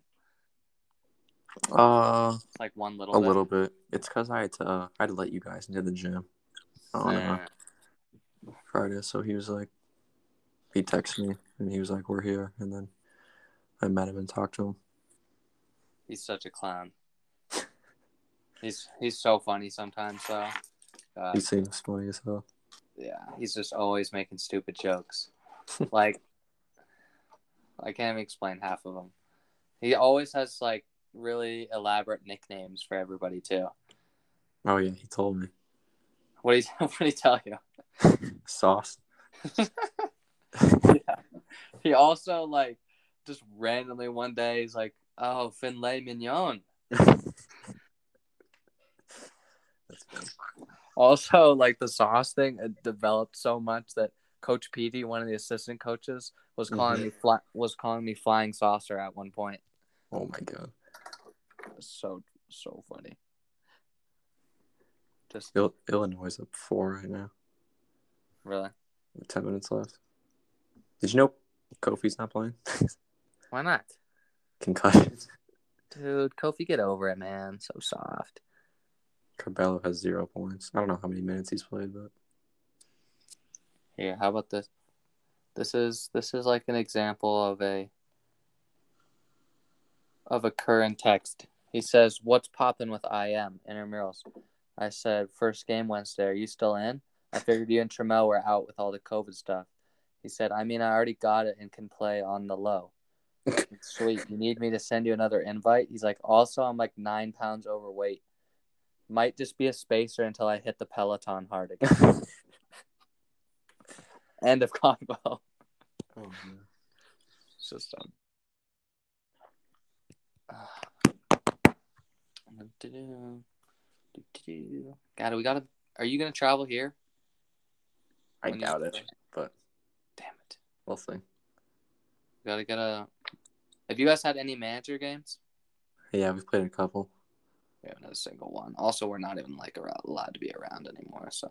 Uh, Like one little. a bit? little bit. It's because I had to. Uh, I had to let you guys into the gym on uh. Friday, so he was like, he texted me and he was like, "We're here," and then I met him and talked to him. He's such a clown. he's he's so funny sometimes though. God. He seems funny as hell. yeah, he's just always making stupid jokes. like, I can't even explain half of them. He always has like really elaborate nicknames for everybody too. Oh yeah, he told me What did he, what did he tell you? sauce. yeah. He also like just randomly one day he's like, "Oh, Finlay mignon." That's. Also, like the sauce thing, it developed so much that Coach Petey, one of the assistant coaches, was calling Mhm. me fly, was calling me flying saucer at one point. Oh my god. So so funny. Just Il- Illinois is up four right now. really, With ten minutes left. Did you know Kofi's not playing? why not, Concussion. dude? Kofi, get over it, man. So soft. Cabello has zero points. I don't know how many minutes he's played, but Here, how about this? This is this is like an example of a of a current text. He says, "What's popping with IM intramurals?" I said, "First game Wednesday. Are you still in?" I figured you and Trammell were out with all the COVID stuff. He said, "I mean, I already got it and can play on the low." Sweet. You need me to send you another invite? He's like, "Also, I'm like nine pounds overweight. Might just be a spacer until I hit the Peloton hard again." End of convo. oh, man. It's just um. God, we gotta. Are you gonna travel here? I When you- doubt it, but Damn it! we'll see. We gotta get a. Have you guys had any manager games? Yeah, we've played a couple. We haven't had a single one. Also, we're not even like allowed to be around anymore. So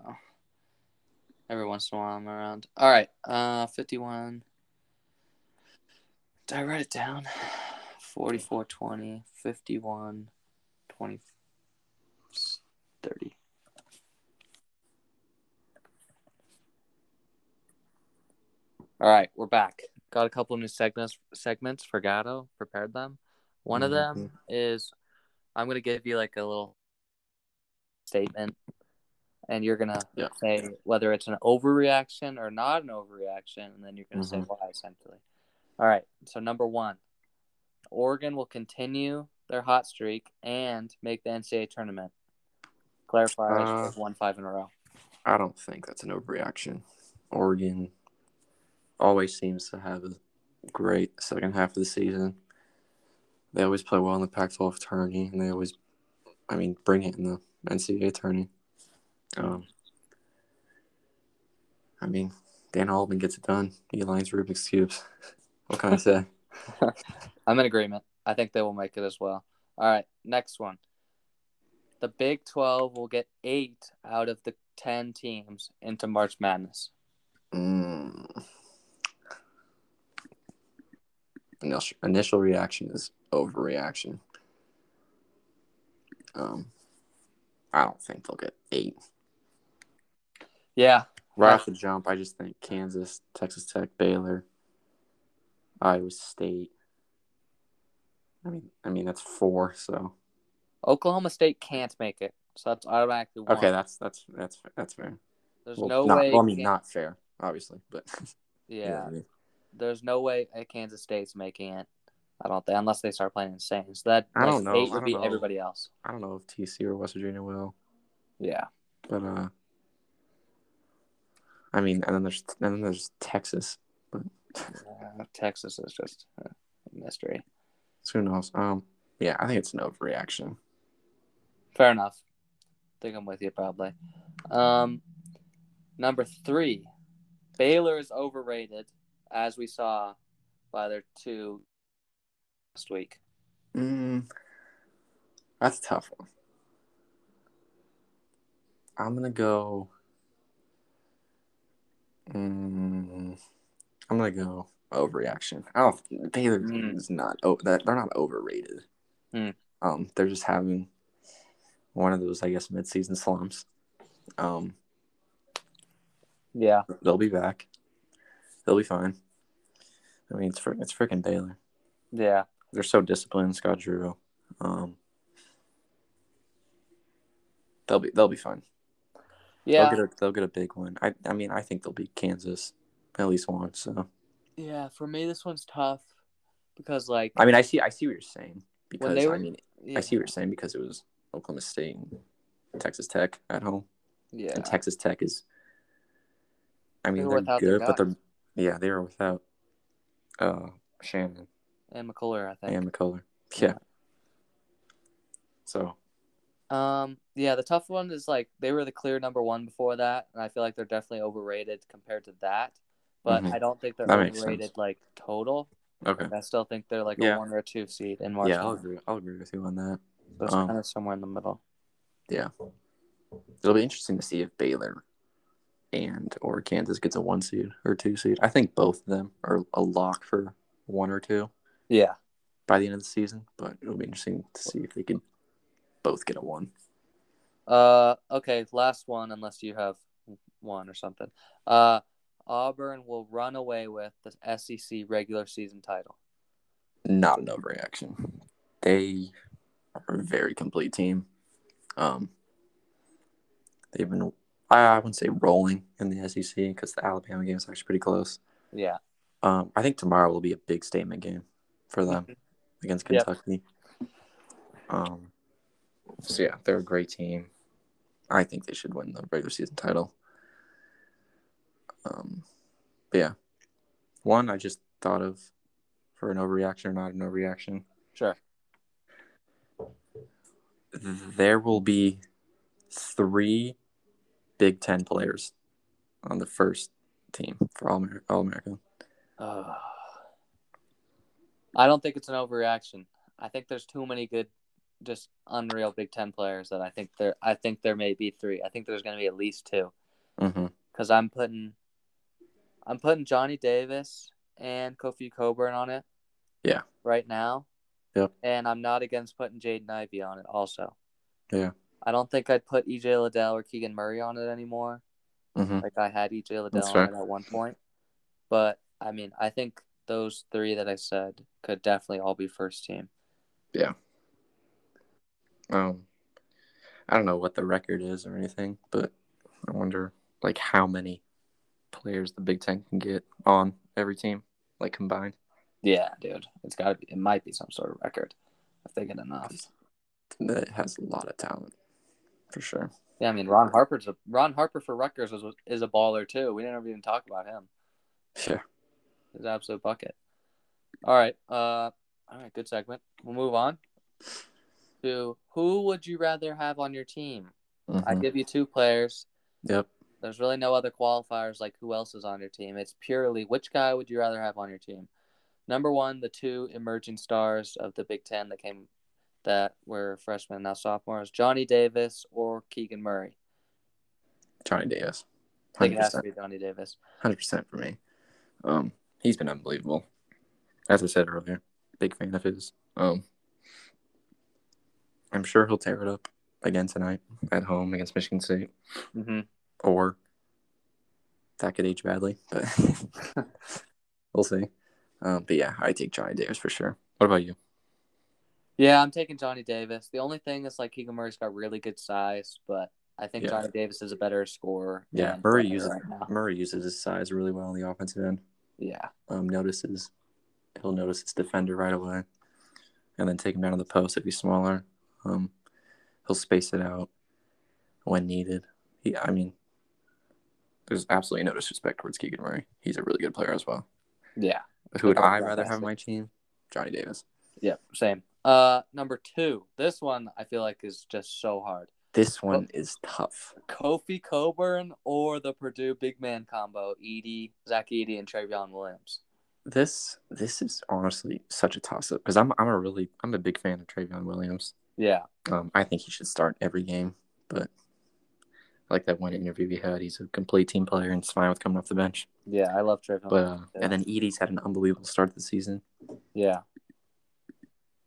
every once in a while, I'm around. All right, uh, fifty-one. Did I write it down? 44, 20, 51, 20, 30. All right, we're back. Got a couple new segments segments for Gato, Prepared them. One of them is I'm gonna give you like a little statement, and you're gonna Yeah. say whether it's an overreaction or not an overreaction, and then you're gonna say Mhm. why essentially. All right. So number one, Oregon will continue their hot streak and make the NCAA tournament. Clarifiers Uh, won five in a row. I don't think that's an overreaction. Oregon always seems to have a great second half of the season. They always play well in the Pac-12 tourney, and they always, I mean, bring it in the NCAA tourney. Um, I mean, Dana Altman gets it done. He lines Rubik's cubes. what can I say? I'm in agreement. I think they will make it as well. All right, next one. The Big 12 will get eight out of the 10 teams into March Madness. Mm. Initial, initial reaction is overreaction. Um, I don't think they'll get eight. Yeah, Right off the jump, I just think Kansas, Texas Tech, Baylor, Iowa State. I mean, I mean that's four. So Oklahoma State can't make it, so that's automatically one. okay, that's that's that's that's fair. There's Well, no not, way. Well, I mean, Kan- not fair, obviously, but yeah, mean, there's no way Kansas State's making it. I don't think unless they start playing insane. So that I don't know. I would don't be know. everybody else. I don't know if TC or West Virginia will, Yeah. but uh, I mean, and then there's and then there's Texas. Yeah, Texas is just a mystery. So who knows? Um, yeah, I think it's an overreaction. Fair enough. I think I'm with you probably. Um, number three, Baylor is overrated, as we saw by their two last week. Mm, that's a tough one. I'm gonna go. Mm, I'm gonna go overreaction. I don't. Baylor Mm. is not. Oh, that they're not overrated. Mm. Um, they're just having one of those, I guess, midseason slumps. Um, Yeah. they'll be back. They'll be fine. I mean, it's fr- it's freaking Baylor. Yeah. They're so disciplined, Scott Drew. Um, they'll be they'll be fine. Yeah. They'll get a, they'll get a big one. I I mean, I think they'll beat Kansas at least once. So Yeah. For me, this one's tough because, like, I mean, I see I see what you're saying because they were- I mean yeah. I see what you're saying because it was Oklahoma State and Texas Tech at home, Yeah. and Texas Tech is. I mean, They they're good, but they're yeah, they were without uh Shannon And McCullar, I think. and McCullough. Yeah. Yeah. So Um, yeah, the tough one is like they were the clear number one before that, and I feel like they're definitely overrated compared to that. But Mhm. I don't think they're That overrated like total. okay, Like, I still think they're like Yeah. a one or a two seed in March. yeah, I'll agree. I'll agree with you on that. So it's um, kind of somewhere in the middle. Yeah. It'll be interesting to see if Baylor and or Kansas gets a one seed or two seed. I think both of them are a lock for one or two Yeah. by the end of the season, but it'll be interesting to see if they can both get a one. Uh, okay, last one, unless you have one or something. Uh, Auburn will run away with the SEC regular season title. Not an overreaction. They are a very complete team. Um, they've been I wouldn't say rolling in the SEC because the Alabama game is actually pretty close. Yeah. Um, I think tomorrow will be a big statement game for them against Yep. Kentucky. Um, so yeah, they're a great team. I think they should win the regular season title. Um, but yeah, one I just thought of for an overreaction or not an overreaction. Sure. There will be three Big Ten players on the first team for All America. All America. Uh, I don't think it's an overreaction. I think there's too many good, just unreal Big Ten players that I think there. I think there may be three. I think there's going to be at least two Mm-hmm. because I'm putting, I'm putting Johnny Davis and Kofi Cockburn on it. Yeah. Right now. Yep. And I'm not against putting Jaden Ivey on it. Also. Yeah. I don't think I'd put EJ Liddell or Keegan Murray on it anymore. Mm-hmm. Like I had EJ Liddell That's on fair. it at one point. But I mean, I think those three that I said could definitely all be first team. Um, I don't know what the record is or anything, but I wonder like how many players the Big Ten can get on every team, like combined. Yeah, dude. It's gotta be it might be some sort of record if they get enough. That has a lot of talent, for sure. Yeah, I mean Ron Harper's a Ron Harper for Rutgers is, is a baller too. We didn't even talk about him. Yeah. his absolute bucket. All right. Uh all right, good segment. We'll move on who would you rather have on your team? I Mhm. give you two players. Yep. There's really no other qualifiers like who else is on your team. It's purely which guy would you rather have on your team? Number one, the two emerging stars of the Big Ten that came that were freshmen now sophomores, Johnny Davis or Keegan Murray. Johnny Davis. I think it has to 100%. be Johnny Davis. 100% for me. Um, he's been unbelievable. As I said earlier, big fan of his. Um, I'm sure he'll tear it up again tonight at home against Michigan State, Mm-hmm. or that could age badly, but we'll see. Um, but yeah, I take Johnny Davis for sure. What about you? Yeah, I'm taking Johnny Davis. The only thing is like Keegan Murray's got really good size, but I think Yeah. Johnny Davis is a better scorer. Yeah, Murray uses right. Murray uses his size really well on the offensive end. Yeah. Um, notices he'll notice his defender right away, and then take him down to the post if he's smaller. Um, he'll space it out when needed. He, I mean, there's absolutely no disrespect towards Keegan Murray. He's a really good player as well. Yeah. Who would I rather have on my team? Johnny Davis. Yeah, Same. Uh, number two. This one I feel like is just so hard. This one is tough. Kofi Cockburn or the Purdue big man combo, Edey, Zach Edey, and Trevion Williams. This this is honestly such a toss up because I'm I'm a really I'm a big fan of Trevion Williams. Yeah. Um, I think he should start every game, but like that one interview we had. He's a complete team player and it's fine with coming off the bench. Yeah, I love Tre'Von. But uh, Yeah. and then Edey's had an unbelievable start to the season. yeah,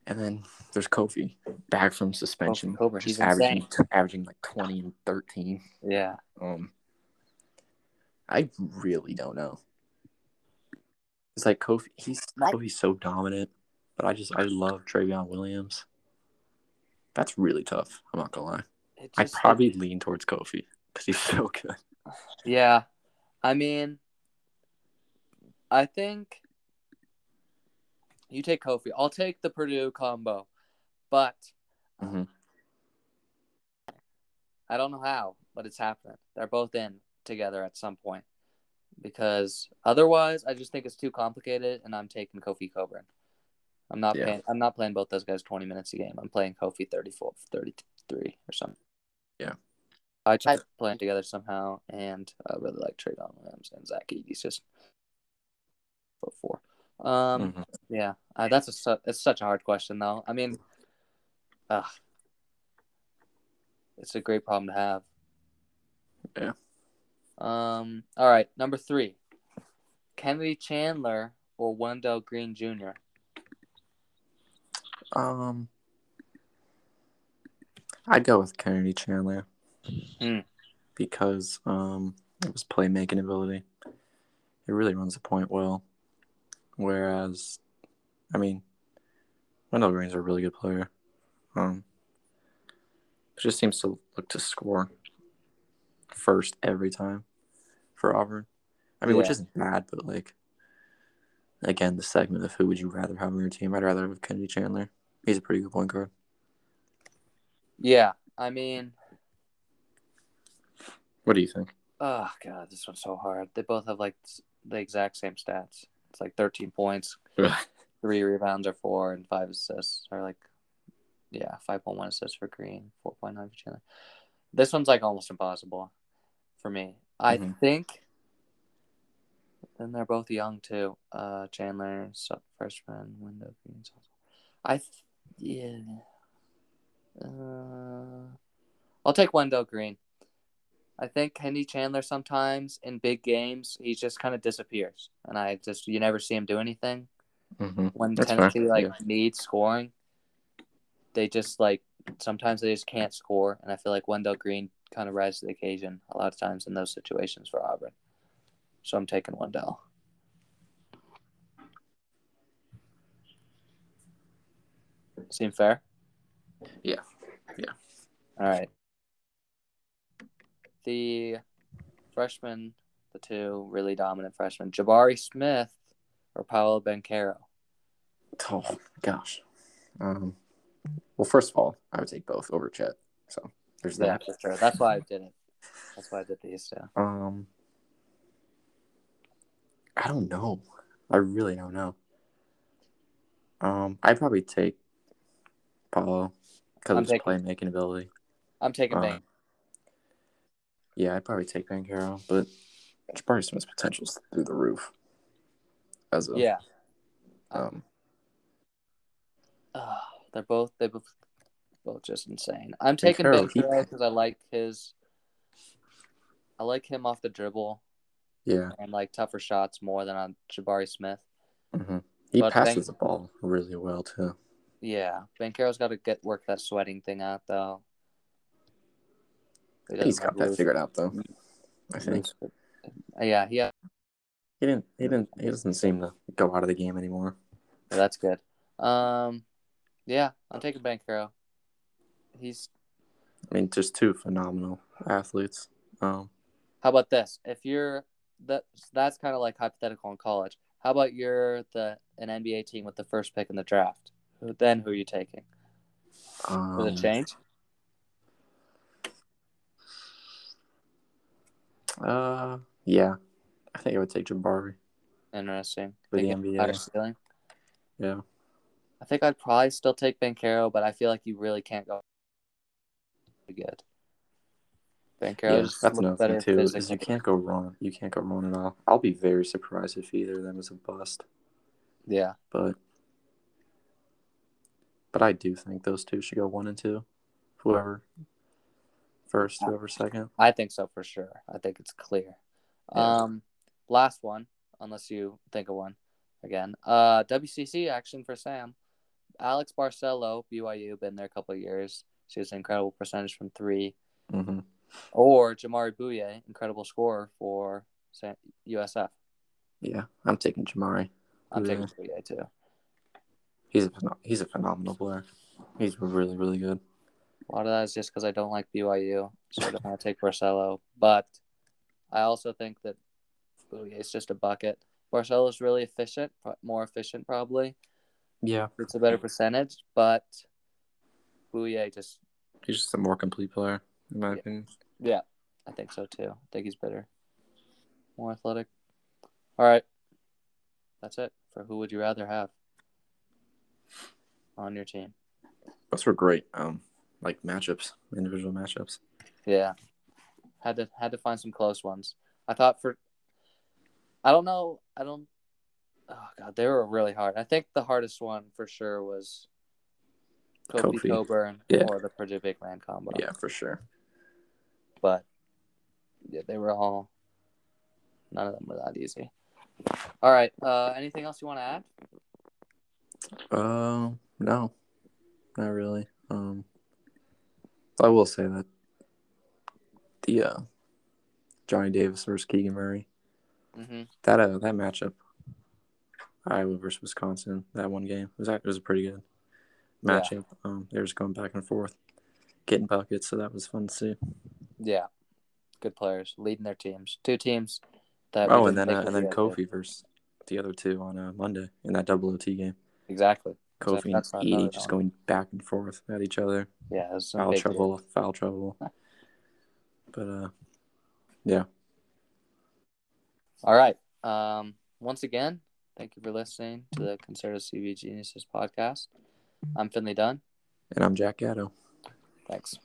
And then there's Kofi back from suspension, Kofi he's averaging averaging like twenty and thirteen. yeah. Um, I really don't know. It's like Kofi. He's. Kofi's so dominant, but I just I love Trevion Williams. That's really tough. I'm not gonna lie. Just- probably lean towards Kofi because he's so good. Yeah, I mean, I think you take Kofi. I'll take the Purdue combo, but Mhm. I don't know how, but it's happening. They're both in together at some point because otherwise, I just think it's too complicated, and I'm taking Kofi Cockburn. I'm not Yeah. playing. I'm not playing both those guys 20 minutes a game. I'm playing Kofi 34, 33 or something. Yeah. I try to play together somehow, and I really like Trevion Williams and Zach Edey's just four. Um, Mhm. yeah, uh, that's a su- it's such a hard question though. I mean, uh, it's a great problem to have. Yeah. Um. All right, number three, Kennedy Chandler or Wendell Green Jr. Um, I'd go with Kennedy Chandler Hmm. because um, of his playmaking ability. It really runs the point well. Whereas, I mean, Wendell Green's a really good player. Um, just seems to look to score first every time for Auburn. I mean, which isn't bad, but like, again, the segment of who would you rather have on your team? I'd rather have Kennedy Chandler. He's a pretty good point guard. Yeah, I mean, What do you think? oh god, this one's so hard. They both have like the exact same stats. It's like 13 points, three rebounds or four, and five assists, or like, yeah, 5.1 assists for Green, 4.9 for Chandler. This one's like almost impossible for me. I Mhm. think, and they're both young too. Uh, Chandler, so- freshman, Wendell Green. I, th- yeah. Uh, I'll take Wendell Green. I think Kenny Chandler sometimes in big games he just kind of disappears, and I just you never see him do anything mm-hmm. when That's Tennessee fair, like yeah. needs scoring, they just like sometimes they just can't score, and I feel like Wendell Green kind of rises to the occasion a lot of times in those situations for Auburn. So I'm taking Wendell. Seem fair? Yeah. Yeah. All right. The freshman, the two really dominant freshmen, Jabari Smith or Paolo Banchero. Oh gosh. Um. Well, first of all, I would take both over Chet. So there's Yeah, that. for sure. That's why I did it. That's why I did these two. Um. I don't know. I really don't know. Um, I'd probably take Paolo because of his taking- playmaking ability. I'm taking Uh, Bank. Yeah, I'd probably take Banchero, but Jabari Smith's potential's through the roof. As a Yeah. um, Ugh, they're both they both both just insane. I'm taking Banchero, because I like his. I like him off the dribble yeah, and like tougher shots more than on Jabari Smith. Mm-hmm. he But passes Bank- the ball really well too. Yeah, Banchero's got to get work that sweating thing out though. He He's got that figured out though. I think Yeah, yeah, he didn't. He didn't. He doesn't seem to go out of the game anymore. that's good. Um, yeah, I'm taking Banchero. He's I mean, just two phenomenal athletes. Um, How about this? If you're that that's kind of like hypothetical in college. How about you're the an NBA team with the first pick in the draft? Who- Then who are you taking? Um, it change? Uh, yeah, I think I would take Jabari. Interesting. For the NBA. ceiling. Yeah, I think I'd probably still take Banchero, but I feel like you really can't go good. Banchero yeah, that's another thing too. Is you can't go wrong. You can't go wrong at all. I'll be very surprised if either of them is a bust. Yeah, But but I do think those two should go one and two. Whoever first, whoever second. I think so for sure. I think it's clear. Yeah. Um, last one, unless you think of one again. Uh, WCC action for Sam. Alex Barcelo, BYU, been there a couple of years. She has an incredible percentage from three. mm-hmm. Or Jamaree Bouyea, incredible scorer for USF. Yeah, I'm taking Jamaree. I'm Bouyea. taking Bouyea too. He's a he's a phenomenal player. He's really really good. A lot of that is just because I don't like BYU, so I don't want to take Barcelo. But I also think that is just a bucket. Barcelo is really efficient, more efficient probably. Yeah, It's a better percentage, but Bouyea just, he's just a more complete player in my Yeah. opinion. yeah, I think so too. I think he's better, more athletic. All right, that's it for who would you rather have on your team. Those were great. Um, like matchups, individual matchups. Yeah, had to had to find some close ones. I thought for, I don't know, I don't. Oh god, they were really hard. I think the hardest one for sure was Kofi, Kofi. Cockburn Yeah. or the Purdue big man combo. Yeah, for sure. but yeah, they were all. None of them were that easy. All right. Uh, anything else you want to add? Uh, no, not really. Um, I will say that the uh, Johnny Davis versus Keegan Murray Mm-hmm. that uh, that matchup, Iowa versus Wisconsin, that one game was that was a pretty good Yeah. matchup. Um, they were just going back and forth, getting buckets, so that was fun to see. Yeah, good players leading their teams. Two teams that. Oh, and then uh, and then. Kofi versus the other two on uh, Monday in that double OT game. Exactly. Kofi and Edey just one. going back and forth at each other. Yeah, was Foul trouble, foul trouble. But uh, yeah. All right. Um, once again, thank you for listening to the Conservative CV Geniuses podcast. I'm Finley Dunn. And I'm Jack Gatto. Thanks.